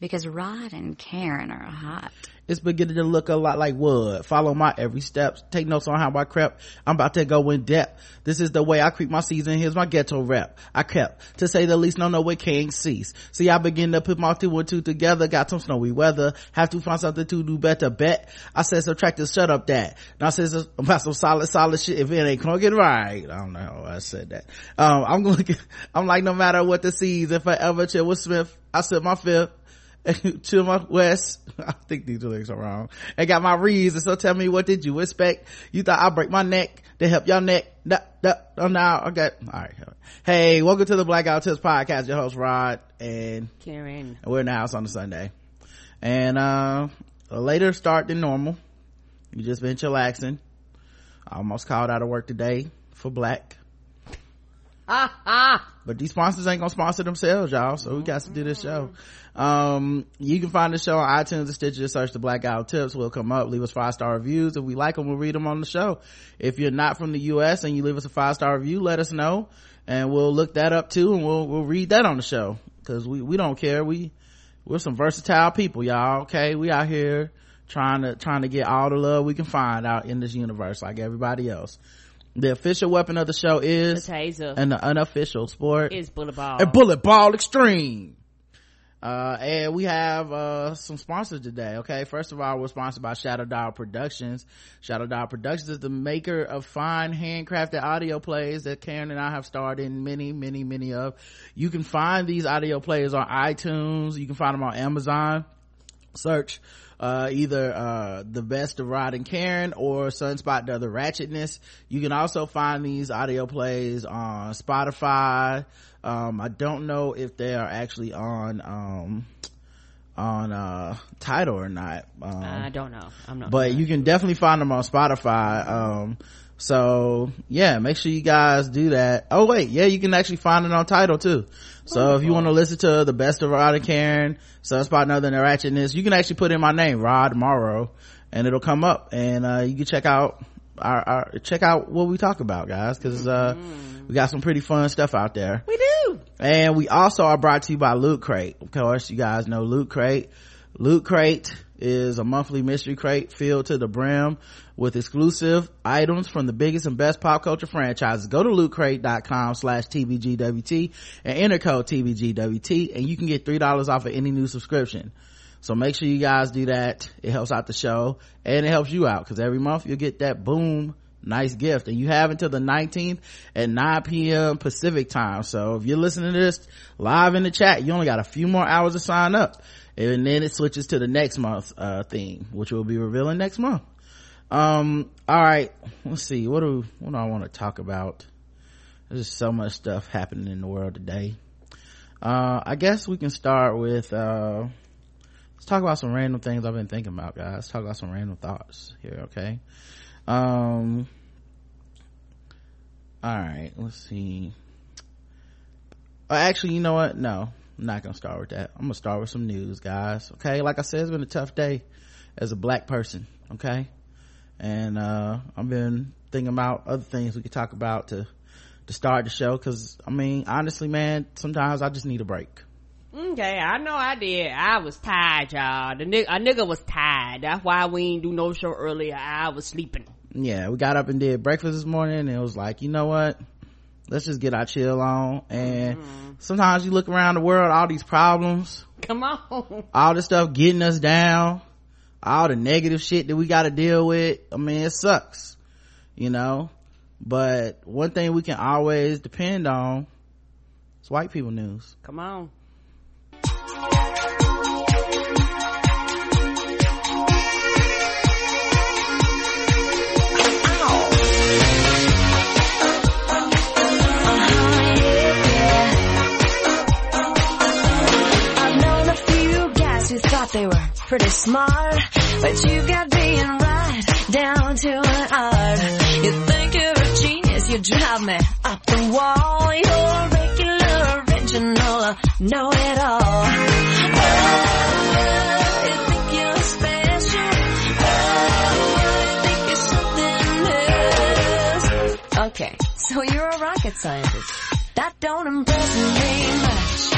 because Rod and Karen are hot. It's beginning to look a lot like wood. Follow my every step. Take notes on how I crept. I'm about to go in depth. This is the way I creep my season. Here's my ghetto rep. I kept, to say the least, no no way can't cease. See, I begin to put my two and two together. Got some snowy weather. Have to find something to do better. Bet. I said subtract shut up that. Now I says about some solid, solid shit. If it ain't gonna get right. I don't know I said that. Um, I'm looking, I'm like, no matter what the season, forever chill with Smith. I said my fifth. to my west. I think these lyrics are wrong. And got my reasons. So tell me, what did you expect? You thought I'd break my neck to help your neck? No, no, oh, now, got All right. Hey, welcome to the Black Guy Who Tips podcast. Your host, Rod and Karen. And we're in the house on a Sunday. And, uh, a later start than normal. You just been chillaxing. I almost called out of work today for black. Ah, ah. But these sponsors ain't gonna sponsor themselves, y'all. So we got to do this show. Um, you can find the show on iTunes and Stitcher. Search the Black Guy Who Tips. We'll come up. Leave us five star reviews. If we like them, we'll read them on the show. If you're not from the U.S. and you leave us a five star review, let us know, and we'll look that up too, and we'll we'll read that on the show because we we don't care. We we're some versatile people, y'all. Okay, we out here trying to trying to get all the love we can find out in this universe, like everybody else. The official weapon of the show is the taser, and the unofficial sport is bullet ball. A bullet ball extreme. Uh, and we have, uh, some sponsors today. Okay. First of all, we're sponsored by Shadow Dog Productions. Shadow Dog Productions is the maker of fine handcrafted audio plays that Karen and I have starred in many, many, many of. You can find these audio plays on iTunes. You can find them on Amazon. Search uh, either uh, the best of Rod and Karen or Sunspot the other ratchetness. You can also find these audio plays on Spotify. Um, I don't know if they are actually on um, on uh Tidal or not. Um, I don't know. I'm not. But sure. you can definitely find them on Spotify. Um, so yeah, make sure you guys do that. Oh wait, yeah, you can actually find it on Tidal too. So if you want to listen to the best of Rod and Karen, Sunspot and Other Ratchetness, you can actually put in my name, Rod Morrow, and it'll come up and, uh, you can check out our, our, check out what we talk about, guys, cause, uh, mm. we got some pretty fun stuff out there. We do. And we also are brought to you by Loot Crate. Of course, you guys know Loot Crate. Loot Crate is a monthly mystery crate filled to the brim with exclusive items from the biggest and best pop culture franchises. Go to lootcrate.com slash TBGWT and enter code TBGWT and you can get $3 off of any new subscription. So make sure you guys do that. It helps out the show and it helps you out because every month you'll get that boom nice gift and you have until the 19th at 9 p.m pacific time so if you're listening to this live in the chat you only got a few more hours to sign up and then it switches to the next month uh theme which we'll be revealing next month um all right. Let's see. What do what do i want to talk about? There's so much stuff happening in the world today. Uh i guess we can start with uh let's talk about some random things i've been thinking about guys. Let's talk about some random thoughts here okay? Um all right. Let's see. Oh, actually you know what? No I'm not gonna start with that. I'm gonna start with some news, guys. Okay, like I said, it's been a tough day as a black person. Okay, and uh, I've been thinking about other things we could talk about to to start the show. Because I mean, honestly, man, sometimes I just need a break. Okay, I know I did. I was tired, y'all. The nigga, a nigga was tired. That's why we ain't do no show earlier. I was sleeping. Yeah, we got up and did breakfast this morning, and it was like, you know what? let's just get our chill on and mm-hmm. sometimes you look around the world all these problems come on all this stuff getting us down all the negative shit that we got to deal with i mean it sucks you know? But one thing we can always depend on is white people news. Come on. They were pretty smart, but you got being right down to an art. You think you're a genius, you drive me up the wall. You're regular, original, know it all. Oh, you think you're special? Oh, you? Okay, so you're a rocket scientist. That don't impress me much.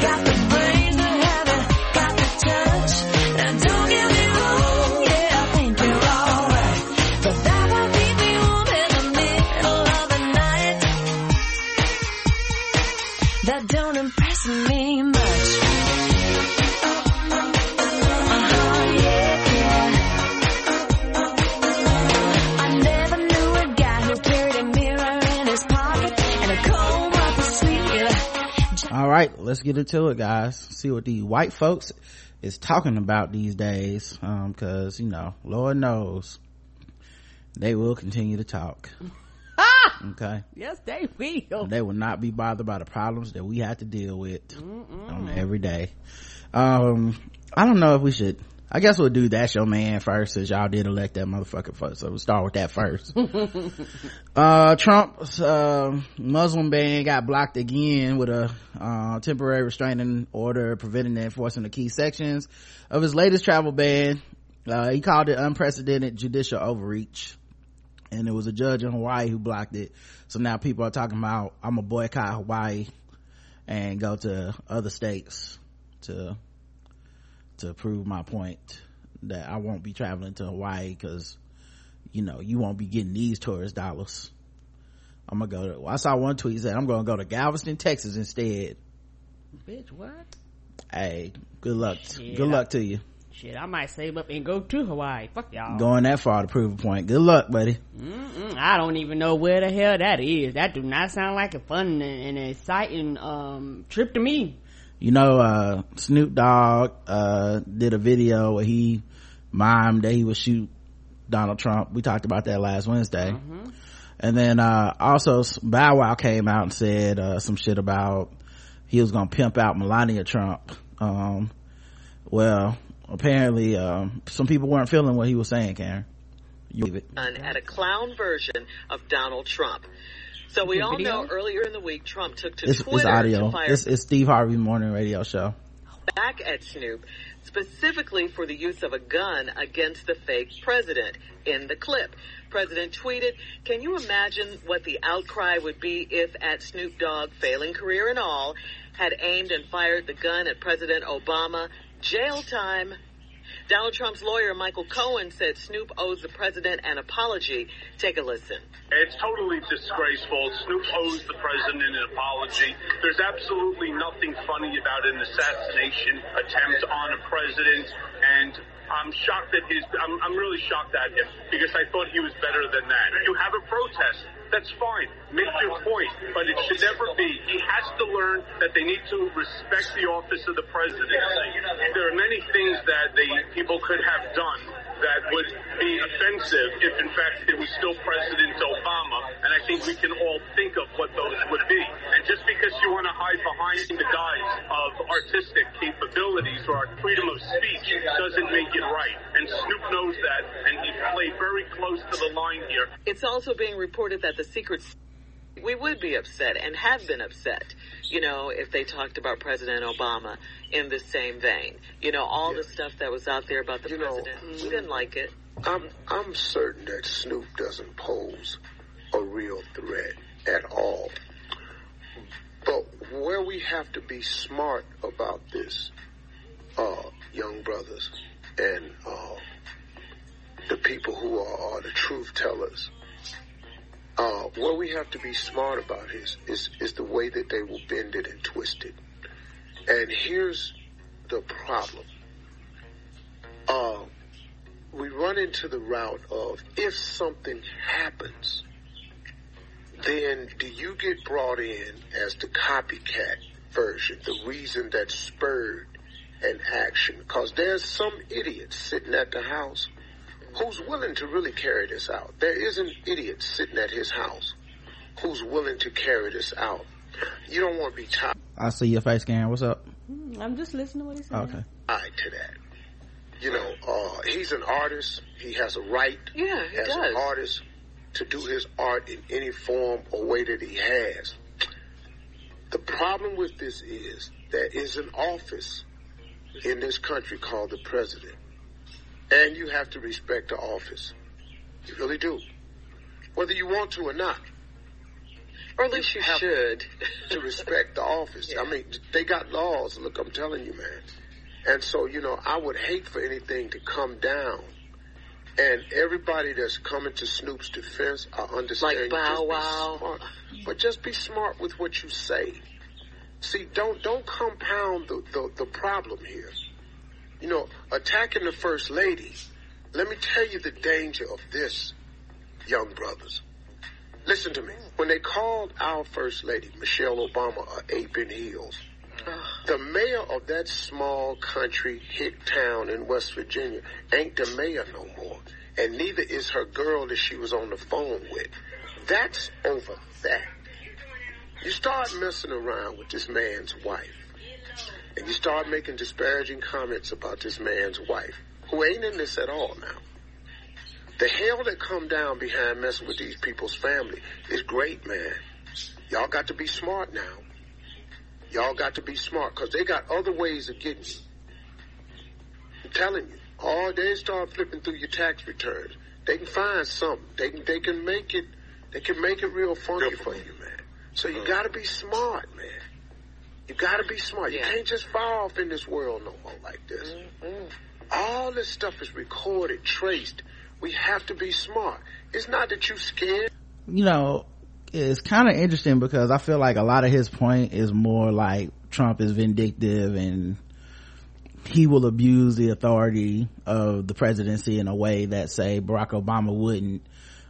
that right let's get into it guys. See what the white folks is talking about these days um because you know lord knows they will continue to talk. Okay? Yes, they will. they will not be bothered by the problems that we have to deal with on every day. Um i don't know if we should i guess we'll do that's your man first since y'all did elect that motherfucker first. So we'll start with that first. Uh trump's uh muslim ban got blocked again with a uh temporary restraining order preventing the enforcement of key sections of his latest travel ban. Uh he called it unprecedented judicial overreach. And it was a judge in hawaii who blocked it. So now people are talking about i'm gonna boycott hawaii and go to other states to to prove my point that i won't be traveling to hawaii because you know you won't be getting these tourist dollars i'm gonna go to well, i saw one tweet said i'm gonna go to galveston texas instead Bitch, what? hey good luck Shit, good I- luck to you Shit, I might save up and go to Hawaii. Fuck y'all. going that far to prove a point good luck buddy Mm-mm, I don't even know where the hell that is. That do not sound like a fun and, and exciting um trip to me. You know uh snoop dogg uh did a video where he mimed that he would shoot donald trump. We talked about that last wednesday. And then uh also bow wow came out and said uh some shit about he was gonna pimp out melania trump. Um well apparently um some people weren't feeling what he was saying karen. You believe it? Done at a clown version of Donald Trump. So we all video? know earlier in the week Trump took to it's, Twitter it's audio to fire it's, it's steve Harvey morning radio show back at Snoop specifically for the use of a gun against the fake president in the clip. President tweeted, can you imagine what the outcry would be if at Snoop Dogg, failing career and all, had aimed and fired the gun at President Obama? Jail time. Donald Trump's lawyer, Michael Cohen, said Snoop owes the president an apology. Take a listen. It's totally disgraceful. Snoop owes the president an apology. There's absolutely nothing funny about an assassination attempt on a president, and I'm shocked that he's, I'm, I'm really shocked at him because I thought he was better than that. You have a protest. That's fine. Make your point, but it should never be. He has to learn that they need to respect the office of the president. There are many things that the people could have done that would be offensive if in fact it was still President Obama, and I think we can all think of what those would be. And just because you want to hide behind the guise of artistic capabilities or our freedom of speech doesn't make it right. And Snoop knows that, and he played very close to the line here. It's also being reported that the secret we would be upset and have been upset, you know, if they talked about President Obama in the same vein. You know, all the stuff that was out there about the You know, president. we didn't like it. I'm I'm certain that Snoop doesn't pose a real threat at all. But where we have to be smart about this, uh, young brothers and uh, the people who are, are the truth tellers, uh, what we have to be smart about is, is is the way that they will bend it and twist it. And here's the problem. Uh, we run into the route of if something happens, then do you get brought in as the copycat version, the reason that spurred an action? Because there's some idiot sitting at the house who's willing to really carry this out. There is an idiot sitting at his house who's willing to carry this out. You don't want to be tied i see your face karen what's up I'm just listening to what he's saying. okay I to that. You know, uh, he's an artist. He has a right Yeah, he as does. an artist to do his art in any form or way that he has. The problem with this is there is an office in this country called the president. And you have to respect the office. You really do. Whether you want to or not. Or at least you have- should. to respect the office. I mean, they got laws. Look, I'm telling you, man. And so, you know, I would hate for anything to come down. And everybody that's coming to Snoop's defense, I understand. Like Bow just Wow. smart. But just be smart with what you say. See, don't don't compound the, the, the problem here. You know, attacking the first lady. Let me tell you the danger of this, young brothers. Listen to me. When they called our first lady, Michelle Obama, a ape in heels, the mayor of that small country hick town in West Virginia ain't the mayor no more. And neither is her girl that she was on the phone with. That's over that. You start messing around with this man's wife, and you start making disparaging comments about this man's wife, who ain't in this at all now. The hell that come down behind messing with these people's family is great, man. Y'all got to be smart now. Y'all got to be smart because they got other ways of getting you. I'm telling you. All they start flipping through your tax returns. They can find something. They can they can make it they can make it real funky for you, man. So you uh-huh. gotta be smart, man. You gotta be smart. You Yeah. can't just fall off in this world no more like this. Mm-hmm. All this stuff is recorded, traced. We have to be smart. It's not that you're scared. you know it's kind of interesting because i feel like a lot of his point is more like trump is vindictive and he will abuse the authority of the presidency in a way that say barack obama wouldn't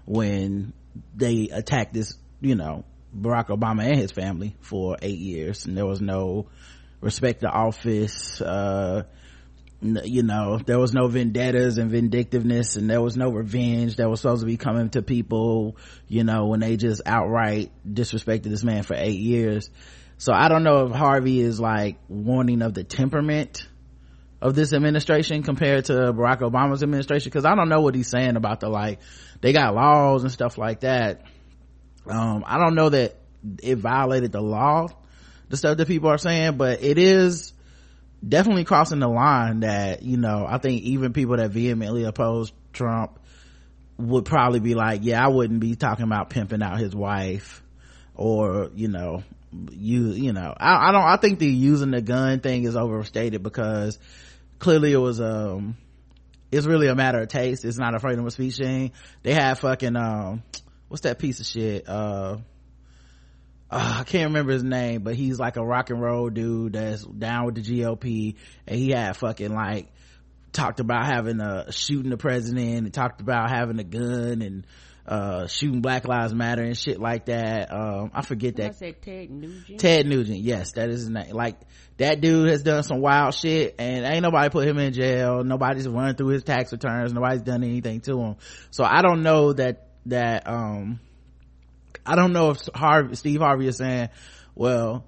when they attacked this you know barack obama and his family for eight years and there was no respect to office uh you know there was no vendettas and vindictiveness and there was no revenge that was supposed to be coming to people you know when they just outright disrespected this man for eight years. So i don't know if harvey is like warning of the temperament of this administration compared to barack obama's administration because i don't know what he's saying about the like they got laws and stuff like that um i don't know that it violated the law the stuff that people are saying but it is definitely crossing the line that you know i think even people that vehemently oppose trump would probably be like yeah i wouldn't be talking about pimping out his wife or you know you you know i, I don't i think the using the gun thing is overstated because clearly it was um it's really a matter of taste. It's not a freedom of speech thing. They had fucking um what's that piece of shit uh uh, I can't remember his name, but he's like a rock and roll dude that's down with the GOP, and he had fucking like talked about having a shooting the president, and talked about having a gun and uh shooting Black Lives Matter and shit like that. Um, I forget I that said Ted Nugent. Ted Nugent, yes, that is his name. Like that dude has done some wild shit, and ain't nobody put him in jail. Nobody's run through his tax returns. Nobody's done anything to him. So I don't know that that um I don't know if Harvey, Steve Harvey is saying, well,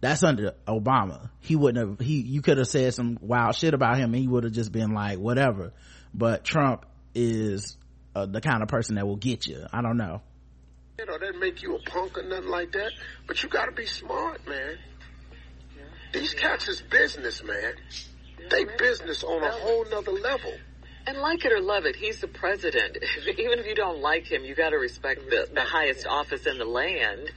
that's under Obama. He wouldn't have, he, you could have said some wild shit about him and he would have just been like, whatever. But Trump is uh, the kind of person that will get you. I don't know. You know, that make you a punk or nothing like that. But you gotta be smart, man. These cats is business, man. They business on a whole nother level. And like it or love it, he's the president. Even if you don't like him, you got to respect the, the highest office in the land.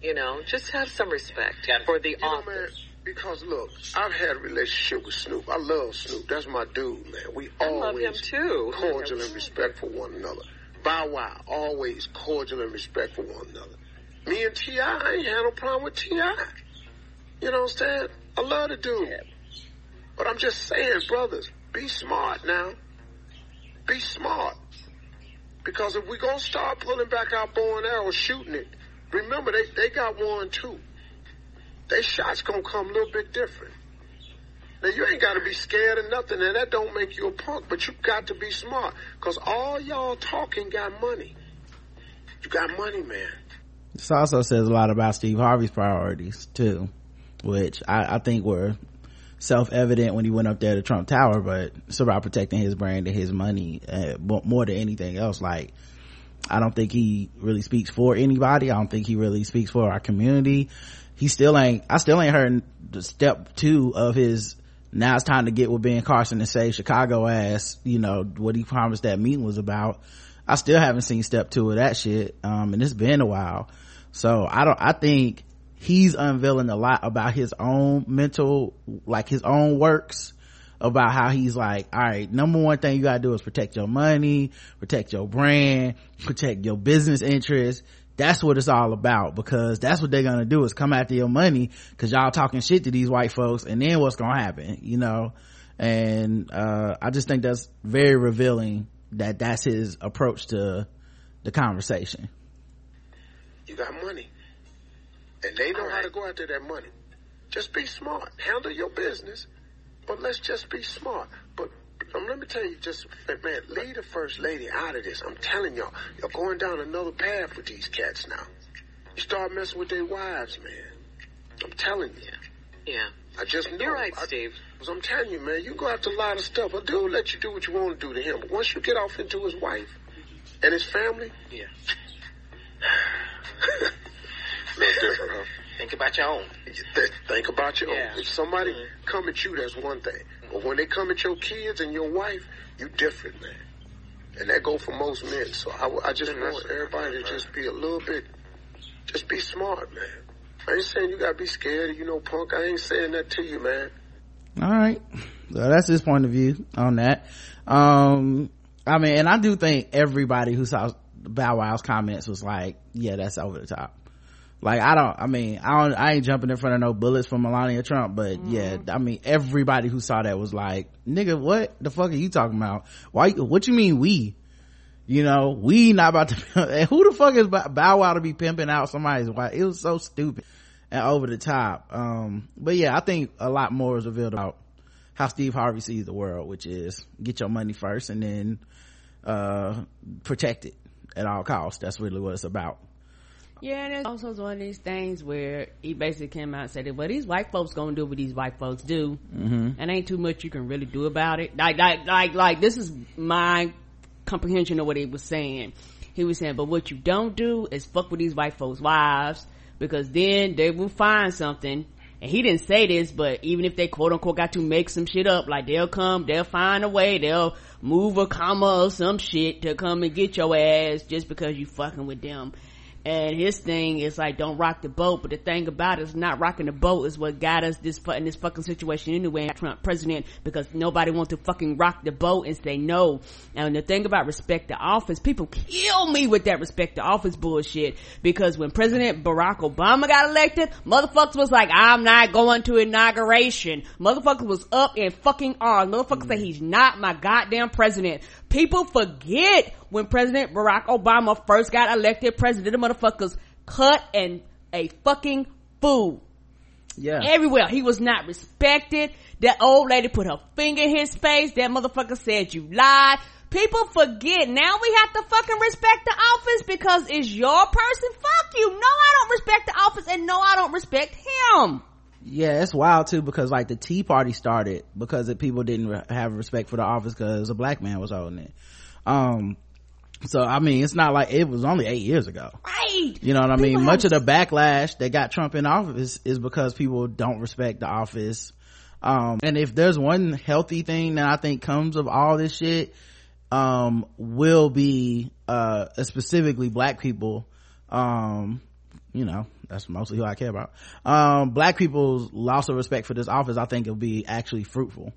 You know, just have some respect for the You know, man, office. because look, I've had a relationship with Snoop. I love Snoop. That's my dude, man. We I always love him too. cordial and respect for one another. Bow Wow, always cordial and respect for one another. Me and T.I., I ain't had no problem with T.I. You know what I'm saying? I love the dude. But I'm just saying, brothers, be smart now. Be smart. Because if we're gonna start pulling back our bow and arrow, shooting it, remember they, they got one too. They shots gonna come a little bit different. Now you ain't gotta be scared of nothing, and that don't make you a punk, but you got to be smart. Cause all y'all talking got money. You got money, man. This also says a lot about Steve Harvey's priorities too, which I, I think were self-evident when he went up there to Trump Tower, but it's about protecting his brand and his money uh, more than anything else. Like, I don't think he really speaks for anybody. I don't think he really speaks for our community. He still ain't, I still ain't heard the step two of his, now it's time to get with Ben Carson and save Chicago ass, you know, what he promised that meeting was about. I still haven't seen step two of that shit. Um, and it's been a while. So I don't, I think he's unveiling a lot about his own mental, like his own works about how he's like, all right, number one thing you gotta do is protect your money, protect your brand, protect your business interests, that's what it's all about because that's what they're gonna do is come after your money because y'all talking shit to these white folks and then what's gonna happen you know? And uh, i just think that's very revealing that that's his approach to the conversation. You got money. And they know how to go after that money. Just be smart. Handle your business. But let's just be smart. But um, let me tell you just, man, lead the first lady out of this. I'm telling y'all, you're going down another path with these cats now. You start messing with their wives, man. I'm telling you. Yeah. I just know. You're right, I- Steve. Cause I'm telling you, man, you go after a lot of stuff. A dude let you do what you want to do to him. But once you get off into his wife and his family, Yeah. no different, huh? Think about your own. Th- Think about your Yeah. own. If somebody mm-hmm. come at you, that's one thing. But mm-hmm. when they come at your kids and your wife, you different, man. And that go for most men. So I just mm-hmm. want everybody to just be a little bit, just be smart, man. I ain't saying you gotta be scared, you know, punk. I ain't saying that to you, man. all right so that's his point of view on that um i mean and i do think everybody who saw bow wow's comments was like yeah that's over the top like i don't i mean i don't i ain't jumping in front of no bullets from melania trump but yeah i mean everybody who saw that was like nigga what the fuck are you talking about? Why what you mean we? You know we not about to and who the fuck is Bow Bow Wow to be pimping out somebody's wife? It was so stupid and over the top. Um but yeah i think a lot more is revealed about how steve harvey sees the world which is get your money first and then uh protect it at all costs. That's really what it's about Yeah, and it's also one of these things where he basically came out and said, "Well, these white folks gonna do what these white folks do, mm-hmm. and ain't too much you can really do about it." Like, like, like, like, this is my comprehension of what he was saying. He was saying, "But what you don't do is fuck with these white folks' wives, because then they will find something." And he didn't say this, but even if they quote unquote got to make some shit up, like they'll come, they'll find a way, they'll move a comma or some shit to come and get your ass just because you fucking with them and his thing is like don't rock the boat. But the thing about it is not rocking the boat is what got us this in this fucking situation anyway Trump president because nobody wants to fucking rock the boat and say no. And the thing about respect the office people kill me with that respect the office bullshit. Because when President Barack Obama got elected motherfuckers was like I'm not going to inauguration. Motherfuckers was up in fucking arms. Motherfuckers say he's not my goddamn president people forget when President Barack Obama first got elected president, the motherfuckers cut and a fucking fool yeah everywhere. He was not respected. That old lady put her finger in his face. That motherfucker said you lied. People forget. Now we have to fucking respect the office because it's your person. Fuck you. No, I don't respect the office and no, I don't respect him. Yeah it's wild too because like the tea party started because the people didn't re- have respect for the office because a black man was holding it. Um so i mean it's not like it was only eight years ago. Right. you know what i mean? People much of the backlash that got trump in office is because people don't respect the office. Um and if there's one healthy thing that i think comes of all this shit um will be uh specifically black people um you know that's mostly who i care about. Um black people's loss of respect for this office i think will be actually fruitful.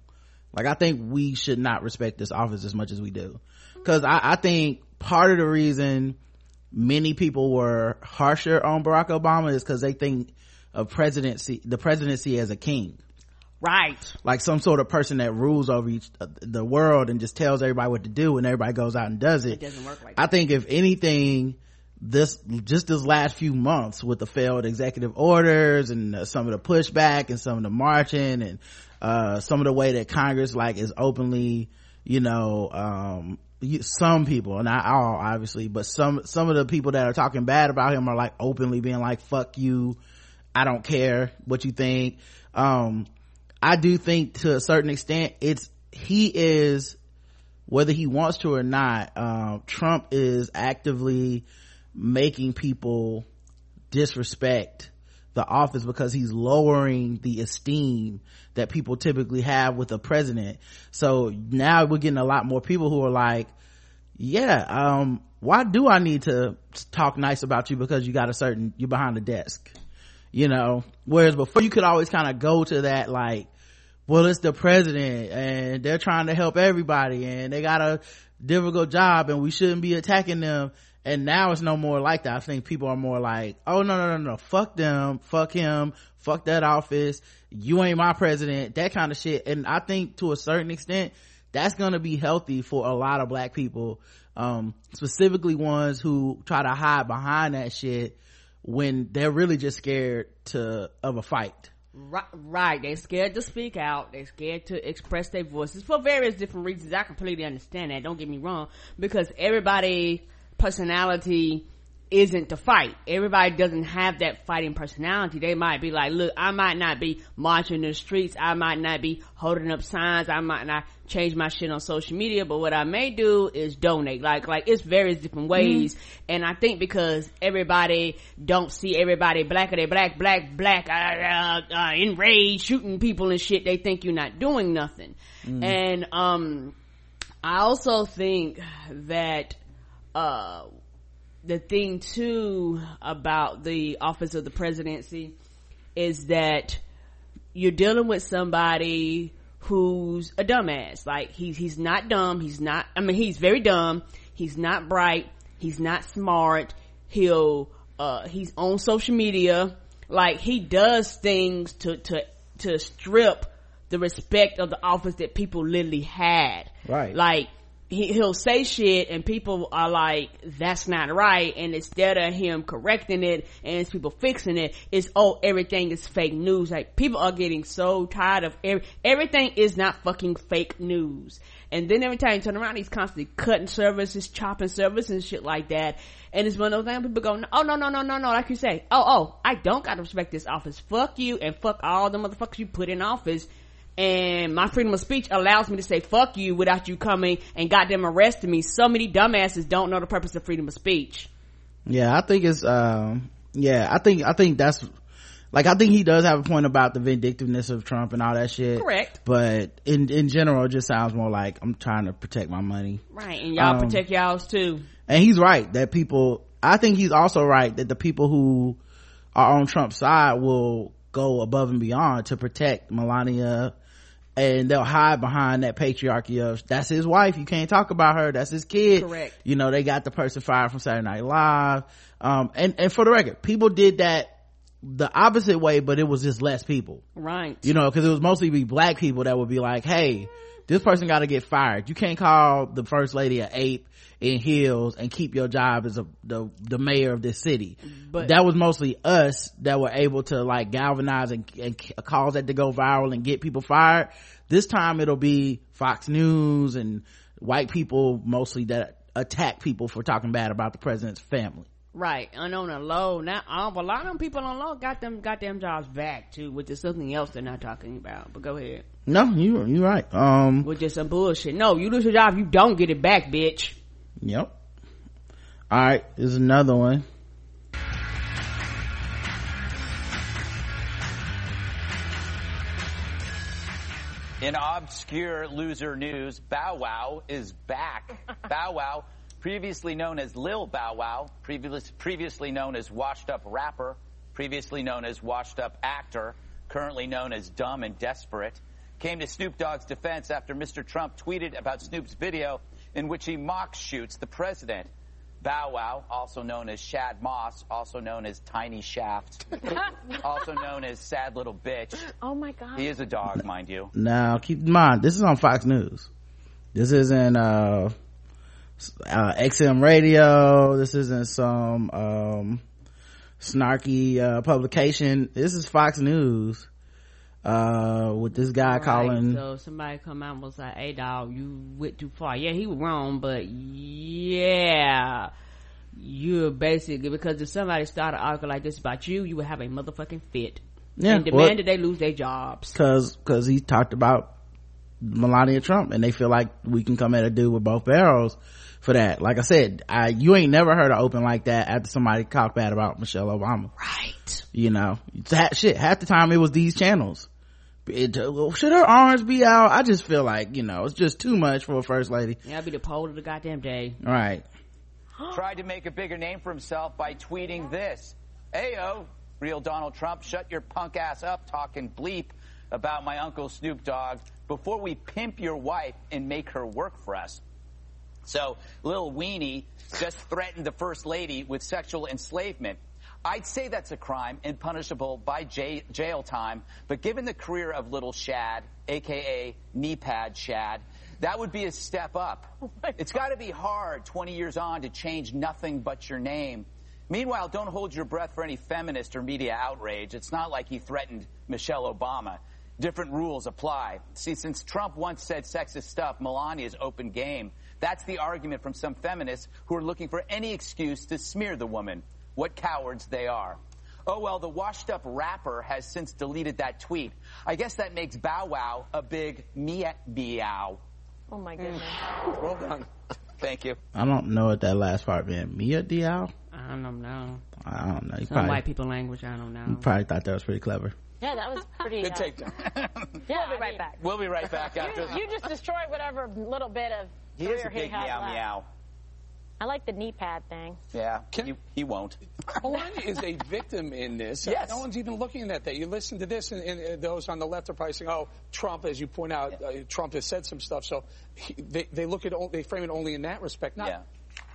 Like i think we should not respect this office as much as we do. Because I, I think part of the reason many people were harsher on barack obama is because they think of presidency the presidency as a king. Right. like some sort of person that rules over each, uh, the world and just tells everybody what to do and everybody goes out and does it. It doesn't work like I think if anything, this, just this last few months with the failed executive orders and uh, some of the pushback and some of the marching and, uh, some of the way that Congress like is openly, you know, um, some people, not all obviously, but some, some of the people that are talking bad about him are like openly being like, fuck you. I don't care what you think. Um, I do think to a certain extent it's he is whether he wants to or not um, Trump is actively making people disrespect the office because he's lowering the esteem that people typically have with a president. So now we're getting a lot more people who are like yeah um why do i need to talk nice about you because you got a certain you're behind the desk? You know whereas before you could always kind of go to that like well it's the president and they're trying to help everybody and they got a difficult job and we shouldn't be attacking them and now it's no more like that i think people are more like oh no no no no fuck them fuck him fuck that office you ain't my president that kind of shit and i think to a certain extent that's gonna be healthy for a lot of black people um, specifically ones who try to hide behind that shit when they're really just scared to of a fight Right, right. They're scared to speak out. They're scared to express their voices for various different reasons. I completely understand that. Don't get me wrong. Because everybody personality isn't to fight. Everybody doesn't have that fighting personality. They might be like, look, I might not be marching in the streets. I might not be holding up signs. I might not change my shit on social media, but what I may do is donate. Like, like it's various different ways. Mm-hmm. And I think because everybody don't see everybody black or they black, black, black, uh, uh, uh, enraged, shooting people and shit, they think you're not doing nothing. Mm-hmm. And, um, I also think that, uh, the thing too about the office of the presidency is that you're dealing with somebody who's a dumbass. Like he's he's not dumb. He's not. I mean, he's very dumb. He's not bright. He's not smart. He'll uh he's on social media. Like he does things to to to strip the respect of the office that people literally had. Right. Like he, he'll say shit and people are like, that's not right. And instead of him correcting it and people fixing it, it's, oh, everything is fake news. Like people are getting so tired of every, everything is not fucking fake news. And then every time you turn around, he's constantly cutting services, chopping services and shit like that. And it's one of those things people go, oh no, no, no, no, no, like you say, oh, oh, I don't gotta respect this office. Fuck you and fuck all the motherfuckers you put in office and my freedom of speech allows me to say fuck you without you coming and goddamn arresting me. So many dumbasses don't know the purpose of freedom of speech. Yeah, I think it's, um, yeah, I think, I think that's, like, I think he does have a point about the vindictiveness of Trump and all that shit. Correct. But in, in general, it just sounds more like I'm trying to protect my money. Right. And y'all um, protect y'all's too. And he's right that people, I think he's also right that the people who are on Trump's side will go above and beyond to protect Melania and they'll hide behind that patriarchy of that's his wife you can't talk about her that's his kid. Correct. You know they got the person fired from saturday night live. Um, and and for the record people did that the opposite way but it was just less people. Right. You know because it was mostly be black people that would be like hey this person got to get fired. You can't call the first lady an ape in heels and keep your job as a, the the mayor of this city but that was mostly us that were able to like galvanize and, and cause that to go viral and get people fired this time it'll be fox news and white people mostly that attack people for talking bad about the president's family Right, and on the low now, um, a lot of them people on low got them got them jobs back too, which is something else they're not talking about. But go ahead. No, you you right. Um, which is some bullshit. No, you lose your job, you don't get it back, bitch. Yep. All right, there's another one. In obscure loser news, Bow Wow is back. Bow Wow, previously known as Lil Bow Wow, previous, previously known as washed up rapper, previously known as washed up actor, currently known as dumb and desperate, came to Snoop Dogg's defense after Mr. Trump tweeted about Snoop's video in which he mock shoots the president. Bow Wow, also known as Shad Moss, also known as Tiny Shaft, also known as Sad Little Bitch. Oh my God. He is a dog, mind you. Now, keep in mind, this is on Fox News. This isn't, uh, uh, XM radio. This isn't some, um, snarky, uh, publication. This is Fox News uh with this guy right, calling. so somebody come out and was like hey dog you went too far. Yeah he was wrong but yeah you're basically because if somebody started an article like this about you you would have a motherfucking fit. Yeah and demand that they lose their jobs. because because he talked about melania trump and they feel like we can come at a dude with both barrels for that. Like i said i you ain't never heard an open like that after somebody talked bad about michelle obama. Right. You know that shit half the time it was these channels it, should her arms be out? I just feel like, you know, it's just too much for a first lady. Yeah, I'll be the pole of the goddamn day. Right. Tried to make a bigger name for himself by tweeting this. Ayo, real Donald Trump, shut your punk ass up talking bleep about my uncle Snoop Dogg before we pimp your wife and make her work for us. So, Lil Weenie just threatened the first lady with sexual enslavement. I'd say that's a crime and punishable by jail time, but given the career of Little Shad, aka Knee Pad Shad, that would be a step up. Oh it's got to be hard 20 years on to change nothing but your name. Meanwhile, don't hold your breath for any feminist or media outrage. It's not like he threatened Michelle Obama. Different rules apply. See, since Trump once said sexist stuff, Melania's open game. That's the argument from some feminists who are looking for any excuse to smear the woman. What cowards they are. Oh well, the washed up rapper has since deleted that tweet. I guess that makes Bow Wow a big meow meow. Oh my goodness. Well done. Thank you. I don't know what that last part meant. Mia Diao? I don't know. I don't know. You Some probably, white people language, I don't know. you probably thought that was pretty clever. Yeah, that was pretty. Good uh, takedown. Yeah, we'll be right back. We'll be right back after. You, you just destroyed whatever little bit of He is career a big has meow left. meow. I like the knee pad thing. Yeah, he, he won't. Melania is a victim in this. Yes. No one's even looking at that. You listen to this, and, and those on the left are probably saying, "Oh, Trump," as you point out, uh, Trump has said some stuff. So he, they they look at o- they frame it only in that respect, not Yeah.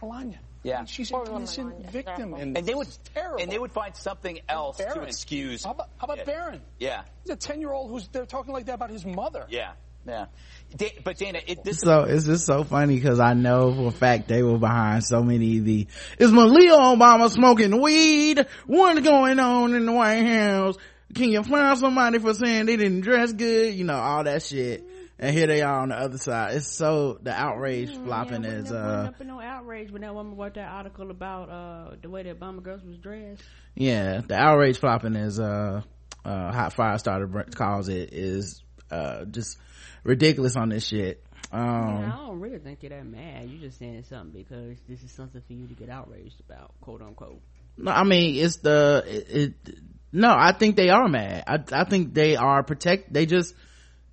Melania. Yeah. I mean, she's Poor an innocent victim, exactly. and, And they would it's terrible. and they would find something else to excuse. How about, how about Yeah. Barron? Yeah, He's a ten-year-old who's they're talking like that about his mother. yeah, yeah. Da- but Dana, it, this So it's just so funny because I know for a fact they were behind so many of the, is Malia Obama smoking weed? What's going on in the White House? Can you find somebody for saying they didn't dress good? You know, all that shit. And here they are on the other side. It's so, the outrage flopping yeah, is, uh, up in no outrage when that woman wrote that article about uh the way the Obama girls was dressed. yeah, the outrage flopping is, uh, uh, Hot Fire Starter calls it, is, uh, just ridiculous on this shit. Um, I don't really think you're that mad. You're just saying something because this is something for you to get outraged about, quote unquote. No, I mean it's the it, it. No, I think they are mad. I I think they are protect. They just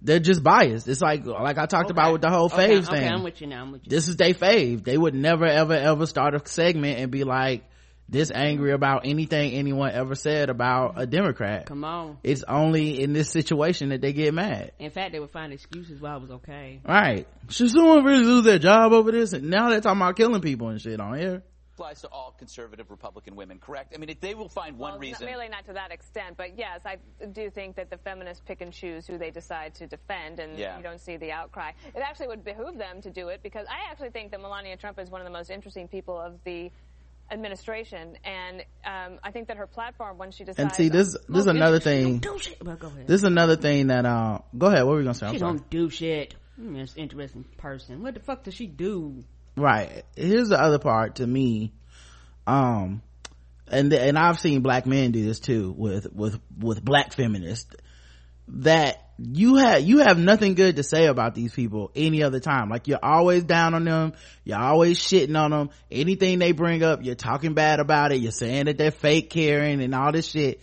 they're just biased. It's like like I talked about with the whole okay, faves okay, thing. I'm with you now. I'm with you. this is they fave. They would never ever ever start a segment and be like this angry about anything anyone ever said about a Democrat. Come on. It's only in this situation that they get mad. In fact, they would find excuses why it was okay. Right. Should someone really lose their job over this? And now they're talking about killing people and shit on here. applies to all conservative Republican women, correct? I mean, if they will find one well, reason. Not, really not to that extent, but yes, I do think that the feminists pick and choose who they decide to defend, and Yeah. you don't see the outcry. It actually would behoove them to do it because I actually think that Melania Trump is one of the most interesting people of the administration, and um, I think that her platform, when she decides, And see, this this is another thing. Do shit. Well, go ahead. This is another thing that uh go ahead, what were we gonna say? I'm she don't do shit. Hmm, that's interesting person. What the fuck does she do? Right. Here's the other part to me. Um and th- and I've seen black men do this too with with with black feminists that you have you have nothing good to say about these people any other time. Like you're always down on them. You're always shitting on them. Anything they bring up you're talking bad about it. You're saying that they're fake caring and all this shit.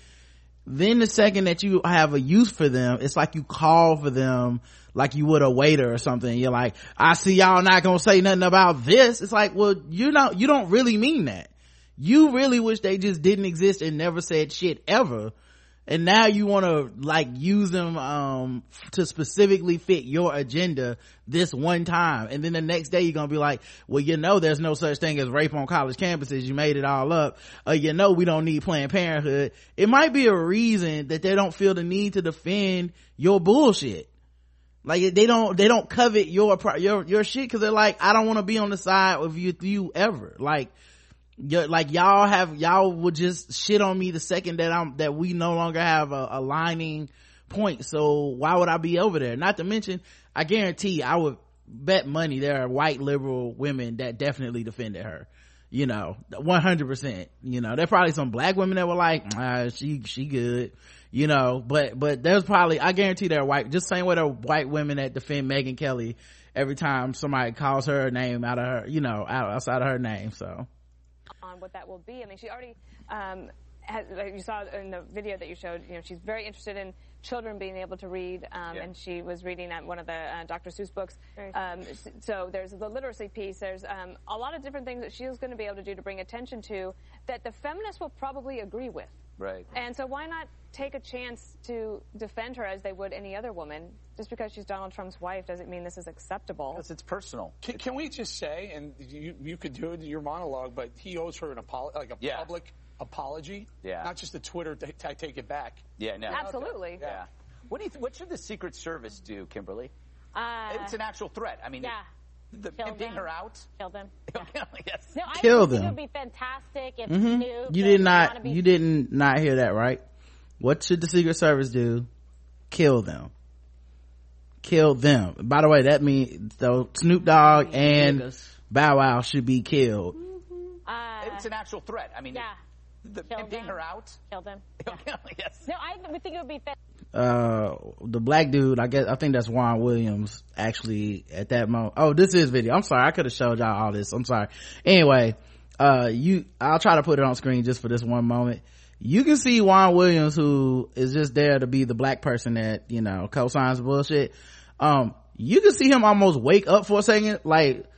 Then the second that you have a use for them it's like you call for them like you would a waiter or something. You're like i see y'all not gonna say nothing about this. It's like well you don't you don't really mean that. You really wish they just didn't exist and never said shit ever and now you want to like use them um to specifically fit your agenda this one time. And then the next day you're gonna be like well you know there's no such thing as rape on college campuses. You made it all up. Uh you know we don't need planned parenthood. It might be a reason that they don't feel the need to defend your bullshit. Like they don't they don't covet your your your shit because they're like i don't want to be on the side of you you ever. Like like y'all have y'all would just shit on me the second that i'm that we no longer have a aligning point. So why would i be over there? Not to mention i guarantee i would bet money there are white liberal women that definitely defended her you know 100% you know. There are probably some black women that were like ah, she she good you know. But but there's probably i guarantee there are white just same way there are white women that defend megyn kelly every time somebody calls her name out of her you know out, outside of her name so on what that will be. I mean, she already, um, has, like you saw in the video that you showed, you know, she's very interested in children being able to read, um, Yeah. and she was reading at one of the uh, Dr. Seuss books. Um, so there's the literacy piece. There's um, a lot of different things that she's going to be able to do to bring attention to that the feminists will probably agree with. Right. And so why not take a chance to defend her as they would any other woman? Just because she's Donald Trump's wife doesn't mean this is acceptable. Because it's personal. Can, can we just say, and you you could do it in your monologue, but he owes her an apology, like a Yeah. public apology, Yeah. not just a Twitter. t- I take it back. Yeah, no. Absolutely. Yeah. What do you? Th- what should the Secret Service do, Kimberly? Uh, it's an actual threat. I mean, yeah. The Kill pimping them. her out. Kill them. yes. No, I Kill think them. it would be fantastic if Mhm. Snoop You did not. be- You didn't not hear that right. What should the Secret Service do? Kill them. Kill them. By the way, that means so Snoop Dogg and Bow Wow should be killed. Uh, It's an actual threat. I mean, yeah. The Kill pimping them. her out. Kill them. yes. No, I would think it would be fantastic. Uh, the black dude, I guess, I think that's Juan Williams. Actually, at that moment. Oh, this is video. I'm sorry. I could have showed y'all all this. I'm sorry. Anyway, uh, you, I'll try to put it on screen just for this one moment. You can see Juan Williams, who is just there to be the black person that, you know, co-signs bullshit. Um, you can see him almost wake up for a second, like,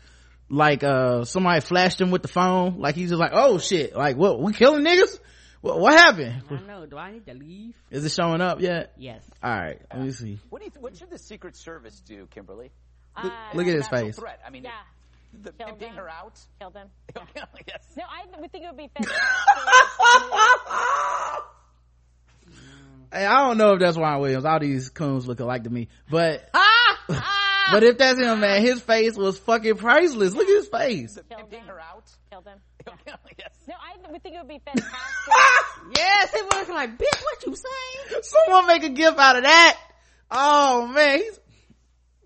like, uh, somebody flashed him with the phone. Like he's just like, oh shit, like what, we killing niggas? What, what happened? I don't know. Do I need to leave? Is it showing up yet? Yes. All right, let me see. What do you? Th- what should the Secret Service do, Kimberly? Look, look at his It's an actual face. Threat. I mean, Yeah. the Kill pimping her out. Kill them. yes. No, I would think it would be fantastic. Hey, I don't know if that's Juan Williams. All these coons look alike to me, but but if that's him, man, his face was fucking priceless. Look at his face. Pimping her out. Kill them. yes. No, I would think it would be fantastic. yes, it was like, bitch, what you saying? Someone make a gif out of that. Oh man, he's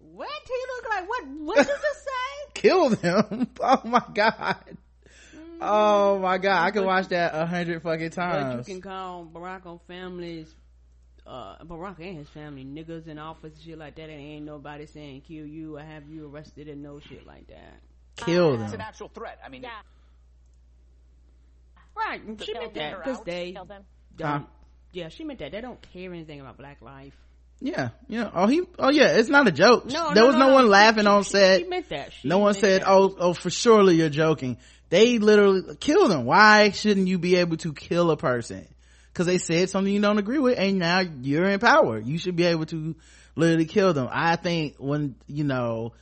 What? He look like what? What does it say? killed him. Oh my god. Mm-hmm. Oh my god, I could watch that a hundred fucking But you can call Barack on families, uh, Barack and his family niggas in office and shit like that, and ain't nobody saying kill you or have you arrested and no shit like that. Kill them. It's them. an actual threat. I mean, yeah. Right, she Kill meant that because they Kill them. don't. Huh? Yeah, she meant that they don't care anything about black life. Yeah, yeah. Oh, he. Oh, yeah. It's not a joke. No, there no, was no, no, no. one She- laughing she- on set. she meant that. She no one said, that. "Oh, oh, for surely you're joking." They literally kill them. Why shouldn't you be able to kill a person? Because they said something you don't agree with, and now you're in power. You should be able to literally kill them. I think when you know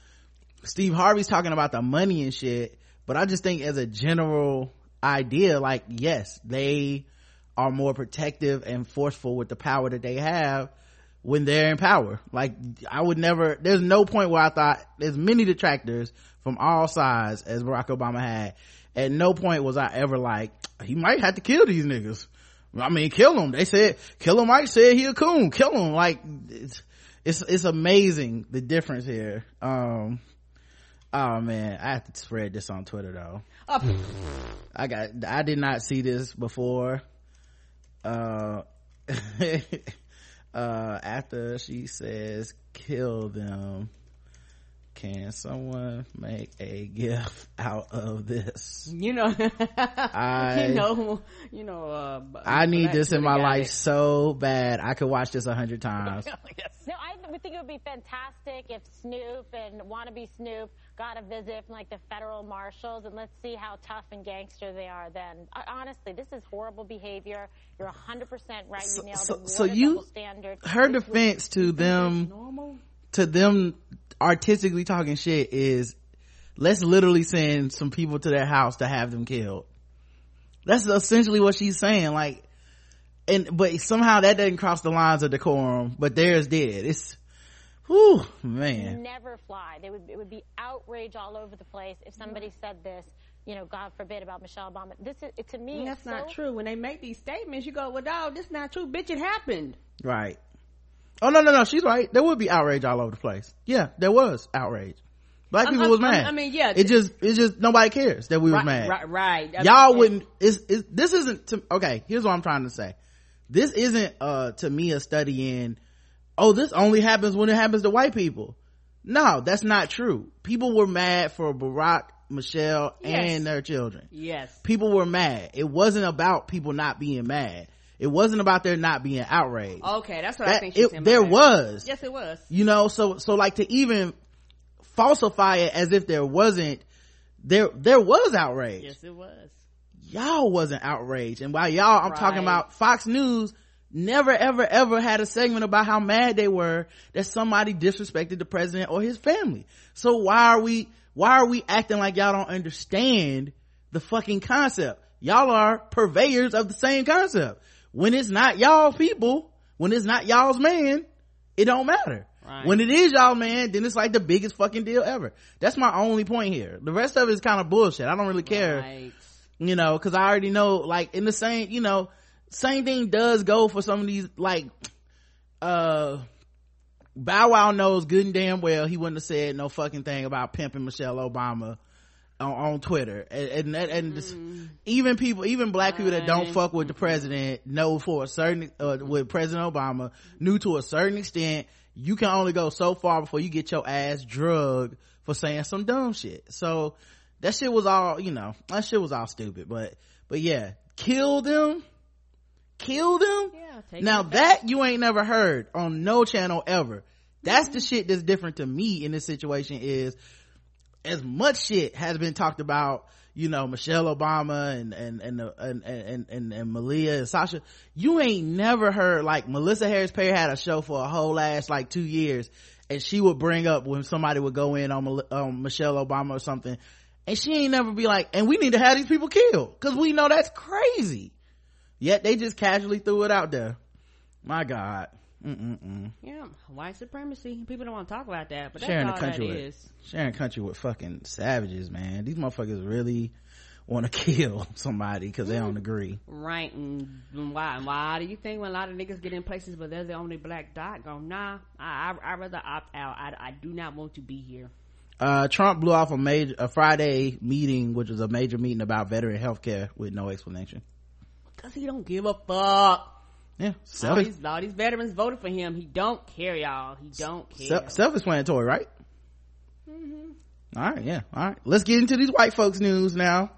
Steve Harvey's talking about the money and shit, but I just think as a general idea, like yes, they are more protective and forceful with the power that they have when they're in power. Like I would never, there's no point where I thought there's many detractors from all sides as Barack Obama had. At no point was I ever like, he might have to kill these niggas. I mean, kill them. They said, kill him. Mike said he a coon. Kill him. Like, it's, it's, it's amazing the difference here. Um, oh man, I have to spread this on Twitter though. I got, I did not see this before. Uh, uh, after she says kill them, can someone make a gift out of this? You know, I- you know, you know. Uh, b- I need this in my life it. so bad. I could watch this a hundred times. No, I would think it would be fantastic if Snoop and wannabe Snoop got a visit from like the federal marshals, and let's see how tough and gangster they are. Then, I- honestly, this is horrible behavior. You're 100 percent right. You nailed so- so you- double standard. Her defense to them, to them artistically talking shit is, let's literally send some people to their house to have them killed. That's essentially what she's saying. Like, and but somehow that doesn't cross the lines of decorum. But theirs did. It's, whew, man. never fly. They would it would be outrage all over the place if somebody said this. You know, God forbid about Michelle Obama. This is it, to me. And it's that's not so- true. When they make these statements, you go, "Well, dog, this is not true, bitch. It happened." Right. Oh no no no, she's right. There would be outrage all over the place. Yeah, there was outrage. Black I'm- people I'm- was I'm- mad. I mean, yeah, It just it just nobody cares that we was right, mad. Right, right. I Y'all mean, wouldn't. Is is this isn't to, okay? Here's what I'm trying to say. This isn't uh to me a study in. Oh, this only happens when it happens to white people. No, that's not true. People were mad for Barack, Michelle, Yes. and their children. Yes. People were mad. It wasn't about people not being mad. It wasn't about there not being outrage. Okay, that's what I think. She it- there was. Yes, it was. You know, so, so like to even falsify it as if there wasn't, there, there was outrage. Yes, it was. y'all wasn't outraged. And while y'all, I'm Right. talking about Fox News, never ever ever had a segment about how mad they were that somebody disrespected the president or his family. So why are we, why are we acting like y'all don't understand the fucking concept? Y'all are purveyors of the same concept. When it's not y'all people, when it's not y'all's man, it don't matter. Right. When it is y'all man, then it's like the biggest fucking deal ever. That's my only point here. The rest of it is kind of bullshit. I don't really care Right. you know because i already know like in the same you know same thing does go for some of these like uh bow wow knows good and damn well he wouldn't have said no fucking thing about pimping michelle obama on, on twitter. And and, and, just- even people even black people that don't fuck with the president know for a certain uh, with president obama knew to a certain extent you can only go so far before you get your ass drugged for saying some dumb shit. So that shit was all you know that shit was all stupid but but yeah. Kill them. Kill them? Yeah, now that you ain't never heard on no channel ever. That's the shit that's different to me in this situation is as much shit has been talked about you know michelle obama and and and uh, and and, and, and malia and sasha. You ain't never heard like melissa harris perry had a show for a whole last like two years and she would bring up when somebody would go in on michelle obama or something and she ain't never be like and we need to have these people killed because we know that's crazy. Yet they just casually threw it out there. My god Mm-mm-mm. Yeah, white supremacy. People don't want to talk about that, but that's sharing all the country that with is. sharing country with fucking savages man these motherfuckers really want to kill somebody because they don't agree Right, and why? Why do you think when a lot of niggas get in places but they're the only black dot, go, nah, I, I, I'd rather opt out. I, I do not want to be here. uh trump blew off a major a friday meeting which was a major meeting about veteran health care with no explanation Cause he don't give a fuck. Yeah. All these, all these veterans voted for him. He don't care, y'all. He don't care. self-explanatory right? All right yeah. All right. Let's get into these white folks news now.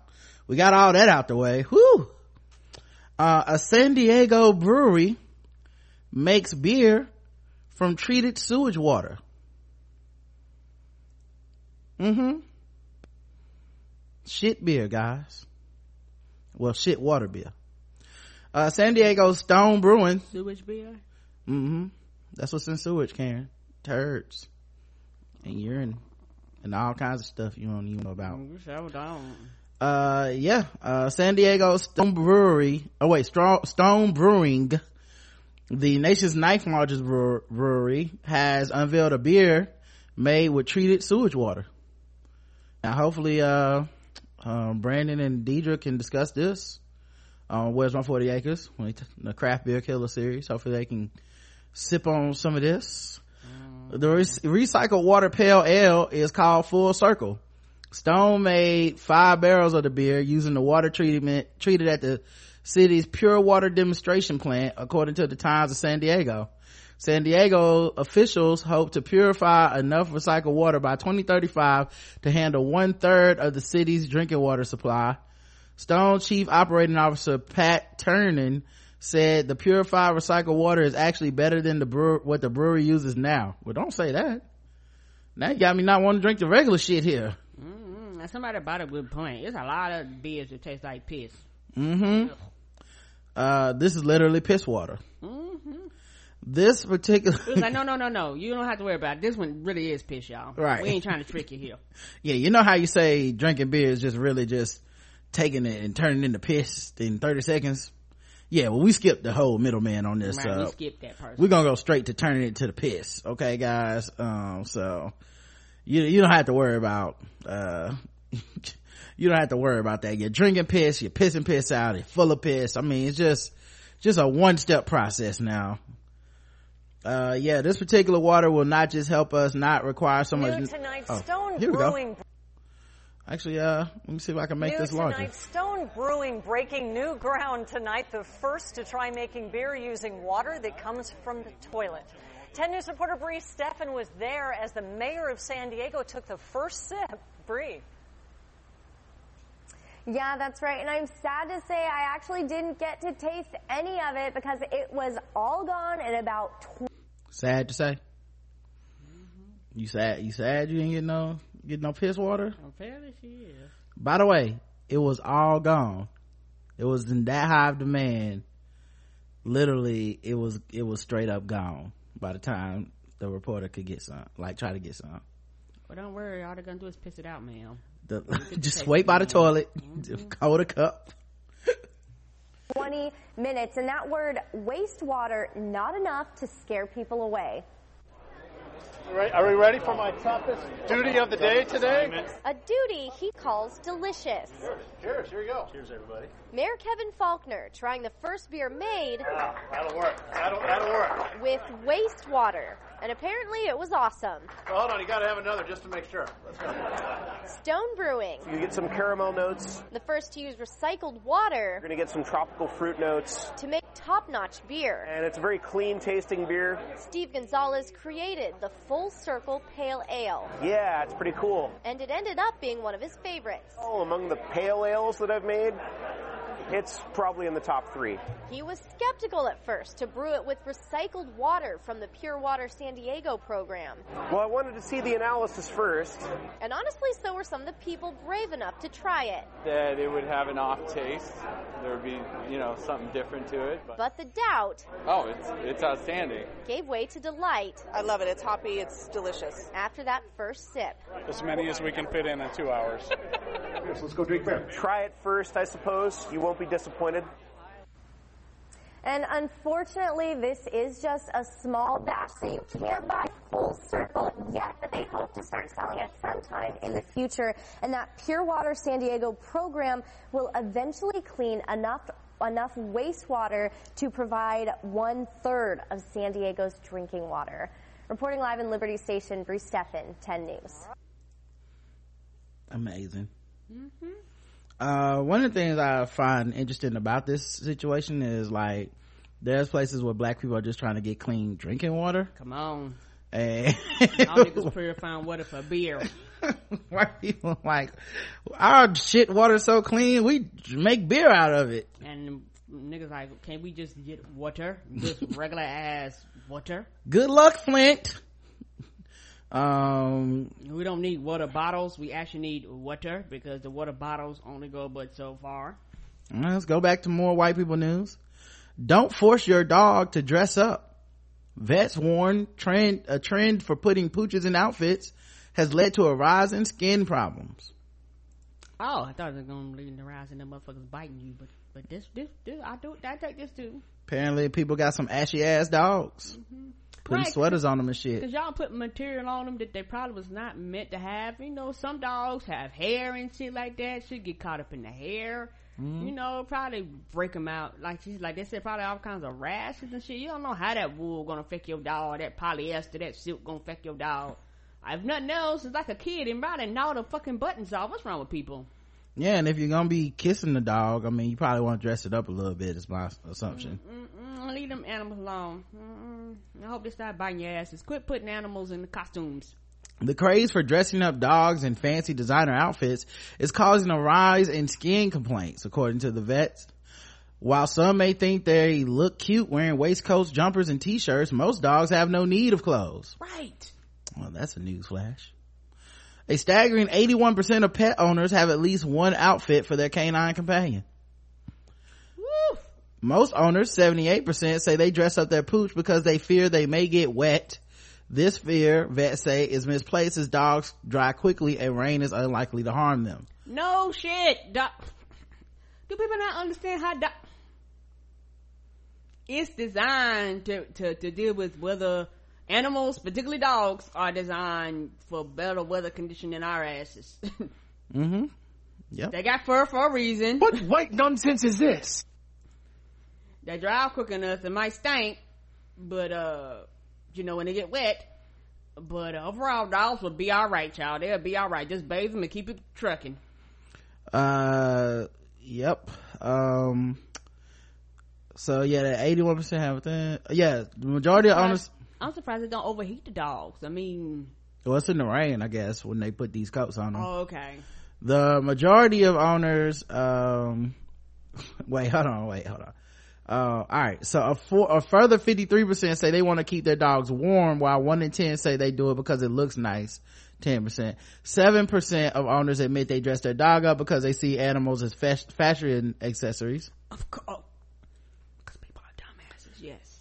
We got all that out the way. Whew. uh a san diego brewery makes beer from treated sewage water. Mm-hmm. Shit beer guys. Well shit water beer uh san diego stone brewing. Sewage beer. mm-hmm. That's what's in sewage karen. Turds. And urine and all kinds of stuff you don't even know about. Sure don't. uh yeah uh san diego stone brewery oh wait stone brewing the nation's ninth largest brewery has unveiled a beer made with treated sewage water. Now hopefully uh um, brandon and deidre can discuss this on where's my 40 acres? When t- the craft beer killer series. Hopefully they can sip on some of this. Mm. The re- recycled water pale ale is called full circle. Stone made five barrels of the beer using the water treatment treated at the city's pure water demonstration plant, according to the Times of San Diego. San Diego officials hope to purify enough recycled water by 2035 to handle one third of the city's drinking water supply. Stone Chief Operating Officer Pat Turnan said the purified recycled water is actually better than the brewer, what the brewery uses now. Well, don't say that. Now you got me not wanting to drink the regular shit here. Mm, now somebody brought a good point. There's a lot of beers that taste like piss. Mm-hmm. Uh, this is literally piss water. Mm-hmm. This particular, It was like, no, no, no, no. You don't have to worry about it. This one really is piss, y'all. Right. We ain't trying to trick you here. yeah, you know how you say drinking beer is just really just taking it and turning it into piss in 30 seconds? Yeah, well, we skipped the whole middleman on this. Right, we uh, skipped that part. we're gonna go straight to turning it to the piss. Okay, guys? Um, so, you, you don't have to worry about, uh, you don't have to worry about that. You're drinking piss, you're pissing piss out, you're full of piss. I mean, it's just, just a one step process now. Uh, yeah, this particular water will not just help us not require so much. New tonight, Oh, Stone here we go. Brewing. Actually, uh, let me see if I can make New this larger. tonight, Stone Brewing breaking new ground tonight, the first to try making beer using water that comes from the toilet. 10 News reporter Bree Steffen was there as the mayor of San Diego took the first sip. Bree. Yeah, that's right. And I'm sad to say I actually didn't get to taste any of it because it was all gone in about 20 Sad to say. You sad? You sad? You didn't get no get no piss water? Apparently she is. By the way, it was all gone it was in that high of demand literally it was it was straight up gone by the time the reporter could get some like try to get some Well, don't worry. All they're gonna do is piss it out, ma'am. the, just wait by the down. toilet mm-hmm. hold a cup 20 minutes. And that word wastewater, not enough to scare people away. Right, are we ready for my toughest duty of the day today? A duty he calls delicious. Cheers, cheers, here we go. Cheers, everybody. Mayor Kevin Faulconer trying the first beer made Ah, that'll work. That'll, that'll work. with wastewater. And apparently it was awesome. Well, hold on, you gotta have another just to make sure. Let's go. Stone Brewing, You get some caramel notes. the first to use recycled water You're gonna get some tropical fruit notes. to make top notch beer. And it's a very clean tasting beer. Steve Gonzalez created the Full Circle Pale Ale, Yeah, it's pretty cool. and it ended up being one of his favorites. Oh, among the pale ales that I've made, it's probably in the top three. He was skeptical at first to brew it with recycled water from the Pure Water San Diego program. Well, I wanted to see the analysis first. And honestly, so were some of the people brave enough to try it. that it would have an off taste. There would be, you know, something different to it. But, But the doubt oh, it's it's outstanding. gave way to delight I love it. It's hoppy. It's delicious. after that first sip. As many as we can fit in in two hours. let's go drink beer. Try it first, I suppose. You won't be disappointed. And unfortunately, this is just a small batch, so you can't buy full circle yet, but they hope to start selling it sometime in the future. And that Pure Water San Diego program will eventually clean enough enough wastewater to provide one third of San Diego's drinking water. Reporting live in Liberty Station, Bree Steffen, 10 News. amazing mm-hmm. Uh one of the things i find interesting about this situation is like there's places where black people are just trying to get clean drinking water Come on. and All niggas purifying water for beer. white people like our shit water so clean we make beer out of it And niggas like, can we just get water? Just regular ass water? good luck flint um We don't need water bottles. We actually need water because the water bottles only go but so far. let's go back to more white people news don't force your dog to dress up vets warn trend a trend for putting pooches in outfits has led to a rise in skin problems Oh, I thought it was gonna lead to the rise and the motherfuckers biting you, but but this this this I do I take this too. apparently people got some ashy ass dogs putting Right. sweaters on them and shit Cause y'all put material on them that they probably was not meant to have. You know, some dogs have hair and shit like that. Should get caught up in the hair. Mhm. You know, probably break them out. Like she's like they said, probably all kinds of rashes and shit. You don't know how that wool gonna affect your dog. That polyester, that silk gonna affect your dog. If nothing else, it's like a kid and probably all the fucking buttons off. What's wrong with people? Yeah and if you're gonna be kissing the dog i mean you probably want to dress it up a little bit is my assumption Mm-mm, leave them animals alone. Mm-mm. I hope they stop biting your asses. Quit putting animals in the costumes. The craze for dressing up dogs in fancy designer outfits is causing a rise in skin complaints, according to the vets. While some may think they look cute wearing waistcoats, jumpers, and t-shirts, most dogs have no need of clothes. Right. Well, that's a news flash. A staggering 81% of pet owners have at least one outfit for their canine companion. Most owners, 78%, say they dress up their pooch because they fear they may get wet. This fear, vets say, is misplaced as dogs dry quickly and rain is unlikely to harm them. No shit. Doc. Do people not understand how doc- it's designed to, to, to deal with whether animals, particularly dogs, are designed for better weather condition than our asses. Mm-hmm. Yep. they got fur for a reason. What white nonsense is this? They dry out quick enough. It might stink, but uh, you know when they get wet. But uh, overall, dogs will be all right, y'all. They'll be all right. Just bathe them and keep it trucking. Uh, yep. Um, so yeah, the 81% have a thing. Yeah, the majority of owners, I'm surprised they don't overheat the dogs. I mean, well, it's in the rain, I guess, when they put these coats on them. oh, okay. the majority of owners um wait hold on wait hold on uh all right so a, four, a further 53% say they want to keep their dogs warm while 1 in 10 say they do it because it looks nice 10%. 7% of owners admit they dress their dog up because they see animals as fashion accessories. Of course.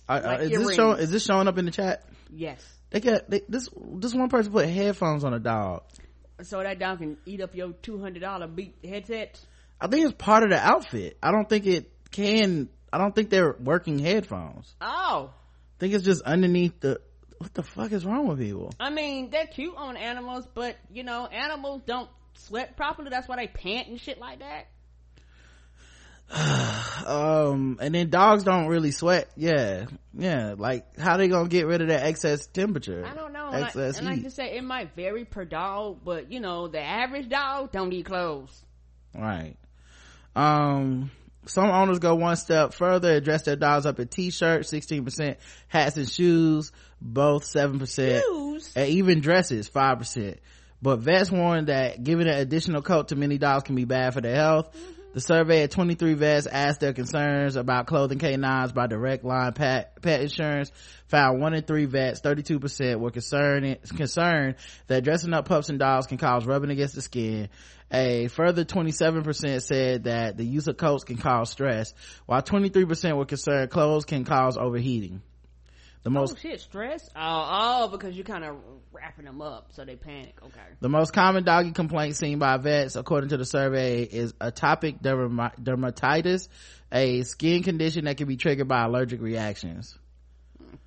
Because people are dumbasses, yes. Like is this showing, is this showing up in the chat? Yes. They got, they, this, this one person put headphones on a dog. So that dog can eat up your $200 beat headset? I think it's part of the outfit. I don't think it can, I don't think they're working headphones. Oh. I think it's just underneath the, what the fuck is wrong with people? I mean, they're cute on animals, but, you know, animals don't sweat properly. That's why they pant and shit like that. um and then dogs don't really sweat. Yeah. Yeah. Like how they gonna get rid of that excess temperature? I don't know. And, I, excess and like say, it might vary per dog, but, you know, the average dog don't need clothes. right. Um some owners go one step further and dress their dogs up in t-shirts 16% hats and shoes both 7% Shoes? and even dresses 5% but vets warn that giving an additional coat to many dogs can be bad for their health the survey at 23 vets asked their concerns about clothing canines by direct line pet, pet insurance. Found one in three vets 32% were concerned concerned that dressing up pups and dogs can cause rubbing against the skin. A further 27% said that the use of coats can cause stress while 23% were concerned clothes can cause overheating the most oh shit, stress? Oh, oh, because you're kind of wrapping them up so they panic. Okay. The most common doggy complaint seen by vets, according to the survey, is atopic dermatitis, a skin condition that can be triggered by allergic reactions.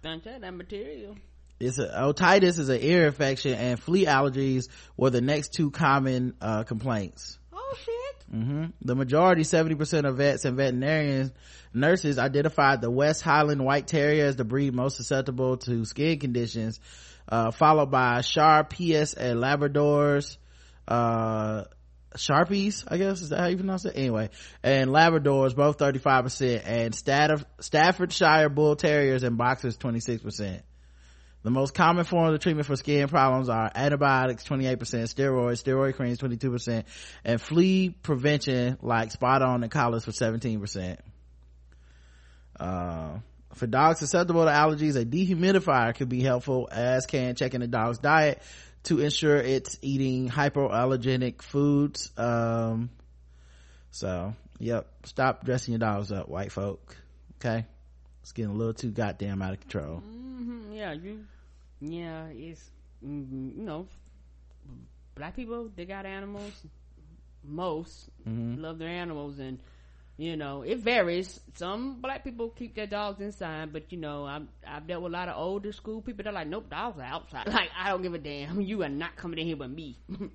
Don't tell that material. It's a, otitis is an ear infection, and flea allergies were the next two common uh, complaints. Oh shit. hmm The majority, 70% of vets and veterinarians, nurses identified the West Highland White Terrier as the breed most susceptible to skin conditions, uh, followed by Shar PS and Labradors, uh, Sharpies, I guess, is that how you pronounce it? Anyway, and Labradors, both 35%, and Staff- Staffordshire Bull Terriers and Boxers, 26%. The most common forms of treatment for skin problems are antibiotics, 28%, steroids, steroid creams, 22%, and flea prevention like spot on and collars for 17%. Uh, for dogs susceptible to allergies, a dehumidifier could be helpful, as can checking the dog's diet to ensure it's eating hypoallergenic foods. Um, so, yep, stop dressing your dogs up, white folk. Okay? It's getting a little too goddamn out of control. hmm Yeah, you. Yeah, it's mm, you know, black people they got animals. Most Mhm. love their animals, and you know it varies. Some black people keep their dogs inside, but you know I'm, I've dealt with a lot of older school people. They're like, nope, dogs are outside. Like I don't give a damn. You are not coming in here with me.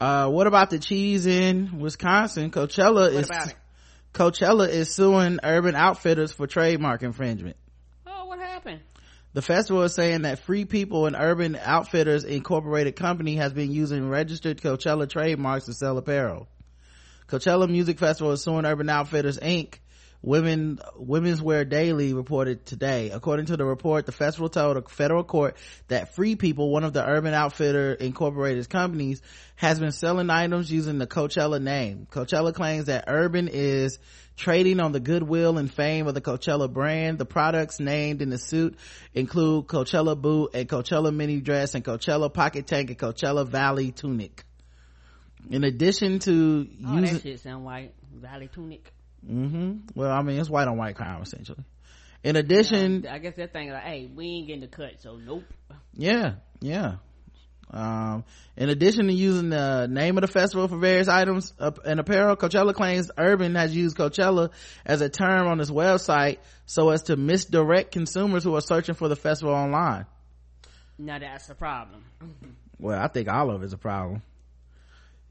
Uh, what about the cheese in Wisconsin? Coachella What is. Coachella is suing Urban Outfitters for trademark infringement. oh, what happened? The festival is saying that Free People and Urban Outfitters Incorporated Company has been using registered Coachella trademarks to sell apparel. Coachella Music Festival is suing Urban Outfitters Inc. Women, Women's Wear Daily reported today. According to the report, the festival told a federal court that Free People, one of the Urban Outfitter Incorporated companies, has been selling items using the Coachella name. Coachella claims that Urban is trading on the goodwill and fame of the Coachella brand. The products named in the suit include Coachella boot and Coachella mini dress and Coachella pocket tank and Coachella Valley tunic. In addition to Oh, using, that shit sound white. Valley tunic. hmm Well, I mean, it's white on white crime essentially. In addition, I guess that thing like, hey, we ain't getting the cut, so nope. yeah, yeah. Um, in addition to using the name of the festival for various items and apparel, Coachella claims Urban has used Coachella as a term on its website so as to misdirect consumers who are searching for the festival online. Now that's the problem. Well, I think all of it's a problem.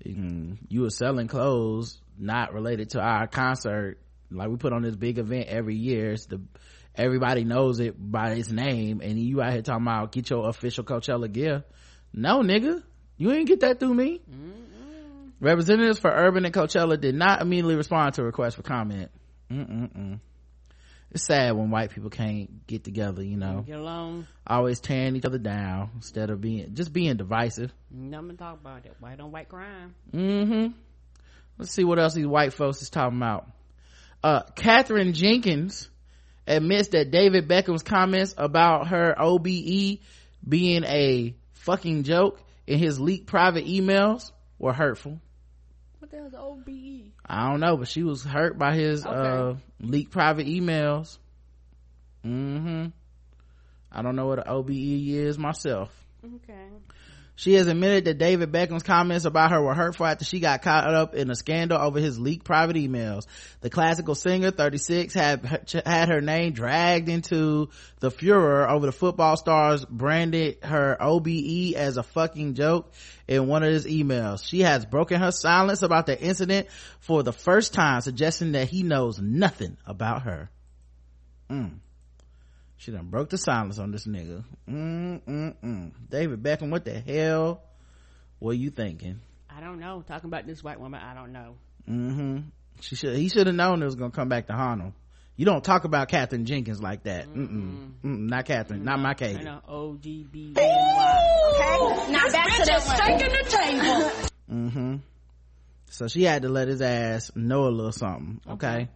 You, you were selling clothes not related to our concert. Like we put on this big event every year. It's the everybody knows it by its name, and you out here talking about get your official Coachella gear. No, nigga, you ain't get that through me. Representatives for Urban and Coachella did not immediately respond to a request for comment. Mm-mm-mm. It's sad when white people can't get together, you know. Get along. Always tearing each other down instead of being just being divisive. Nothing to talk about it. White on white crime. hmm Let's see what else these white folks is talking about. Uh, Katherine Jenkins admits that David Beckham's comments about her OBE being a fucking joke in his leaked private emails were hurtful. What the hell's OBE? I don't know, but she was hurt by his Okay. uh leaked private emails. Mm-hmm. I don't know what an OBE is myself. Okay. She has admitted that David Beckham's comments about her were hurtful after she got caught up in a scandal over his leaked private emails. The classical singer, 36, had had her name dragged into the furor over the football stars branded her OBE as a fucking joke in one of his emails. She has broken her silence about the incident for the first time, suggesting that he knows nothing about her. Mm. She done broke the silence on this nigga. Mm, mm, mm. David Beckham, what the hell were you thinking? I don't know. Talking about this white woman, I don't know. Mm-hmm. She should, he should have known it was gonna come back to haunt him. You don't talk about Katherine Jenkins like that. Mm-mm. Mm-mm. Not Katherine. Not my I know. OGB. Okay, now back to the steak in the table. Mm-hmm. So she had to let his ass know a little something. Okay.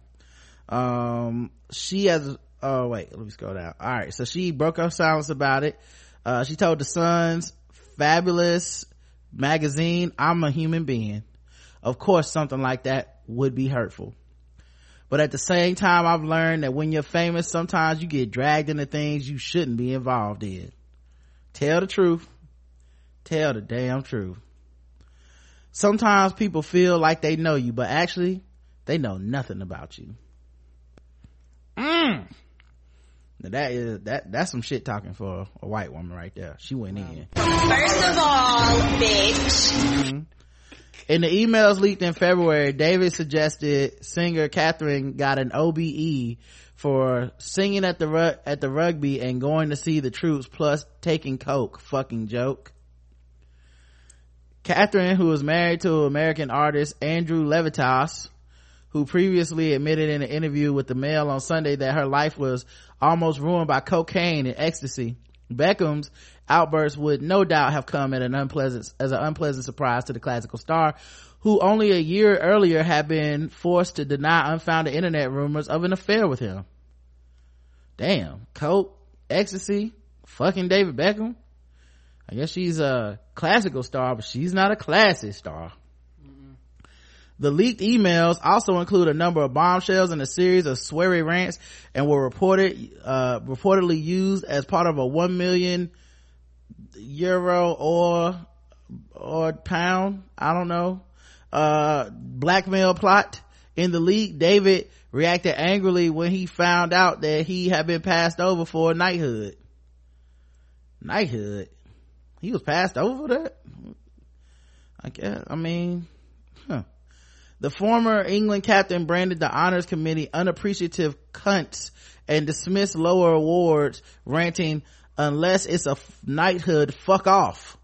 Um, she has, oh wait, let me scroll down. All right. So she broke her silence about it. Uh, she told the Sun's fabulous magazine, I'm a human being. Of course, something like that would be hurtful. But at the same time, I've learned that when you're famous, sometimes you get dragged into things you shouldn't be involved in. Tell the truth. Tell the damn truth. Sometimes people feel like they know you, but actually, they know nothing about you. Mm. Now that is that that's some shit talking for a white woman right there. She went in. First of all, bitch. Mhm. In the emails leaked in February, David suggested singer Katherine got an OBE for singing at the ru- at the rugby and going to see the troops plus taking coke. Fucking joke. Katherine, who was married to American artist Andrew Levitas, who previously admitted in an interview with the Mail on Sunday that her life was almost ruined by cocaine and ecstasy. Beckham's outburst would no doubt have come at an unpleasant, as an unpleasant surprise to the classical star, who only a year earlier had been forced to deny unfounded internet rumors of an affair with him. Damn, coke, ecstasy, fucking David Beckham. I guess she's a classical star, but she's not a classic star. The leaked emails also include a number of bombshells and a series of sweary rants and were reported, uh, reportedly used as part of a one million euro or, or pound, I don't know, uh, blackmail plot. In the leak, David reacted angrily when he found out that he had been passed over for knighthood. Knighthood? He was passed over that? I guess, I mean. The former England captain branded the honors committee unappreciative cunts and dismissed lower awards, ranting, unless it's a f- knighthood, fuck off.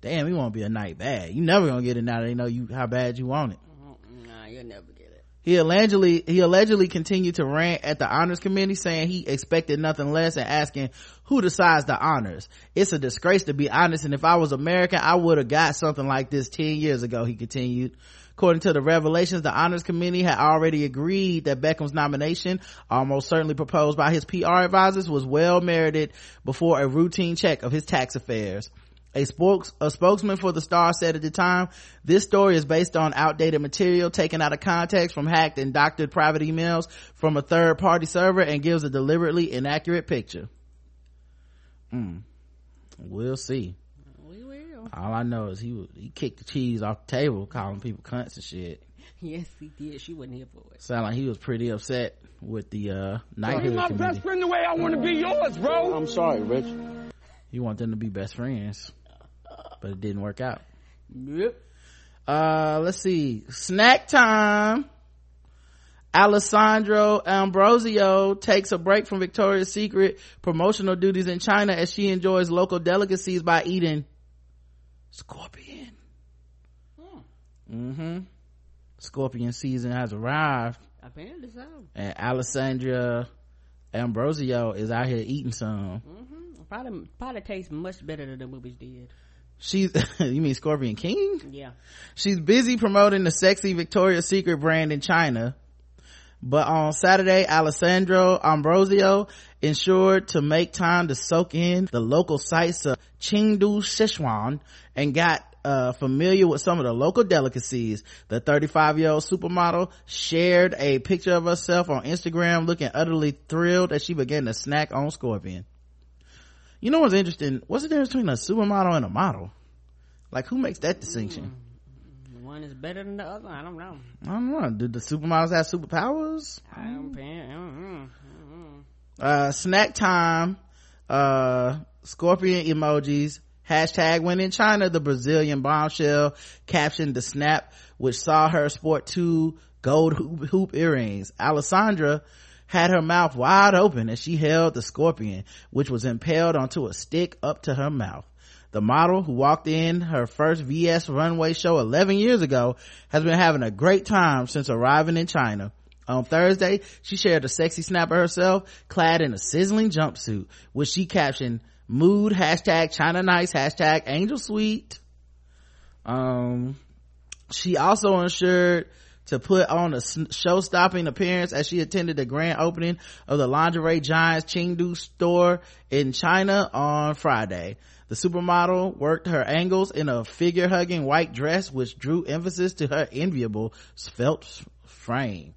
Damn, you won't be a knight bad. You never gonna get it now they know you, how bad you want it. Mm-hmm. Nah, you'll never get it. He allegedly, he allegedly continued to rant at the honors committee saying he expected nothing less and asking who decides the honors. It's a disgrace to be honest and if I was American, I would have got something like this 10 years ago, he continued. According to the revelations, the honors committee had already agreed that Beckham's nomination, almost certainly proposed by his PR advisors, was well merited before a routine check of his tax affairs. A spokes, a spokesman for the star said at the time, this story is based on outdated material taken out of context from hacked and doctored private emails from a third party server and gives a deliberately inaccurate picture. Mm. We'll see. We. All I know is he was- he kicked the cheese off the table, calling people cunts and shit. Yes, he did. She wasn't here for it. Sound like he was pretty upset with the uh knighthood Be my committee. best friend the way I want to be yours, bro. I'm sorry, Rich. You want them to be best friends, but it didn't work out. Yep. Uh, let's see. Snack time. Alessandra Ambrosio takes a break from Victoria's Secret promotional duties in China as she enjoys local delicacies by eating scorpion. Mm-hmm. Scorpion season has arrived Apparently so. and Alessandra Ambrosio is out here eating some. Mm-hmm. Probably, probably tastes much better than the movies did. She's, you mean Scorpion King? Yeah. She's busy promoting the sexy Victoria's Secret brand in China. But on Saturday, Alessandra Ambrosio ensured to make time to soak in the local sights of Chengdu, Sichuan and got uh, familiar with some of the local delicacies. The 35 year old supermodel shared a picture of herself on Instagram looking utterly thrilled as she began to snack on scorpion. You know what's interesting? What's the difference between a supermodel and a model? Like who makes that distinction? One is better than the other. I don't know. I don't know. Did the supermodels have superpowers? I don't. I don't know. I don't. Uh, snack time, uh, scorpion emojis, hashtag when in China, the Brazilian bombshell captioned the snap, which saw her sport two gold hoop, hoop earrings. Alessandra had her mouth wide open as she held the scorpion, which was impaled onto a stick up to her mouth. The model who walked in her first VS runway show 11 years ago has been having a great time since arriving in China. On Thursday, she shared a sexy snap of herself clad in a sizzling jumpsuit, which she captioned mood hashtag China nice hashtag angel sweet. Um, she also ensured to put on a show stopping appearance as she attended the grand opening of the lingerie giant's Chengdu store in China on Friday. The supermodel worked her angles in a figure hugging white dress which drew emphasis to her enviable svelte frame.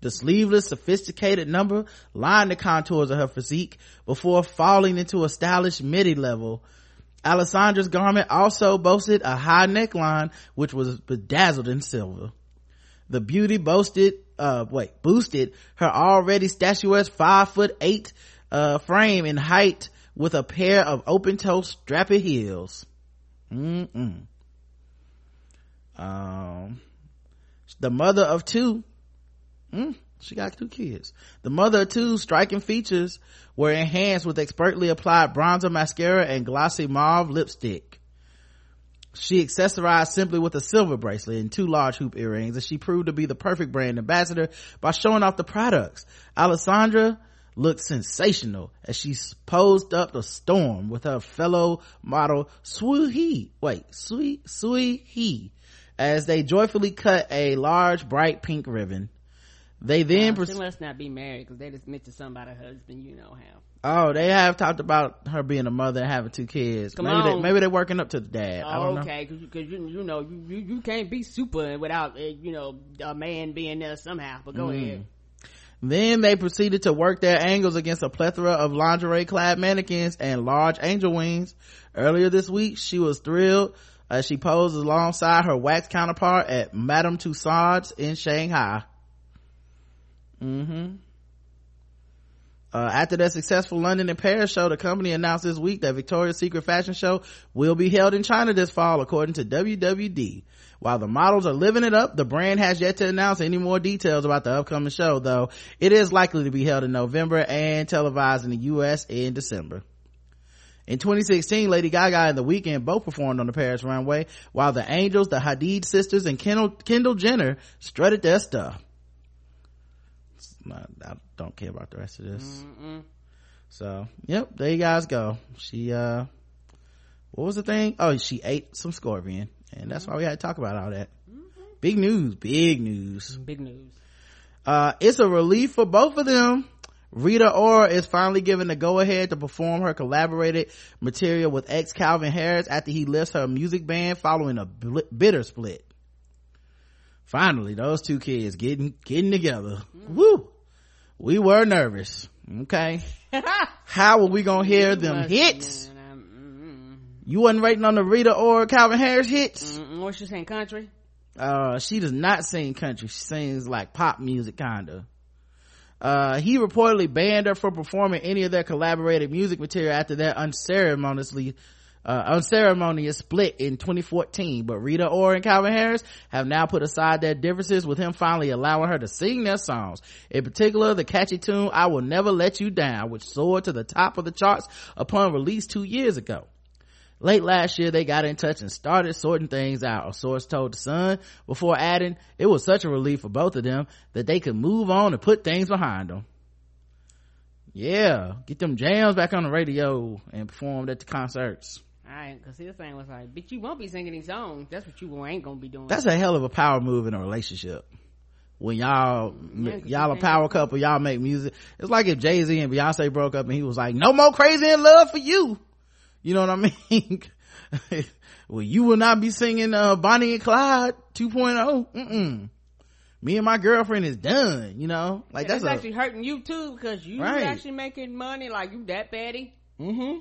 The sleeveless, sophisticated number lined the contours of her physique before falling into a stylish midi level. Alessandra's garment also boasted a high neckline which was bedazzled in silver. The beauty boasted, uh, wait, boosted her already statuesque five foot eight, uh, frame in height with a pair of open toe strappy heels. Mm-mm. Um, the mother of two, mm, she got two kids. The mother of two striking features were enhanced with expertly applied bronzer mascara and glossy mauve lipstick. She accessorized simply with a silver bracelet and two large hoop earrings and she proved to be the perfect brand ambassador by showing off the products. Alessandra looked sensational as she posed up the storm with her fellow model Sui He. Wait, Sui, Sui He. As they joyfully cut a large bright pink ribbon. They then she must not be married because they just mentioned something about her husband. You know how. Oh, they have talked about her being a mother and having two kids. Come maybe on. They, maybe they're working up to the dad. I don't know. okay, because you, you know you, you you can't be super without uh, you know a man being there somehow. But go Mm. ahead. Then they proceeded to work their angles against a plethora of lingerie clad mannequins and large angel wings. Earlier this week, she was thrilled as she posed alongside her wax counterpart at Madame Tussauds in Shanghai. Mm-hmm. Uh, after their successful London and Paris show, the company announced this week that Victoria's Secret fashion show will be held in China this fall, according to WWD. While the models are living it up, the brand has yet to announce any more details about the upcoming show, though it is likely to be held in November and televised in the US in December. In 2016, Lady Gaga and The Weeknd both performed on the Paris runway, while the Angels, the Hadid sisters, and Kendall, Kendall Jenner strutted their stuff. I don't care about the rest of this. Mm-mm. So, yep, there you guys go. She, uh, what was the thing? Oh, she ate some scorpion. And that's why we had to talk about all that. Big news, big news. Big news. Uh, it's a relief for both of them. Rita Ora is finally given the go ahead to perform her collaborated material with ex Calvin Harris after he left her music band following a bl- bitter split. Finally, those two kids getting, getting together. Woo! We were nervous. Okay. How are we gonna hear them hits? You wasn't waiting on the Rita or Calvin Harris hits? Mm-mm. What's she saying? Country? uh she does not sing country she sings like pop music kinda uh he reportedly banned her from performing any of their collaborated music material after their unceremoniously uh, unceremonious split in 2014 but rita ora and calvin harris have now put aside their differences with him finally allowing her to sing their songs in particular the catchy tune i will never let you down which soared to the top of the charts upon release two years ago Late last year, they got in touch and started sorting things out, a source told The Sun, before adding, it was such a relief for both of them that they could move on and put things behind them. Yeah, get them jams back on the radio and performed at the concerts. Alright, cause his thing was like, bitch, you won't be singing these songs. That's what you ain't gonna be doing. That's a hell of a power move in a relationship. when y'all Yeah, y'all a power couple y'all make music it's like if jay-z and beyonce broke up and he was like no more crazy in love for you you know what i mean well you will not be singing uh bonnie and clyde 2.0 Mm-mm. me and my girlfriend is done you know like that's, that's a, actually hurting you too because you Right. actually making money like you that petty mm-hmm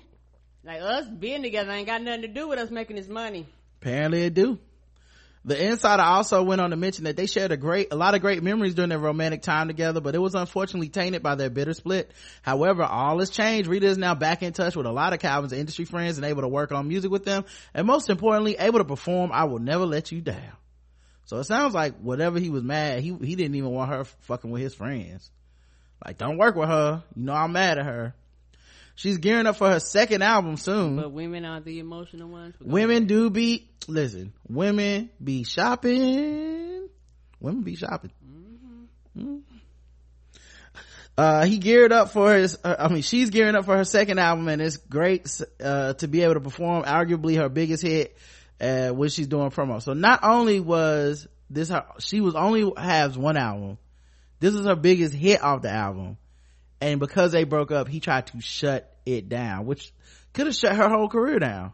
like us being together ain't got nothing to do with us making this money Apparently it do. The insider also went on to mention that they shared a great, a lot of great memories during their romantic time together, but it was unfortunately tainted by their bitter split. However, all has changed. Rita is now back in touch with a lot of Calvin's industry friends and able to work on music with them, and most importantly, able to perform "I Will Never Let You Down." So it sounds like whatever he was mad, he he didn't even want her fucking with his friends. Like, don't work with her. You know I'm mad at her. She's gearing up for her second album soon. but women are the emotional ones Women do be listen. Women be shopping. Women be shopping. Mhm. Uh, he geared up for his. Uh, I mean, she's gearing up for her second album, and it's great uh, to be able to perform arguably her biggest hit uh, when she's doing promo. So not only was this her, she was only has one album. This is her biggest hit off the album, and because they broke up, he tried to shut it down, which could have shut her whole career down.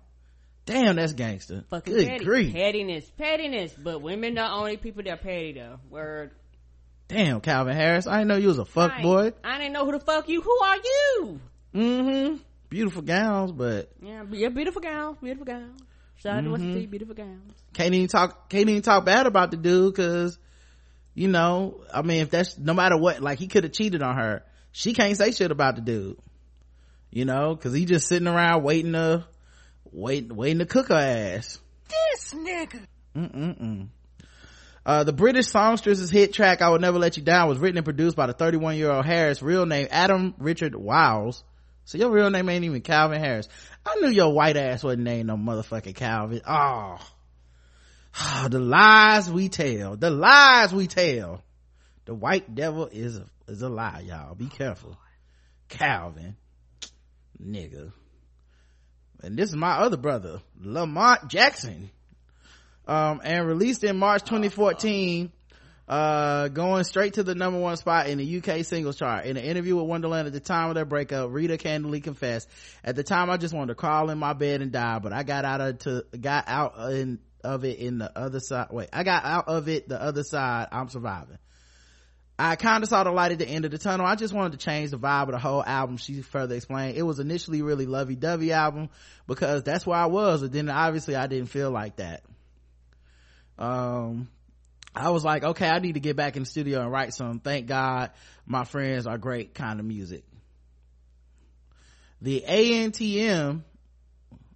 Damn, that's gangster. fucking Good petty. grief. pettiness pettiness but women the only people that are petty though word Damn, Calvin Harris. I didn't know you was a fuck I- boy. I didn't know who the fuck you who are you Mm-hmm. Beautiful gowns, but yeah you're beautiful gals beautiful gals shout out to what's the beautiful gals can't even talk can't even talk bad about the dude because you know i mean if that's no matter what like he could have cheated on her she can't say shit about the dude you know because he just sitting around waiting to wait waiting to cook her ass This nigga. Mm-mm-mm. Uh, the British songstress's hit track "I Will Never Let You Down" was written and produced by the 31-year-old Harris, real name Adam Richard Wiles. So your real name ain't even Calvin Harris. I knew your white ass wasn't named no motherfucking Calvin. Oh, the lies we tell, the lies we tell. The white devil is a, is a lie, y'all. Be careful. Calvin, nigga. And this is my other brother, Lamont Jackson um, and released in March 2014, uh, going straight to the number one spot in the UK singles chart. In an interview with Wonderland at the time of their breakup, Rita candidly confessed, "At the time, I just wanted to crawl in my bed and die, but I got out of to got out in, of it in the other side. Wait, I got out of it the other side. I'm surviving." I kind of saw the light at the end of the tunnel. I just wanted to change the vibe of the whole album. She further explained, it was initially really lovey-dovey album because that's where I was, but then obviously I didn't feel like that um i was like okay i need to get back in the studio and write some thank god my friends are great kind of music the antm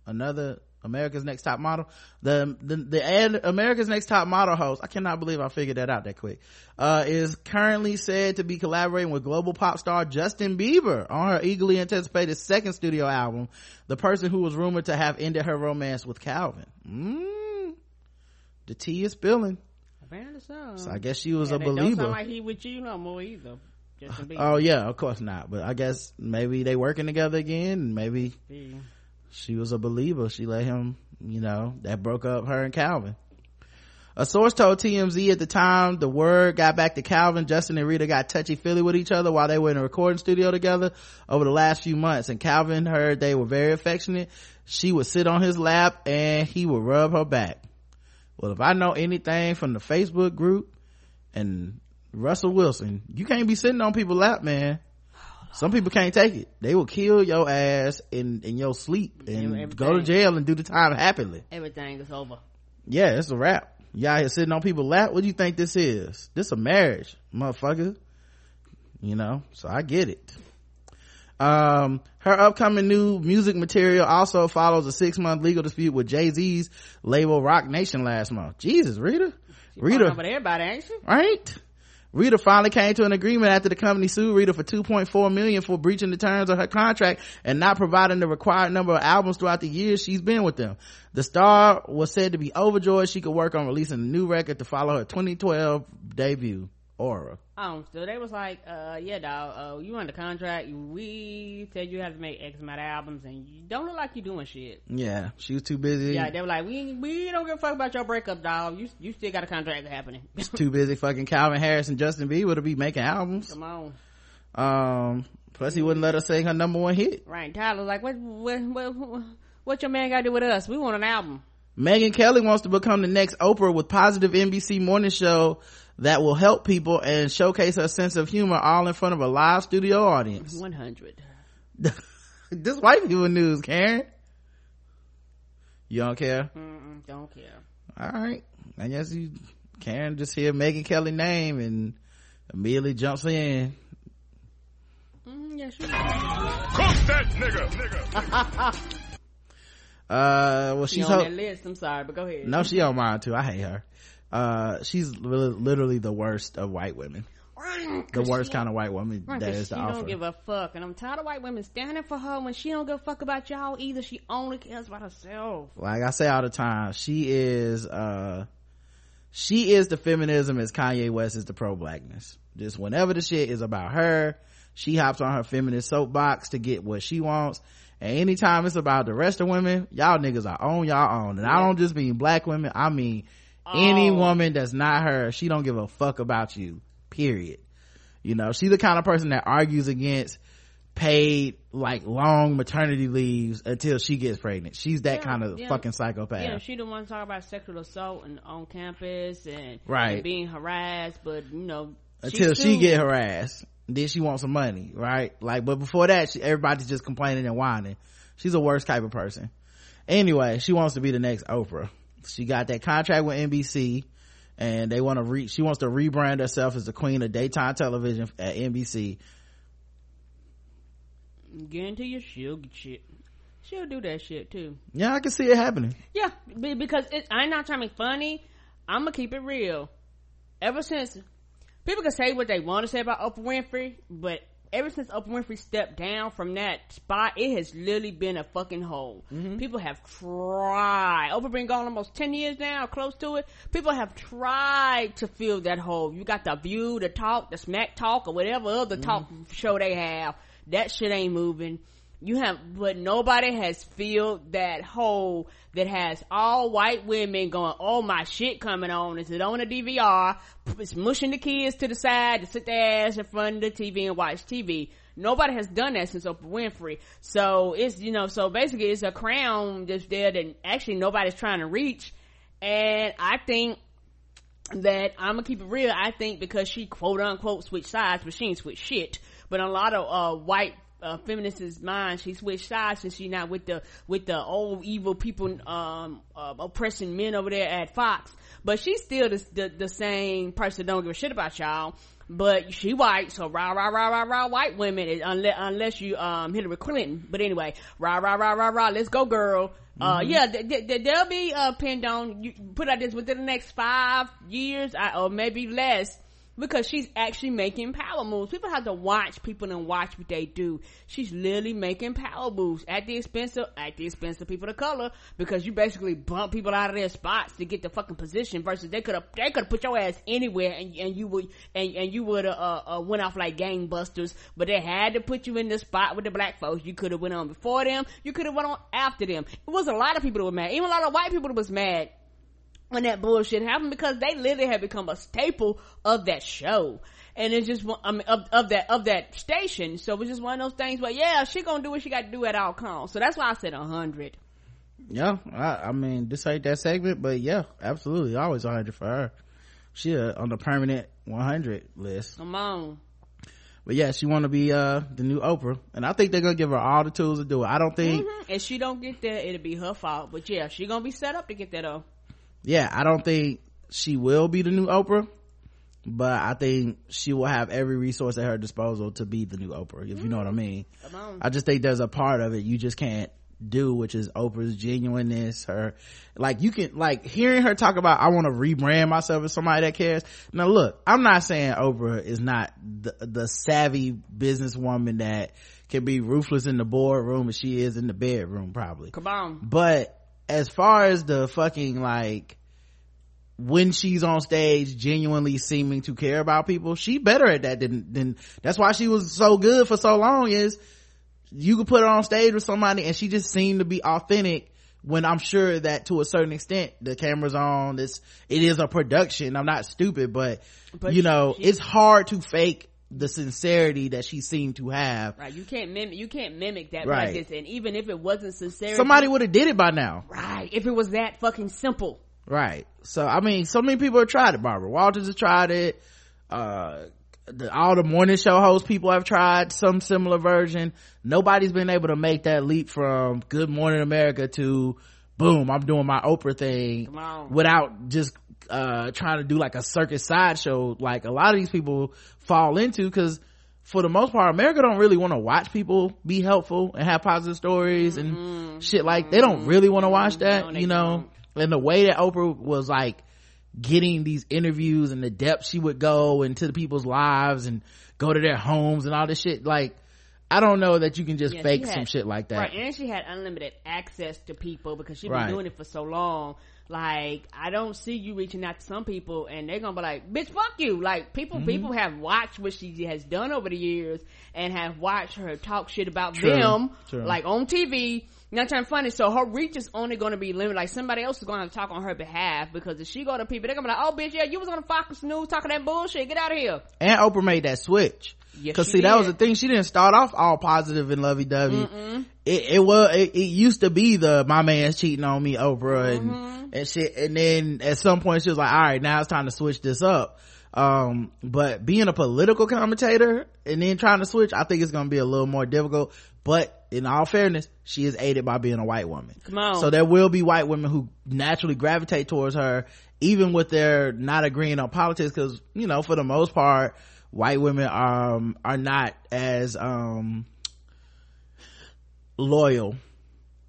another america's next top model. The the, the ad, america's next top model host i cannot believe i figured that out that quick uh is currently said to be collaborating with global pop star justin bieber on her eagerly anticipated second studio album the person who was rumored to have ended her romance with calvin. Mm, the tea is spilling. Apparently so. So i guess she was Yeah, a that don't believer. sound like he with you no more either Justin Bieber. oh yeah of course not but i guess maybe they working together again maybe Yeah. She was a believer she let him you know that broke up her and calvin a source told TMZ at the time the word got back to Calvin, Justin and Rita got touchy feely with each other while they were in a recording studio together over the last few months. And Calvin heard they were very affectionate. She would sit on his lap and he would rub her back. Well, if I know anything from the Facebook group and Russell Wilson, you can't be sitting on people's lap, man. Some people can't take it. They will kill your ass in, in your sleep and Everything. go to jail and do the time happily. everything is over Yeah, it's a wrap. Y'all here sitting on people's lap. What do you think this is? This is a marriage, motherfucker. You know, so I get it. Um, her upcoming new music material also follows a six month legal dispute with Jay-Z's label Roc Nation last month. Jesus, Rita. Rita. but everybody ain't she Right? Rita finally came to an agreement after the company sued Rita for 2.4 million for breaching the terms of her contract and not providing the required number of albums throughout the years she's been with them. The star was said to be overjoyed she could work on releasing a new record to follow her 2012 debut. Aura Um, so they was like, uh, yeah, dog, uh, you under contract. We said you have to make X amount of albums, and you don't look like you doing shit. yeah she was too busy Yeah, they were like, we we don't give a fuck about your breakup, dog. You you still got a contract happening. too busy fucking calvin harris and justin bieber to be making albums Come on, um plus he wouldn't let her sing her number one hit right? Tyler was like, what what what, what your man got to do with us? We want an album. Megyn Kelly wants to become the next Oprah with positive NBC morning show that will help people and showcase her sense of humor all in front of a live studio audience. One hundred. this white people news, Karen. You don't care? Mm-mm, don't care. All right. I guess you, Karen just hear Megyn Kelly name and immediately jumps in. Mm, yeah, sure. Cook that nigga, nigga. Uh, well, She she's on ho- that list. I'm sorry, but go ahead. no, she on mine too. I hate her. Uh, she's li- literally the worst of white women. The worst kind of white woman Right, that is she don't give a fuck, and I'm tired of white women standing for her when she don't give a fuck about y'all either. She only cares about herself. like I say all the time, she is, uh, she is the feminism as Kanye West is the pro-blackness. Just whenever the shit is about her, she hops on her feminist soapbox to get what she wants. And anytime it's about the rest of women, y'all niggas are on y'all own. And I don't just mean black women, I mean any Oh. woman that's not her, she don't give a fuck about you. Period. You know, she's the kind of person that argues against paid like long maternity leaves until she gets pregnant. She's that Yeah, kind of yeah. fucking psychopath. Yeah, she the one talk about sexual assault and on campus and, Right. and being harassed, but you know until she get harassed then she wants some money right like but before that she, everybody's just complaining and whining she's a worst type of person anyway she wants to be the next oprah she got that contract with nbc and they want to re she wants to rebrand herself as the queen of daytime television at nbc Guarantee you, she'll get shit. She'll do that shit too. yeah i can see it happening Yeah, because it, I'm not trying to be funny. I'm gonna keep it real. Ever since people can say what they want to say about Oprah Winfrey, but ever since Oprah Winfrey stepped down from that spot, it has literally been a fucking hole. Mm-hmm. People have tried. Oprah been gone almost ten years now, close to it. People have tried to fill that hole. You got the View, the Talk, the Smack Talk, or whatever other mm-hmm. talk show they have. That shit ain't moving. You have, but nobody has filled that hole that has all white women going, oh my shit coming on. Is it on a DVR? It's mushing the kids to the side to sit their ass in front of the TV and watch TV. Nobody has done that since Oprah Winfrey. So it's, you know, so basically it's a crown that's there that actually nobody's trying to reach. And I think that I'm gonna keep it real. I think because she quote unquote switched sides, but she ain't switched shit. But a lot of uh, white uh, feminists' mind, she switched sides and she not with the with the old evil people um, uh, oppressing men over there at Fox. But she's still the, the the same person. Don't give a shit about y'all. But she white, so rah rah rah rah rah white women unless unless you um Hillary Clinton. But anyway, rah rah rah rah rah. Let's go, girl. Uh, Mm-hmm. yeah, th- th- th- they'll be, uh, pinned on, you put out this within the next five years, I, or maybe less, because she's actually making power moves. People have to watch people and watch what they do. She's literally making power moves at the expense of, at the expense of people of color, because you basically bump people out of their spots to get the fucking position versus they could have, they could have put your ass anywhere and, and you would, and, and you would have, uh, uh, went off like gangbusters, but they had to put you in the spot with the black folks. You could have went on before them. You could have went on after them. It was a lot of people that were mad. Even a lot of white people that was mad when that bullshit happened because they literally had become a staple of that show. And it's just I mean, of, of that, of that station. So it was just one of those things where, yeah, she gonna do what she got to do at all costs. So that's why I said a hundred. yeah I, I mean this ain't that segment but yeah absolutely always a 100 for her she uh, on the permanent 100 list Come on. but yeah she want to be uh the new oprah and i think they're gonna give her all the tools to do it i don't think Mhm. If she don't get there, it'll be her fault. But yeah, she gonna be set up to get that though. Yeah i don't think she will be the new oprah but i think she will have every resource at her disposal to be the new oprah if you know what i mean. I just think there's a part of it you just can't do which is oprah's genuineness her like you can like hearing her talk about i want to rebrand myself as somebody that cares. Now look i'm not saying oprah is not the, the savvy businesswoman that can be ruthless in the boardroom as she is in the bedroom probably. Come on. but as far as the fucking like when she's on stage genuinely seeming to care about people she better at that than than that's why she was so good for so long is you could put her on stage with somebody and she just seemed to be authentic when i'm sure that to a certain extent the camera's on this it is a production. I'm not stupid but, But you know she- it's hard to fake the sincerity that she seemed to have Right, you can't mimic. You can't mimic that Right. this. And even if it wasn't sincere, somebody would have did it by now Right, if it was that fucking simple. Right. So I mean, so many people have tried it. Barbara Walters has tried it. Uh, the, all the morning show host people have tried some similar version. Nobody's been able to make that leap from Good Morning America to boom, I'm doing my Oprah thing without just uh trying to do like a circus sideshow like a lot of these people fall into because for the most part america don't really want to watch people be helpful and have positive stories and shit like they don't really want to watch that you know? and the way that oprah was like getting these interviews and the depth she would go into the people's lives and go to their homes and all this shit like i don't know that you can just Yeah, fake had- some shit like that Right, and she had unlimited access to people because she's been Right. doing it for so long. Like, I don't see you reaching out to some people and they're gonna be like, bitch, fuck you. Like, people, Mhm. people have watched what she has done over the years and have watched her talk shit about True, them, true. like on TV. Not trying to funny, so her reach is only going to be limited. Like somebody else is going to to talk on her behalf because if she go to people, they're gonna be like, "Oh, bitch, yeah, you was on Fox News talking that bullshit. Get out of here." and oprah made that switch Yes, Cause see, that was the thing. She didn't start off all positive and lovey dovey. It, it was, it, it used to be the, my man's cheating on me, Oprah Mm-hmm. and, and shit. And then at some point she was like, all right, now it's time to switch this up. Um, but being a political commentator and then trying to switch, I think it's going to be a little more difficult. But in all fairness, she is aided by being a white woman. Come on. So there will be white women who naturally gravitate towards her, even with their not agreeing on politics. Cause, you know, for the most part, white women, um, are not as, um, loyal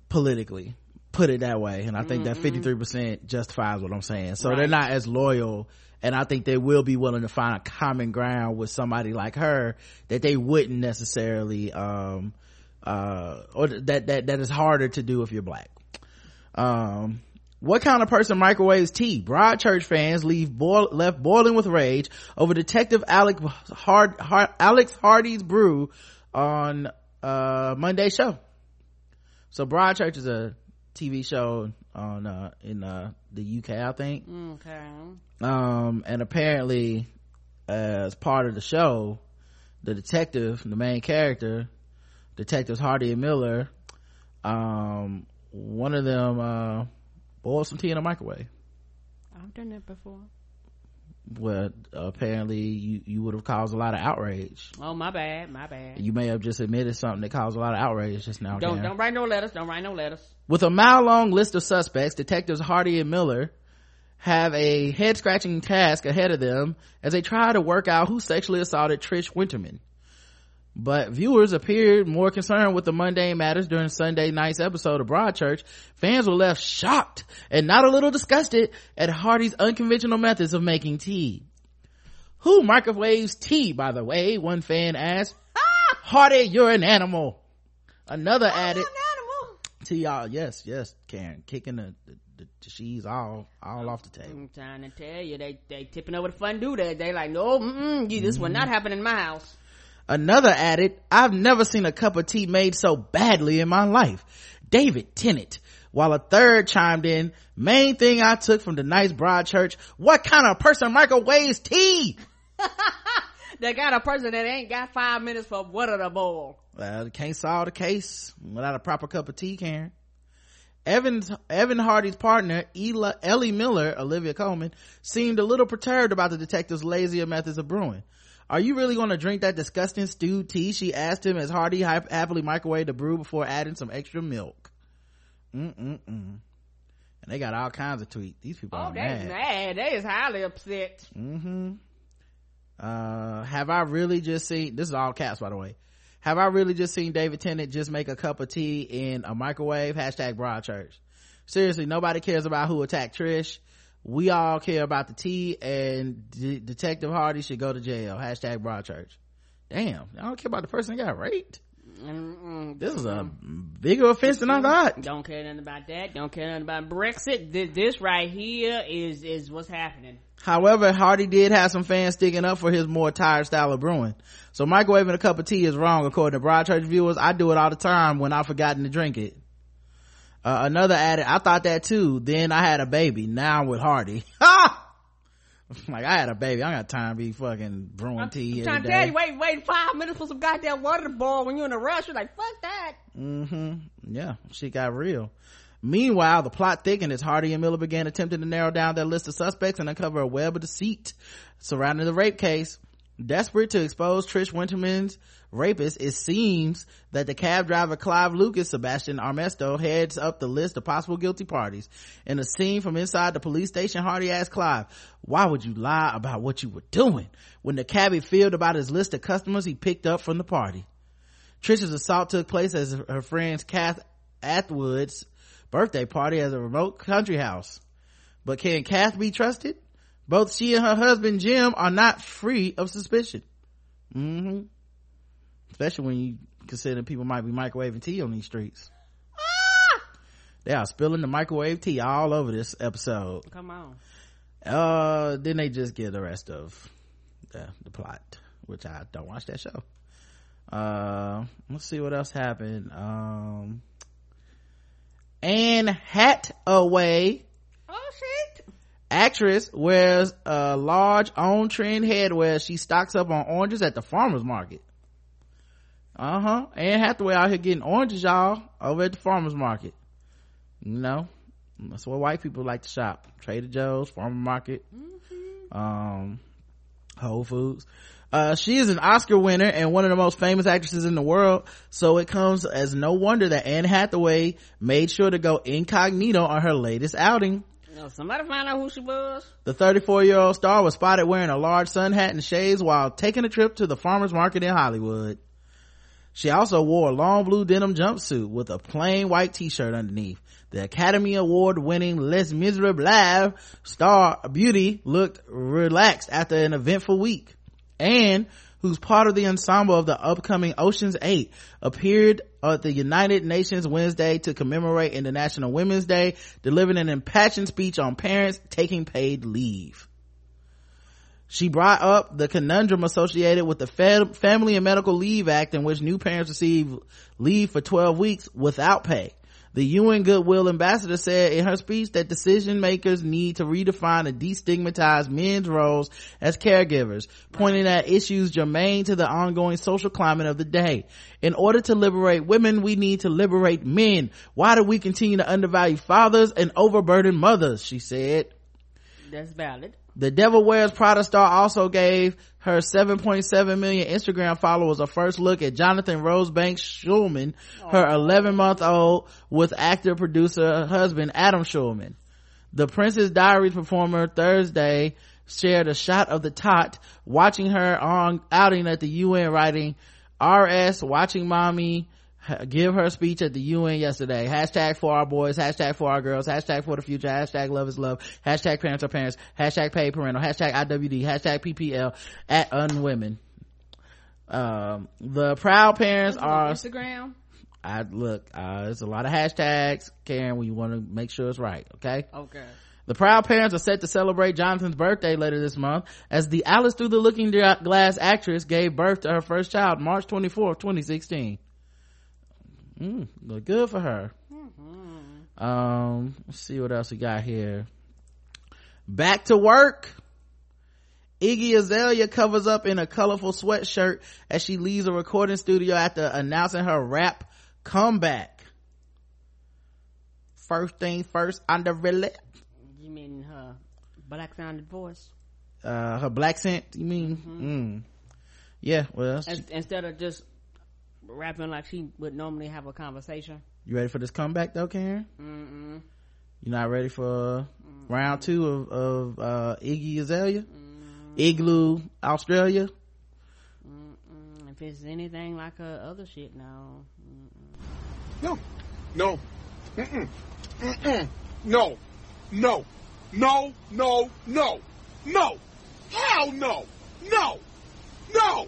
politically. Put it that way. And I think that Mm-hmm. 53% justifies what I'm saying. So Right. they're not as loyal. And I think they will be willing to find a common ground with somebody like her that they wouldn't necessarily, um, uh, or that, that, that is harder to do if you're black. Um, what kind of person microwaves tea? Broadchurch fans leave boil, left boiling with rage over Detective Alex Hard, Hard, Alex Hardy's brew on uh Monday show. So Broadchurch is a TV show on uh in uh the UK, I think. Okay. Um, and apparently, as part of the show, the detective, the main character, detectives Hardy and Miller, um, one of them, uh, boiled some tea in a microwave. I've done that before. Well, apparently you, you would have caused a lot of outrage. Oh, my bad, my bad. You may have just admitted something that caused a lot of outrage just now. Don't Karen. don't write no letters. Don't write no letters. With a mile long list of suspects, detectives Hardy and Miller have a head scratching task ahead of them as they try to work out who sexually assaulted Trish Winterman. But viewers appeared more concerned with the mundane matters during Sunday night's episode of Broadchurch. Fans were left shocked and not a little disgusted at Hardy's unconventional methods of making tea. Who microwaves tea, by the way? One fan asked. Ah! Hardy, you're an animal. Another added. animal To y'all, yes, yes, Karen, kicking the, the, the, she's all, all off the table. I'm trying to tell you, they they tipping over the fondue. They they like, no, mm-mm, you, this will mm-hmm. not happen in my house. Another added, I've never seen a cup of tea made so badly in my life. David Tennant. While a third chimed in, main thing I took from tonight's Broadchurch, what kind of person microwaves tea? They got a person that ain't got five minutes for water to boil. Well, can't solve the case without a proper cup of tea, Karen. Evans, Evan Hardy's partner, Ela, Ellie Miller, Olivia Colman, seemed a little perturbed about the detective's lazier methods of brewing. Are you really going to drink that disgusting stewed tea? She asked him as Hardy happily microwaved the brew before adding some extra milk. Mm-mm-mm. And they got all kinds of tweets. These people Oh, are they mad. mad. They is highly upset. Mm-hmm. Uh, have I really just seen, this is all caps by the way. Have I really just seen David Tennant just make a cup of tea in a microwave? Hashtag Broadchurch. Seriously, nobody cares about who attacked Trish. We all care about the tea and D- Detective Hardy should go to jail. Hashtag Broadchurch. Damn, I don't care about the person that got raped. This is a bigger offense than I thought. Don't care nothing about that. Don't care nothing about Brexit. This, this right here is is what's happening. However, Hardy did have some fans sticking up for his more tired style of brewing. So microwaving a cup of tea is wrong, according to Broadchurch viewers. I do it all the time when I've forgotten to drink it. Uh, another added, I thought that too. Then I had a baby. Now I'm with Hardy. like I had a baby. I got time to be fucking brewing tea. I'm trying to tell you, wait, wait five minutes for some goddamn water to boil when you're in a rush. You're like, fuck that. Mm-hmm. Yeah, she got real. Meanwhile, the plot thickened as Hardy and Miller began attempting to narrow down their list of suspects and uncover a web of deceit surrounding the rape case. Desperate to expose Trish Winterman's rapist, it seems that the cab driver Clive Lucas, Sebastian Armesto, heads up the list of possible guilty parties. In a scene from inside the police station, Hardy asked Clive, why would you lie about what you were doing? When the cabbie filled about his list of customers he picked up from the party. Trish's assault took place as her friend's Cath Atwood's birthday party at a remote country house. But can Kath be trusted? Both she and her husband Jim are not free of suspicion. hmm Especially when you consider people might be microwaving tea on these streets. They are spilling the microwave tea all over this episode. Come on. Uh, then they just get the rest of the, the plot, which I don't watch that show. Uh, let's see what else happened. Um, Anne Hathaway. Oh shit. Actress wears a large on trend headwear. She stocks up on oranges at the farmer's market. Uh-huh. Anne Hathaway out here getting oranges, y'all, over at the farmer's market. You know, that's where white people like to shop. Trader Joe's, farmer market, um, Whole Foods. Uh, she is an Oscar winner and one of the most famous actresses in the world, so it comes as no wonder that Anne Hathaway made sure to go incognito on her latest outing. Somebody find out who she was. The 34 year old star was spotted wearing a large sun hat and shades while taking a trip to the farmer's market in Hollywood. She also wore a long blue denim jumpsuit with a plain white t-shirt underneath. The Academy Award winning Les Miserables star beauty looked relaxed after an eventful week. And who's part of the ensemble of the upcoming Ocean's 8 appeared at the United Nations Wednesday to commemorate International Women's Day, delivering an impassioned speech on parents taking paid leave. She brought up the conundrum associated with the Fam- Family and Medical Leave Act in which new parents receive leave for 12 weeks without pay. The UN Goodwill ambassador said in her speech that decision makers need to redefine and destigmatize men's roles as caregivers, pointing at issues germane to the ongoing social climate of the day. In order to liberate women, we need to liberate men. Why do we continue to undervalue fathers and overburden mothers? She said. That's valid. The Devil Wears Prada star also gave her 7.7 million Instagram followers a first look at Jonathan Rosebank Shulman, her 11 month old with actor producer husband Adam Shulman. The Princess Diaries performer Thursday shared a shot of the tot watching her on outing at the UN writing RS watching mommy give her speech at the UN yesterday. Hashtag for our boys, hashtag for our girls, hashtag for the future, hashtag love is love, hashtag parents are parents, hashtag paid parental, hashtag IWD, hashtag PPL at unwomen. Um, the proud parents are, Instagram. I look, uh, there's a lot of hashtags, Karen, when you want to make sure it's right, okay? Okay. The proud parents are set to celebrate Jonathan's birthday later this month as the Alice Through the Looking Glass actress gave birth to her first child March 24th, 2016. Mm, look good for her. Um, let's see what else we got here. Back to work. Iggy Azalea covers up in a colorful sweatshirt as she leaves a recording studio after announcing her rap comeback. First thing first, under really, You mean her black sounded voice? uh, her black scent, you mean? Mm. Yeah, well, As, instead of just rapping like she would normally have a conversation. you ready for this comeback though, Karen? Mm-mm. You not ready for round two of, of, uh, Iggy Azalea? Igloo, Australia? Mm, If it's anything like her other shit, no. No. No. Mm-mm. Mm-mm. No. No. No. No. No. No. Hell no. No. No.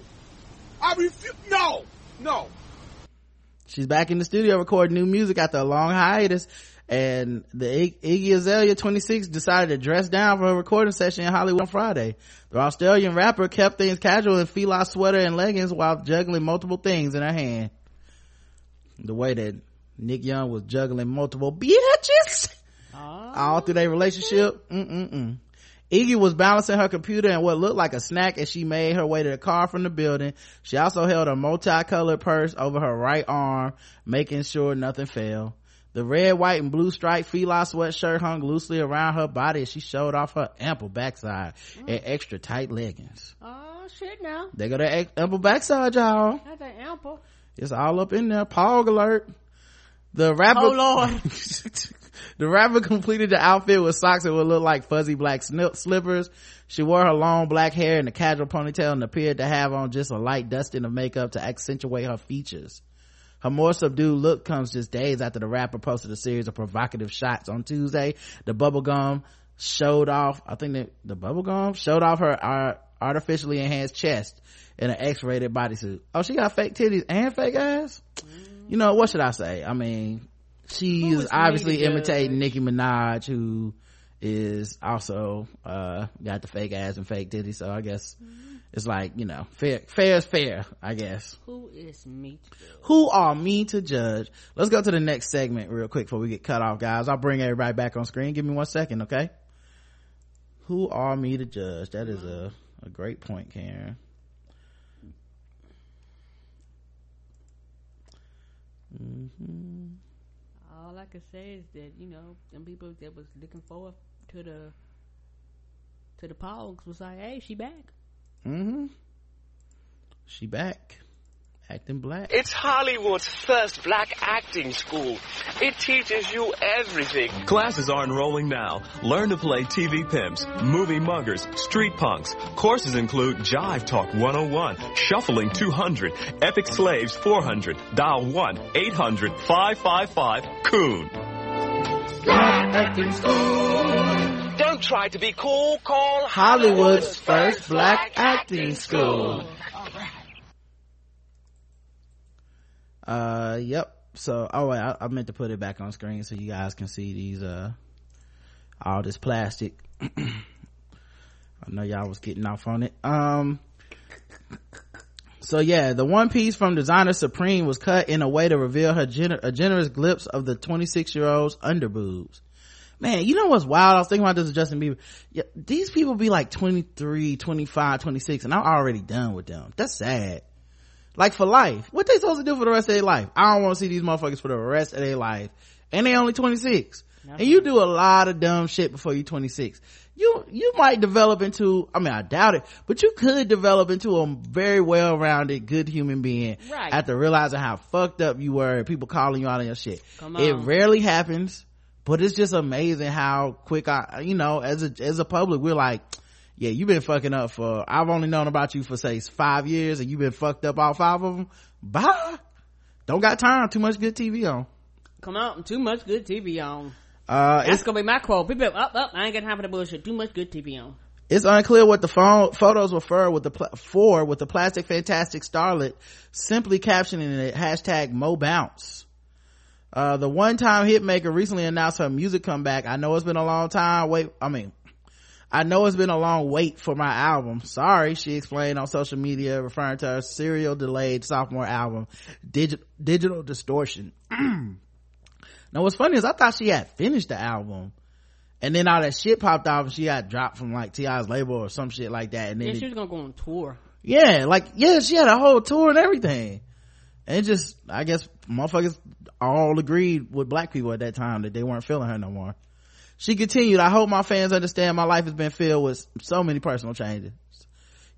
I refuse. No. No. she's back in the studio recording new music after a long hiatus and the Iggy Azalea 26 decided to dress down for a recording session in Hollywood on Friday. The Australian rapper kept things casual in fila sweater and leggings while juggling multiple things in her hand. The way that Nick Young was juggling multiple bitches ah. all through their relationship. Mm-mm-mm. Iggy was balancing her computer and what looked like a snack as she made her way to the car from the building. She also held a multicolored purse over her right arm, making sure nothing fell. The red, white, and blue striped fila sweatshirt hung loosely around her body as she showed off her ample backside and mm. extra tight leggings. Oh shit! Now They got that ample backside, y'all. that's an ample. It's all up in there. Pog alert. The rapper. Oh lord. the rapper completed the outfit with socks that would look like fuzzy black slippers. She wore her long black hair in a casual ponytail and appeared to have on just a light dusting of makeup to accentuate her features. Her more subdued look comes just days after the rapper posted a series of provocative shots on Tuesday. The bubblegum showed off, I think that the bubblegum showed off her artificially enhanced chest in an X-rated bodysuit. Oh, she got fake titties and fake ass? You know, what should I say? I mean, she Who is is obviously imitating Nicki Minaj, who is also, uh, got the fake ass and fake titties. So I guess it's like, you know, fair, fair is fair, I guess. Who is me? To Who are me to judge? Let's go to the next segment real quick before we get cut off, guys. I'll bring everybody back on screen. Give me one second, okay? Who are me to judge? That is a, a great point, Karen. hmm All I can say is that you know them people that was looking forward to the to the pogs was like, hey, she back. hmm She back. Acting black. It's Hollywood's first black acting school. It teaches you everything. Classes are enrolling now. Learn to play TV pimps, movie muggers, street punks. Courses include Jive Talk 101, Shuffling 200, Epic Slaves 400, Dial 1-800-555-COON. Don't try to be cool, call Hollywood's first black acting school. Uh, yep. So, oh wait, I, I meant to put it back on screen so you guys can see these, uh, all this plastic. I know y'all was getting off on it. Um, so yeah, the one piece from designer Supreme was cut in a way to reveal her gener- a generous glimpse of the 26 year old's underboobs. Man, you know what's wild? I was thinking about this with Justin Bieber. Yeah, these people be like 23, 25, 26, and I'm already done with them. That's sad. Like for life. What they supposed to do for the rest of their life? I don't want to see these motherfuckers for the rest of their life. And they only 26. And you do a lot of dumb shit before you 26. You, you might develop into, I mean, I doubt it, but you could develop into a very well-rounded, good human being. Right. After realizing how fucked up you were and people calling you out on your shit. Come It rarely happens, but it's just amazing how quick I, you know, as a, as a public, we're like, yeah, you've been fucking up for, I've only known about you for say five years and you've been fucked up all five of them. Bye. Don't got time. Too much good TV on. Come on, too much good TV on. Uh, That's it's, gonna be my quote. People, up, up. I ain't got time for the bullshit. Too much good TV on. it's unclear what the phone photos were for with the pl- for with the plastic fantastic starlet simply captioning it hashtag Mo Bounce. Uh, the one-time hitmaker recently announced her music comeback. I know it's been a long time. Wait, I mean, I know it's been a long wait for my album. Sorry, she explained on social media, referring to her serial delayed sophomore album, Digi- Digital Distortion. now what's funny is I thought she had finished the album. And then all that shit popped off and she got dropped from like T.I.'s label or some shit like that. And then Yeah, she was gonna go on tour. yeah, like, yeah, she had a whole tour and everything. And it just, I guess motherfuckers all agreed with black people at that time that they weren't feeling her no more. She continued, I hope my fans understand my life has been filled with so many personal changes.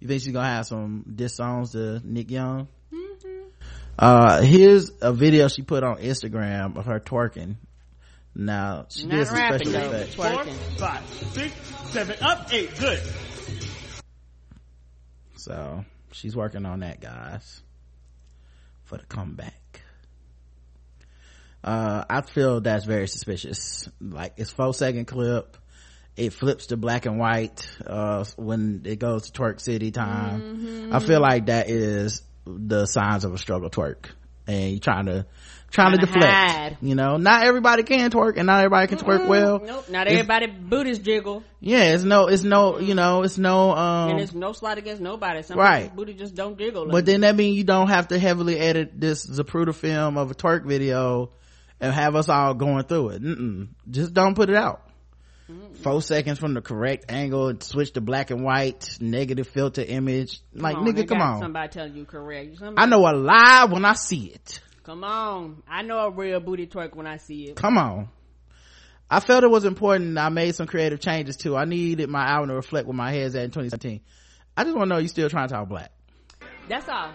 You think she's gonna have some diss songs to Nick Young? Uh, here's a video she put on Instagram of her twerking. Now, she did Not some rapping special though. effects. Twerking. Five, six, seven, up, eight, good. So she's working on that, guys, for the comeback. Uh, I feel that's very suspicious. Like it's four second clip. It flips to black and white, uh, when it goes to twerk city time. I feel like that is the signs of a struggle twerk. and you're trying to trying to Trying to deflect hide. you know not everybody can twerk and not everybody can twerk well Nope, not It's- everybody booties jiggle. yeah it's no it's no you know it's no um and it's no slight against nobody. Some right. booty just don't jiggle. But then that means you don't have to heavily edit this Zapruder film of a twerk video and have us all going through it. Mm-mm. Just don't put it out. Four seconds from the correct angle switch to black and white, negative filter image. Like, Come on, nigga, come on. Somebody telling you correct. Somebody, I know a lie when I see it. Come on. I know a real booty twerk when I see it. Come on. I felt it was important I made some creative changes too. I needed my album to reflect where my head's at in 2017. I just want to know you still trying to talk black. That's all.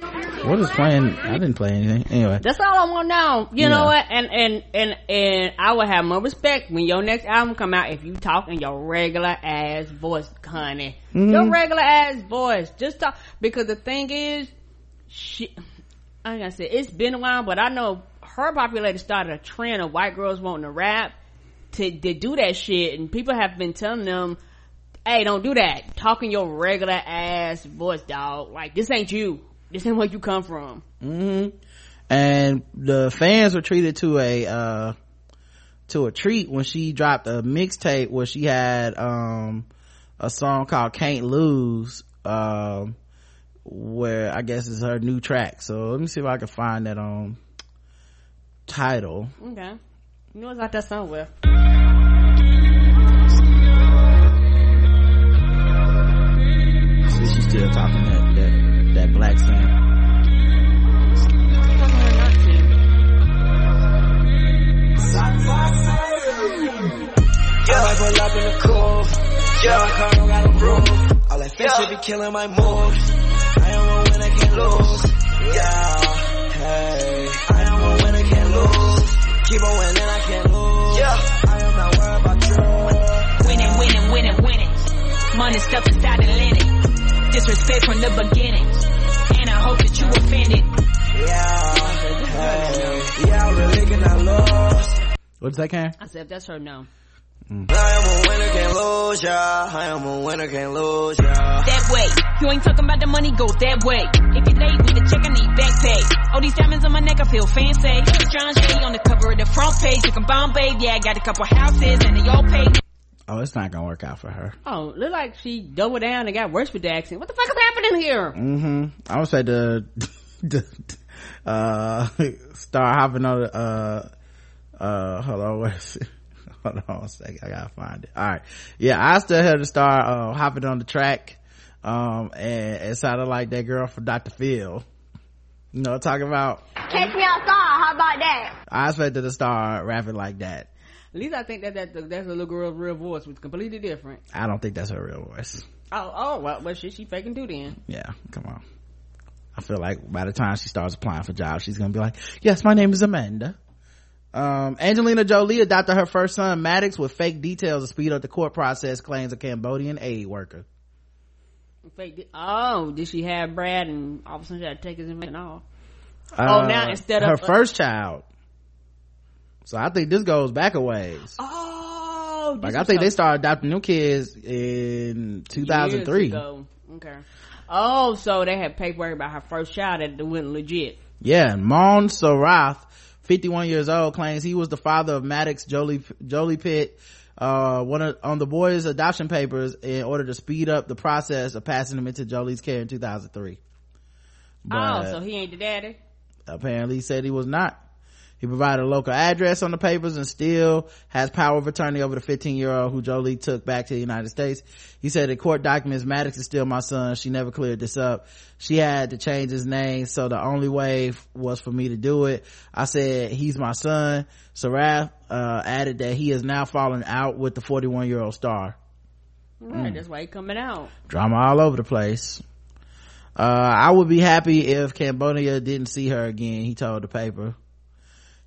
What is playing? I didn't play anything. Anyway. That's all I want to know. You Yeah. know what? And and and and I will have more respect when your next album come out if you talk in your regular ass voice, honey. Mhm. Your regular ass voice. Just talk because the thing is, she. I ain't gonna say it's been a while, but I know her popularity started a trend of white girls wanting to rap to to do that shit, and people have been telling them. Hey, don't do that. Talking your regular ass voice, dog. Like this ain't you. This ain't where you come from. hmm And the fans were treated to a, uh, to a treat when she dropped a mixtape where she had, um, a song called Can't Lose, um, where I guess is her new track. So let me see if I can find that on Tidal. Okay. You know it's out there somewhere. See, she's still talking that, that, that black Yeah, car got a roof. All that fake shit be killing my mood. I am a winner, can't lose. Yeah, hey. I am a winner, can't lose. Keep on winning, I can't lose. Yeah, I am not worried about you. Winning, winning, winning, winning. Money stuff inside the linen. Disrespect from the beginning. And I hope that you offended. Yeah, hey. Yeah, I really cannot lose. What's that, Karen? I said, if that's her, no. I am a winner, can't lose, yeah. I am a winner, can't lose, yeah. That way. You ain't talking about the money, go that way. If you late with the check, I need back pay. All these diamonds on my neck, I feel fancy. John Jay on the cover of the front page. You can bomb, babe. Yeah, I got a couple houses and they all paid. Oh, it's not gonna work out for her. Oh, look like she doubled down and got worse with the accent. What the fuck is happening here? hmm I would say the, the uh star hopping on the uh uh hold on what is it? hold on a second I gotta find it all right yeah I still heard to start uh hopping on the track um and it sounded like that girl from Dr. Phil you know talking about Catch me outside. How about that? I expected the star rapping like that At least I think that, that that's a little girl's real voice, was completely different. I don't think that's her real voice Oh, oh, well, well shit, she faking too then. yeah come on I feel like by the time she starts applying for jobs, she's gonna be like, yes, my name is Amanda. Um, Angelina Jolie adopted her first son, Maddox, with fake details to speed up the court process, claims a Cambodian aid worker. Fake. Oh, did she have Brad and all of a sudden she had to take his information off? Uh, oh, now instead of her first child. So I think this goes back a ways. Oh, like I think they started adopting new kids in 2003. Years ago. Okay. Oh, so they had paperwork about her first child that went legit. Yeah, Mon Sarath, 51 years old, claims he was the father of Maddox Jolie, Jolie Pitt, uh, one of, on the boy's adoption papers in order to speed up the process of passing him into Jolie's care in 2003. oh, so he ain't the daddy? apparently he said he was not. He provided a local address on the papers and still has power of attorney over the 15 year old who Jolie took back to the United States. He said in court documents, Maddox is still my son. She never cleared this up. She had to change his name. So the only way was for me to do it. I said, he's my son. Sarath, uh, added that he is now falling out with the 41 year old star. Right, Mm. that's why he coming out. Drama all over the place. Uh, I would be happy if Cambodia didn't see her again, he told the paper.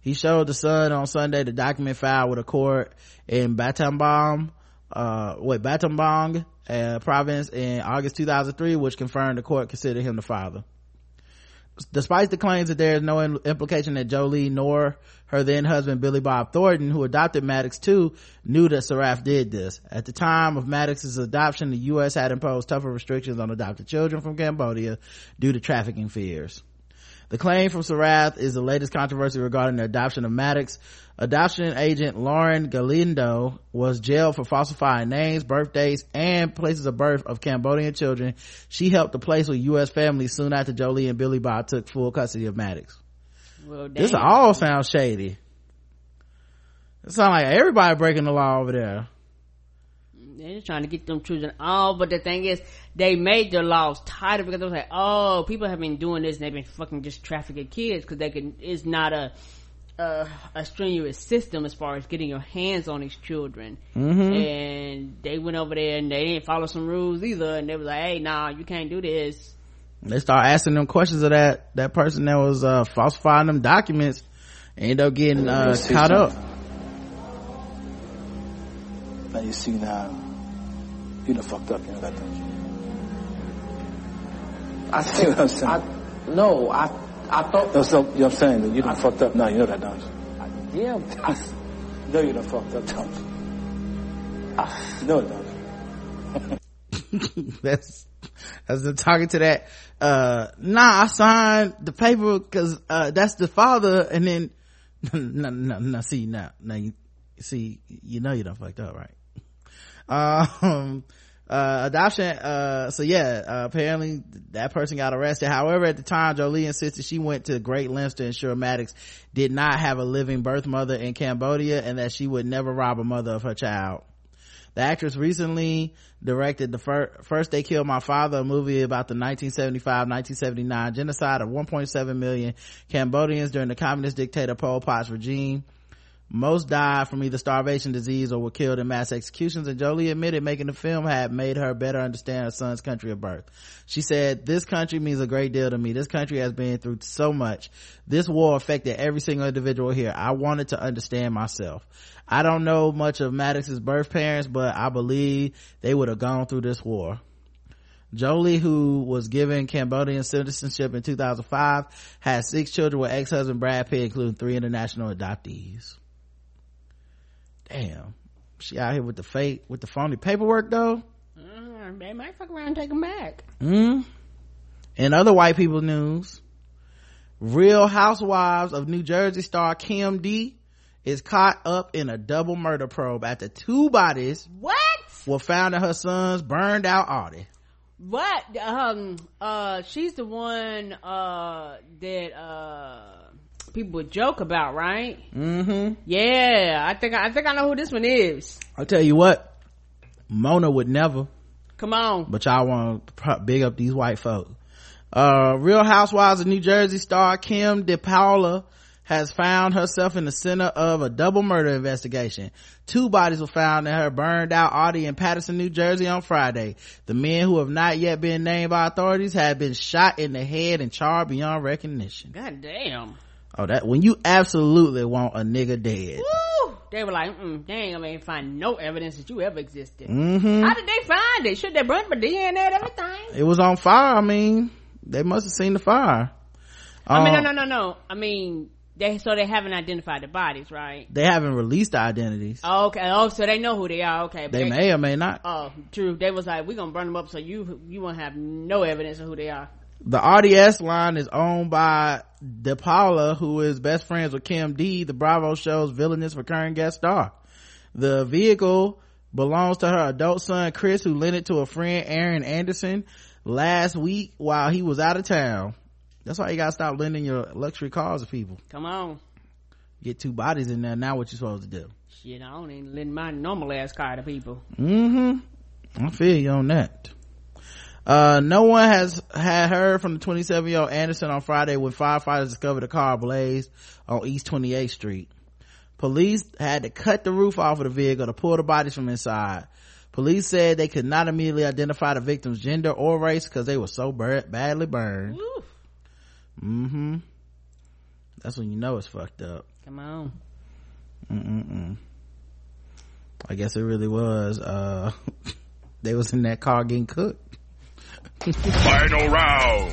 He showed the Sun on Sunday the document filed with a court in Battambang, uh, wait, Battambang, uh, province in August 2003, which confirmed the court considered him the father. Despite the claims that there is no implication that Jolie nor her then husband Billy Bob Thornton, who adopted Maddox too, knew that Sarath did this. At the time of Maddox's adoption, the U.S. had imposed tougher restrictions on adopted children from Cambodia due to trafficking fears. The claim from Sarath is the latest controversy regarding the adoption of Maddox. Adoption agent Lauryn Galindo was jailed for falsifying names, birthdays, and places of birth of Cambodian children. She helped to place with U.S. families soon after Jolie and Billy Bob took full custody of Maddox. Well, This all sounds shady. It sounds like everybody breaking the law over there. They're just trying to get them children all, but the thing is, they made their laws tighter because they was like, oh, people have been doing this and they've been fucking just trafficking kids because they can, it's not a, a, a strenuous system as far as getting your hands on these children. Mhm. And they went over there and they didn't follow some rules either and they was like, hey, nah, you can't do this. They start asking them questions of that, that person that was, uh, falsifying them documents and end up getting, uh, caught up. Now you see now, you done fucked up, you know that, don't you? I see what I'm saying. I, no, I, I thought. No, so, you know what I'm saying? that You done fucked up now, you know that, don't you? Yeah. I know you done fucked up, don't you? I know it, don't you? that's as them talking to that uh nah i signed the paper because uh that's the father and then no no no see now now you see you know you done fucked up right um uh adoption uh so yeah uh, apparently that person got arrested however at the time jolie insisted she went to great lengths to ensure maddox did not have a living birth mother in cambodia and that she would never rob a mother of her child the actress recently directed the fir- first They Killed My Father, a movie about the 1975-1979 genocide of 1.7 million Cambodians during the communist dictator Pol Pot's regime. Most died from either starvation, disease, or were killed in mass executions, and Jolie admitted making the film had made her better understand her son's country of birth. She said, this country means a great deal to me. This country has been through so much. This war affected every single individual here. I wanted to understand myself. I don't know much of Maddox's birth parents, but I believe they would have gone through this war. Jolie, who was given Cambodian citizenship in 2005, had six children with ex-husband Brad Pitt, including three international adoptees. Damn. She out here with the fake, with the phony paperwork though? Uh, they might fuck around and take them back. mm. and other white people news, Real Housewives of New Jersey star Kim D is caught up in a double murder probe after two bodies what were found in her son's burned out Audi. What? Um, uh, she's the one, uh, that, uh, people would joke about, right? Mm-hmm. Yeah, I think, I think I know who this one is. I'll tell you what, Mona would never, Come on. but y'all want to big up these white folks. Uh, Real Housewives of New Jersey star Kim DePaola has found herself in the center of a double murder investigation. Two bodies were found in her burned out Audi in Paterson, New Jersey on Friday. The men who have not yet been named by authorities have been shot in the head and charred beyond recognition. God damn. Oh, that, when you absolutely want a nigga dead. Woo! They were like, mm, they ain't gonna find no evidence that you ever existed. Mhm. How did they find it? Should they burn my DNA and everything? It was on fire. I mean, they must have seen the fire. I mean, no, Um, no, no, no. I mean, they, so they haven't identified the bodies, right? They haven't released the identities. Oh, okay. Oh, so they know who they are. Okay. But They may or may not. Oh, true. They was like, we gonna burn them up so you, you won't have no evidence of who they are. The RDS line is owned by DePaola, who is best friends with Kim D, the Bravo show's villainous recurring guest star. The vehicle belongs to her adult son Chris, who lent it to a friend Aaron Anderson last week while he was out of town. That's why you gotta stop lending your luxury cars to people. Come on. Get two bodies in there. Now what you supposed to do? Shit, I don't even lend my normal ass car to people. Mm-hmm. I feel you on that. Uh, no one has had heard from the 27 year old Anderson on Friday when firefighters discovered a car ablaze on East 28th Street. Police had to cut the roof off of the vehicle to pull the bodies from inside. Police said they could not immediately identify the victim's gender or race because they were so bur- badly burned. Mm-hmm. That's when you know it's fucked up. Come on. Mm-mm-mm. I guess it really was. Uh, they was in that car getting cooked. Final round.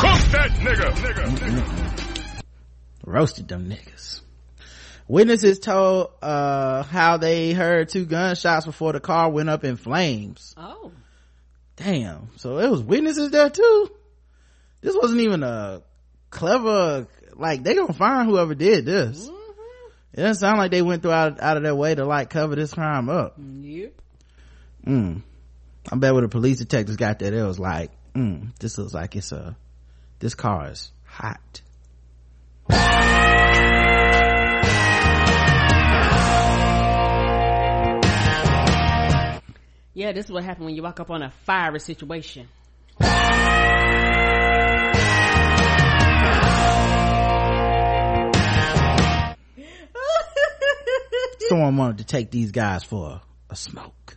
Cook that nigga. nigga, nigga. Roasted them niggas. Witnesses told, uh, how they heard two gunshots before the car went up in flames. Oh. damn so it was witnesses there too this wasn't even a clever like they gonna find whoever did this it doesn't sound like they went through out, out of their way to like cover this crime up Yep. Mm. i bet when the police detectives got there it was like mm, this looks like it's a this car is hot Yeah, this is what happened when you walk up on a fiery situation. someone wanted to take these guys for a smoke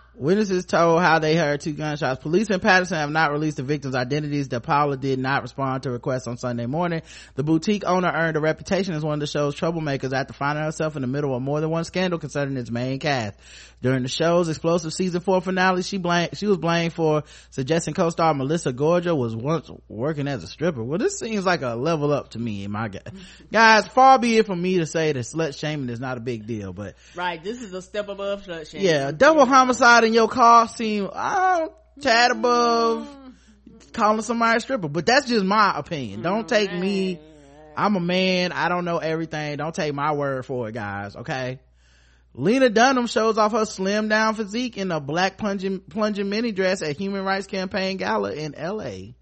Witnesses told how they heard two gunshots. Police in Paterson have not released the victims' identities. De Paola did not respond to requests on Sunday morning. The boutique owner earned a reputation as one of the show's troublemakers after finding herself in the middle of more than one scandal concerning its main cast. During the show's explosive season four finale, she blamed, she was blamed for suggesting co-star Melissa Gorga was once working as a stripper. Well, this seems like a level up to me in my guy. Guys, far be it from me to say that slut shaming is not a big deal, but Right, this is a step above slut shaming. yeah, double homicide in your car seem I don't tad above mm. calling somebody a stripper, but that's just my opinion. Don't mm, take me. I'm a man. I don't know everything. Don't take my word for it, guys. Okay. Lena Dunham shows off her slim down physique in a black plunging plunging mini dress at Human Rights Campaign Gala in L.A.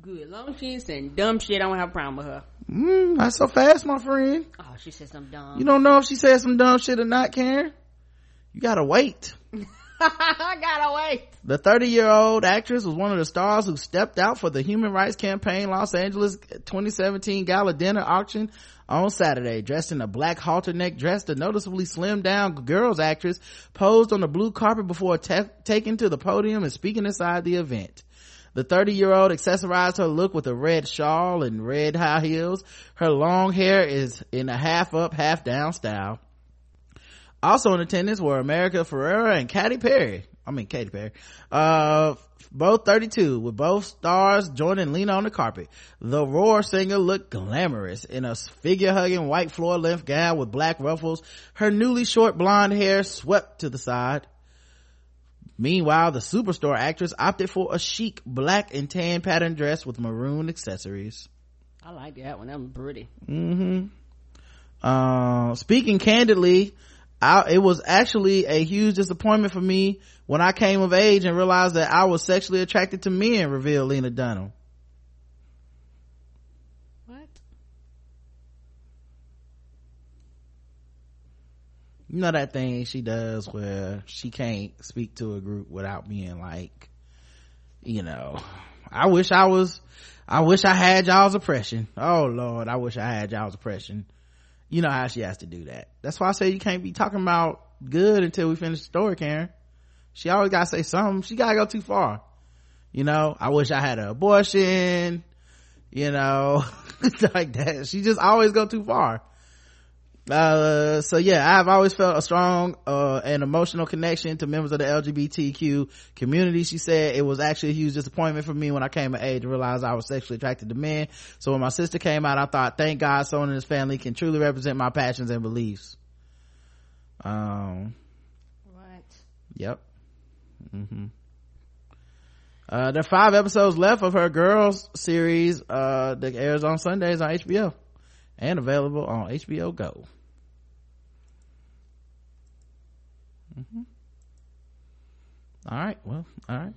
Good. As long as she ain't saying dumb shit, I don't have a problem with her. Mm, not so fast, my friend. Oh, she said some dumb. You don't know if she said some dumb shit or not, Karen. You gotta wait. I gotta wait. The 30 year old actress was one of the stars who stepped out for the Human Rights Campaign Los Angeles 2017 gala dinner auction on Saturday. Dressed in a black halter neck dress, the noticeably slimmed down girls actress posed on the blue carpet before ta- taking to the podium and speaking inside the event. The 30 year old accessorized her look with a red shawl and red high heels. Her long hair is in a half up, half down style. Also in attendance were America Ferrera and Katy Perry. I mean, Katy Perry. Uh, both 32 with both stars joining Lena on the carpet. The Roar singer looked glamorous in a figure hugging white floor length gown with black ruffles. Her newly short blonde hair swept to the side. Meanwhile, the superstar actress opted for a chic black and tan pattern dress with maroon accessories. I like that one. That was pretty. Mm-hmm. Uh, speaking candidly, I, it was actually a huge disappointment for me when I came of age and realized that I was sexually attracted to men, revealed Lena Dunham. What? You know that thing she does where she can't speak to a group without being like, you know, I wish I was, I wish I had y'all's oppression. Oh lord, I wish I had y'all's oppression. You know how she has to do that. That's why I say you can't be talking about good until we finish the story, Karen. She always gotta say something. She gotta go too far. You know, I wish I had an abortion, you know, like that. She just always go too far. Uh, so yeah, I've always felt a strong, uh, and emotional connection to members of the LGBTQ community. She said it was actually a huge disappointment for me when I came of age and realized I was sexually attracted to men. So when my sister came out, I thought, thank God someone in his family can truly represent my passions and beliefs. Um, What? Yep. hmm Uh, there are five episodes left of her Girls series, uh, that airs on Sundays on HBO and available on HBO Go. Hmm All right. Well, all right.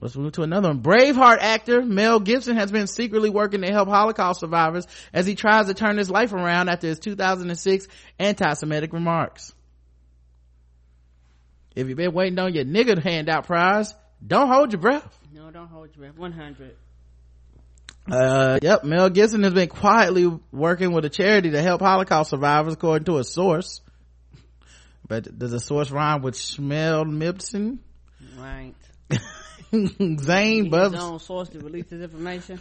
Let's move to another one. Braveheart actor Mel Gibson has been secretly working to help Holocaust survivors as he tries to turn his life around after his 2006 anti-Semitic remarks. If you've been waiting on your nigger handout prize, don't hold your breath. No, don't hold your breath. 100. Uh, yep, Mel Gibson has been quietly working with a charity to help Holocaust survivors, according to a source. But does a source rhyme with Schmel Mibson? Right. Zane own source to release this information.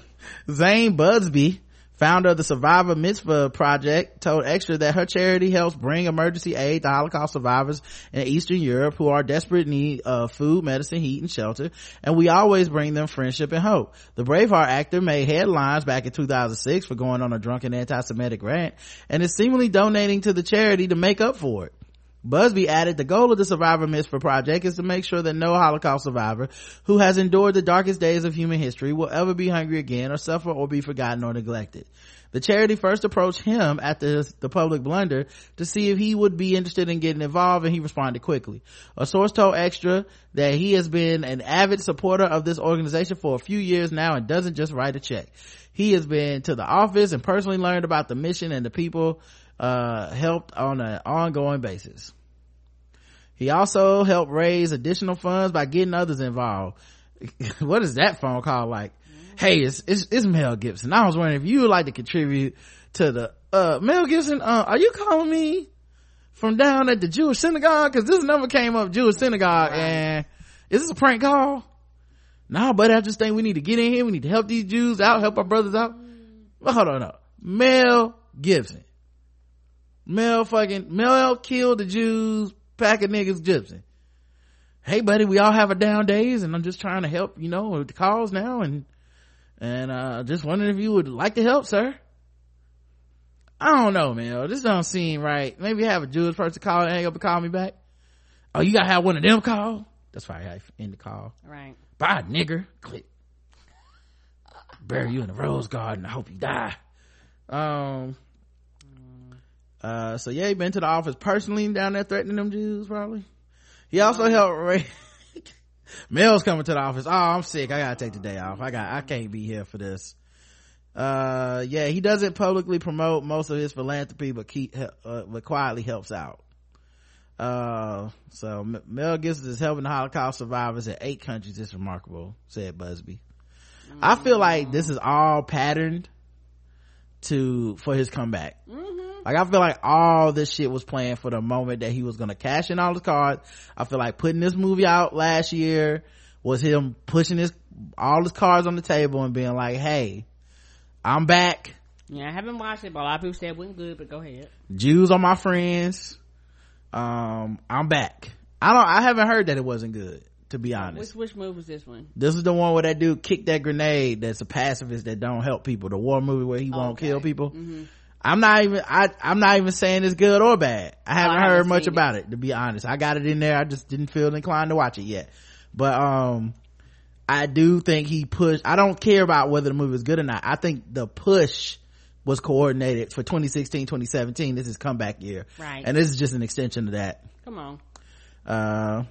Zane Buzby founder of the Survivor Mitzvah Project, told Extra that her charity helps bring emergency aid to Holocaust survivors in Eastern Europe who are desperate in need of food, medicine, heat, and shelter, and we always bring them friendship and hope. The Braveheart actor made headlines back in 2006 for going on a drunken anti-Semitic rant, and is seemingly donating to the charity to make up for it. Buzby added the goal of the Survivor Mitzvah Project is to make sure that no Holocaust survivor who has endured the darkest days of human history will ever be hungry again or suffer or be forgotten or neglected. The charity first approached him after the public blunder to see if he would be interested in getting involved and he responded quickly. A source told Extra that he has been an avid supporter of this organization for a few years now and doesn't just write a check. He has been to the office and personally learned about the mission and the people uh, helped on an ongoing basis. He also helped raise additional funds by getting others involved. what is that phone call like? Hey, it's, it's, it's Mel Gibson. I was wondering if you would like to contribute to the, uh, Mel Gibson, uh, are you calling me from down at the Jewish synagogue? Cause this number came up Jewish synagogue and is this a prank call? Nah, but I just think we need to get in here. We need to help these Jews out, help our brothers out. Well, hold on, no. Mel Gibson. Mel fucking, Mel killed the Jews, pack of niggas gypsy. Hey buddy, we all have our down days and I'm just trying to help, you know, with the calls now and, and, uh, just wondering if you would like to help, sir. I don't know, man. This don't seem right. Maybe have a Jewish person call and hang up and call me back. Oh, you gotta have one of them call? That's probably how you end the call. Right. Bye, nigger. Click. Bury you in the rose garden. I hope you die. Um, uh, so yeah, he been to the office personally down there threatening them Jews probably. He also helped Ray. Mel's coming to the office. Oh, I'm sick. I gotta take the day off. I got, I can't be here for this. Uh, yeah, he doesn't publicly promote most of his philanthropy, but keep, uh, but quietly helps out. Uh, so Mel Gibson is helping the Holocaust survivors in eight countries. It's remarkable, said Buzby. Mm-hmm. I feel like this is all patterned to, for his comeback. Mm-hmm like I feel like all this shit was planned for the moment that he was gonna cash in all his cards. I feel like putting this movie out last year was him pushing his all his cards on the table and being like, "Hey, I'm back." Yeah, I haven't watched it, but a lot of people said it wasn't good. But go ahead. Jews are my friends. Um, I'm back. I don't. I haven't heard that it wasn't good. To be honest, which which movie was this one? This is the one where that dude kicked that grenade. That's a pacifist that don't help people. The war movie where he won't okay. kill people. Mm-hmm. I'm not even, I, I'm not even saying it's good or bad. I haven't, oh, I haven't heard much about it. it, to be honest. I got it in there. I just didn't feel inclined to watch it yet. But, um, I do think he pushed, I don't care about whether the movie is good or not. I think the push was coordinated for 2016, 2017. This is comeback year. Right. And this is just an extension of that. Come on. Uh,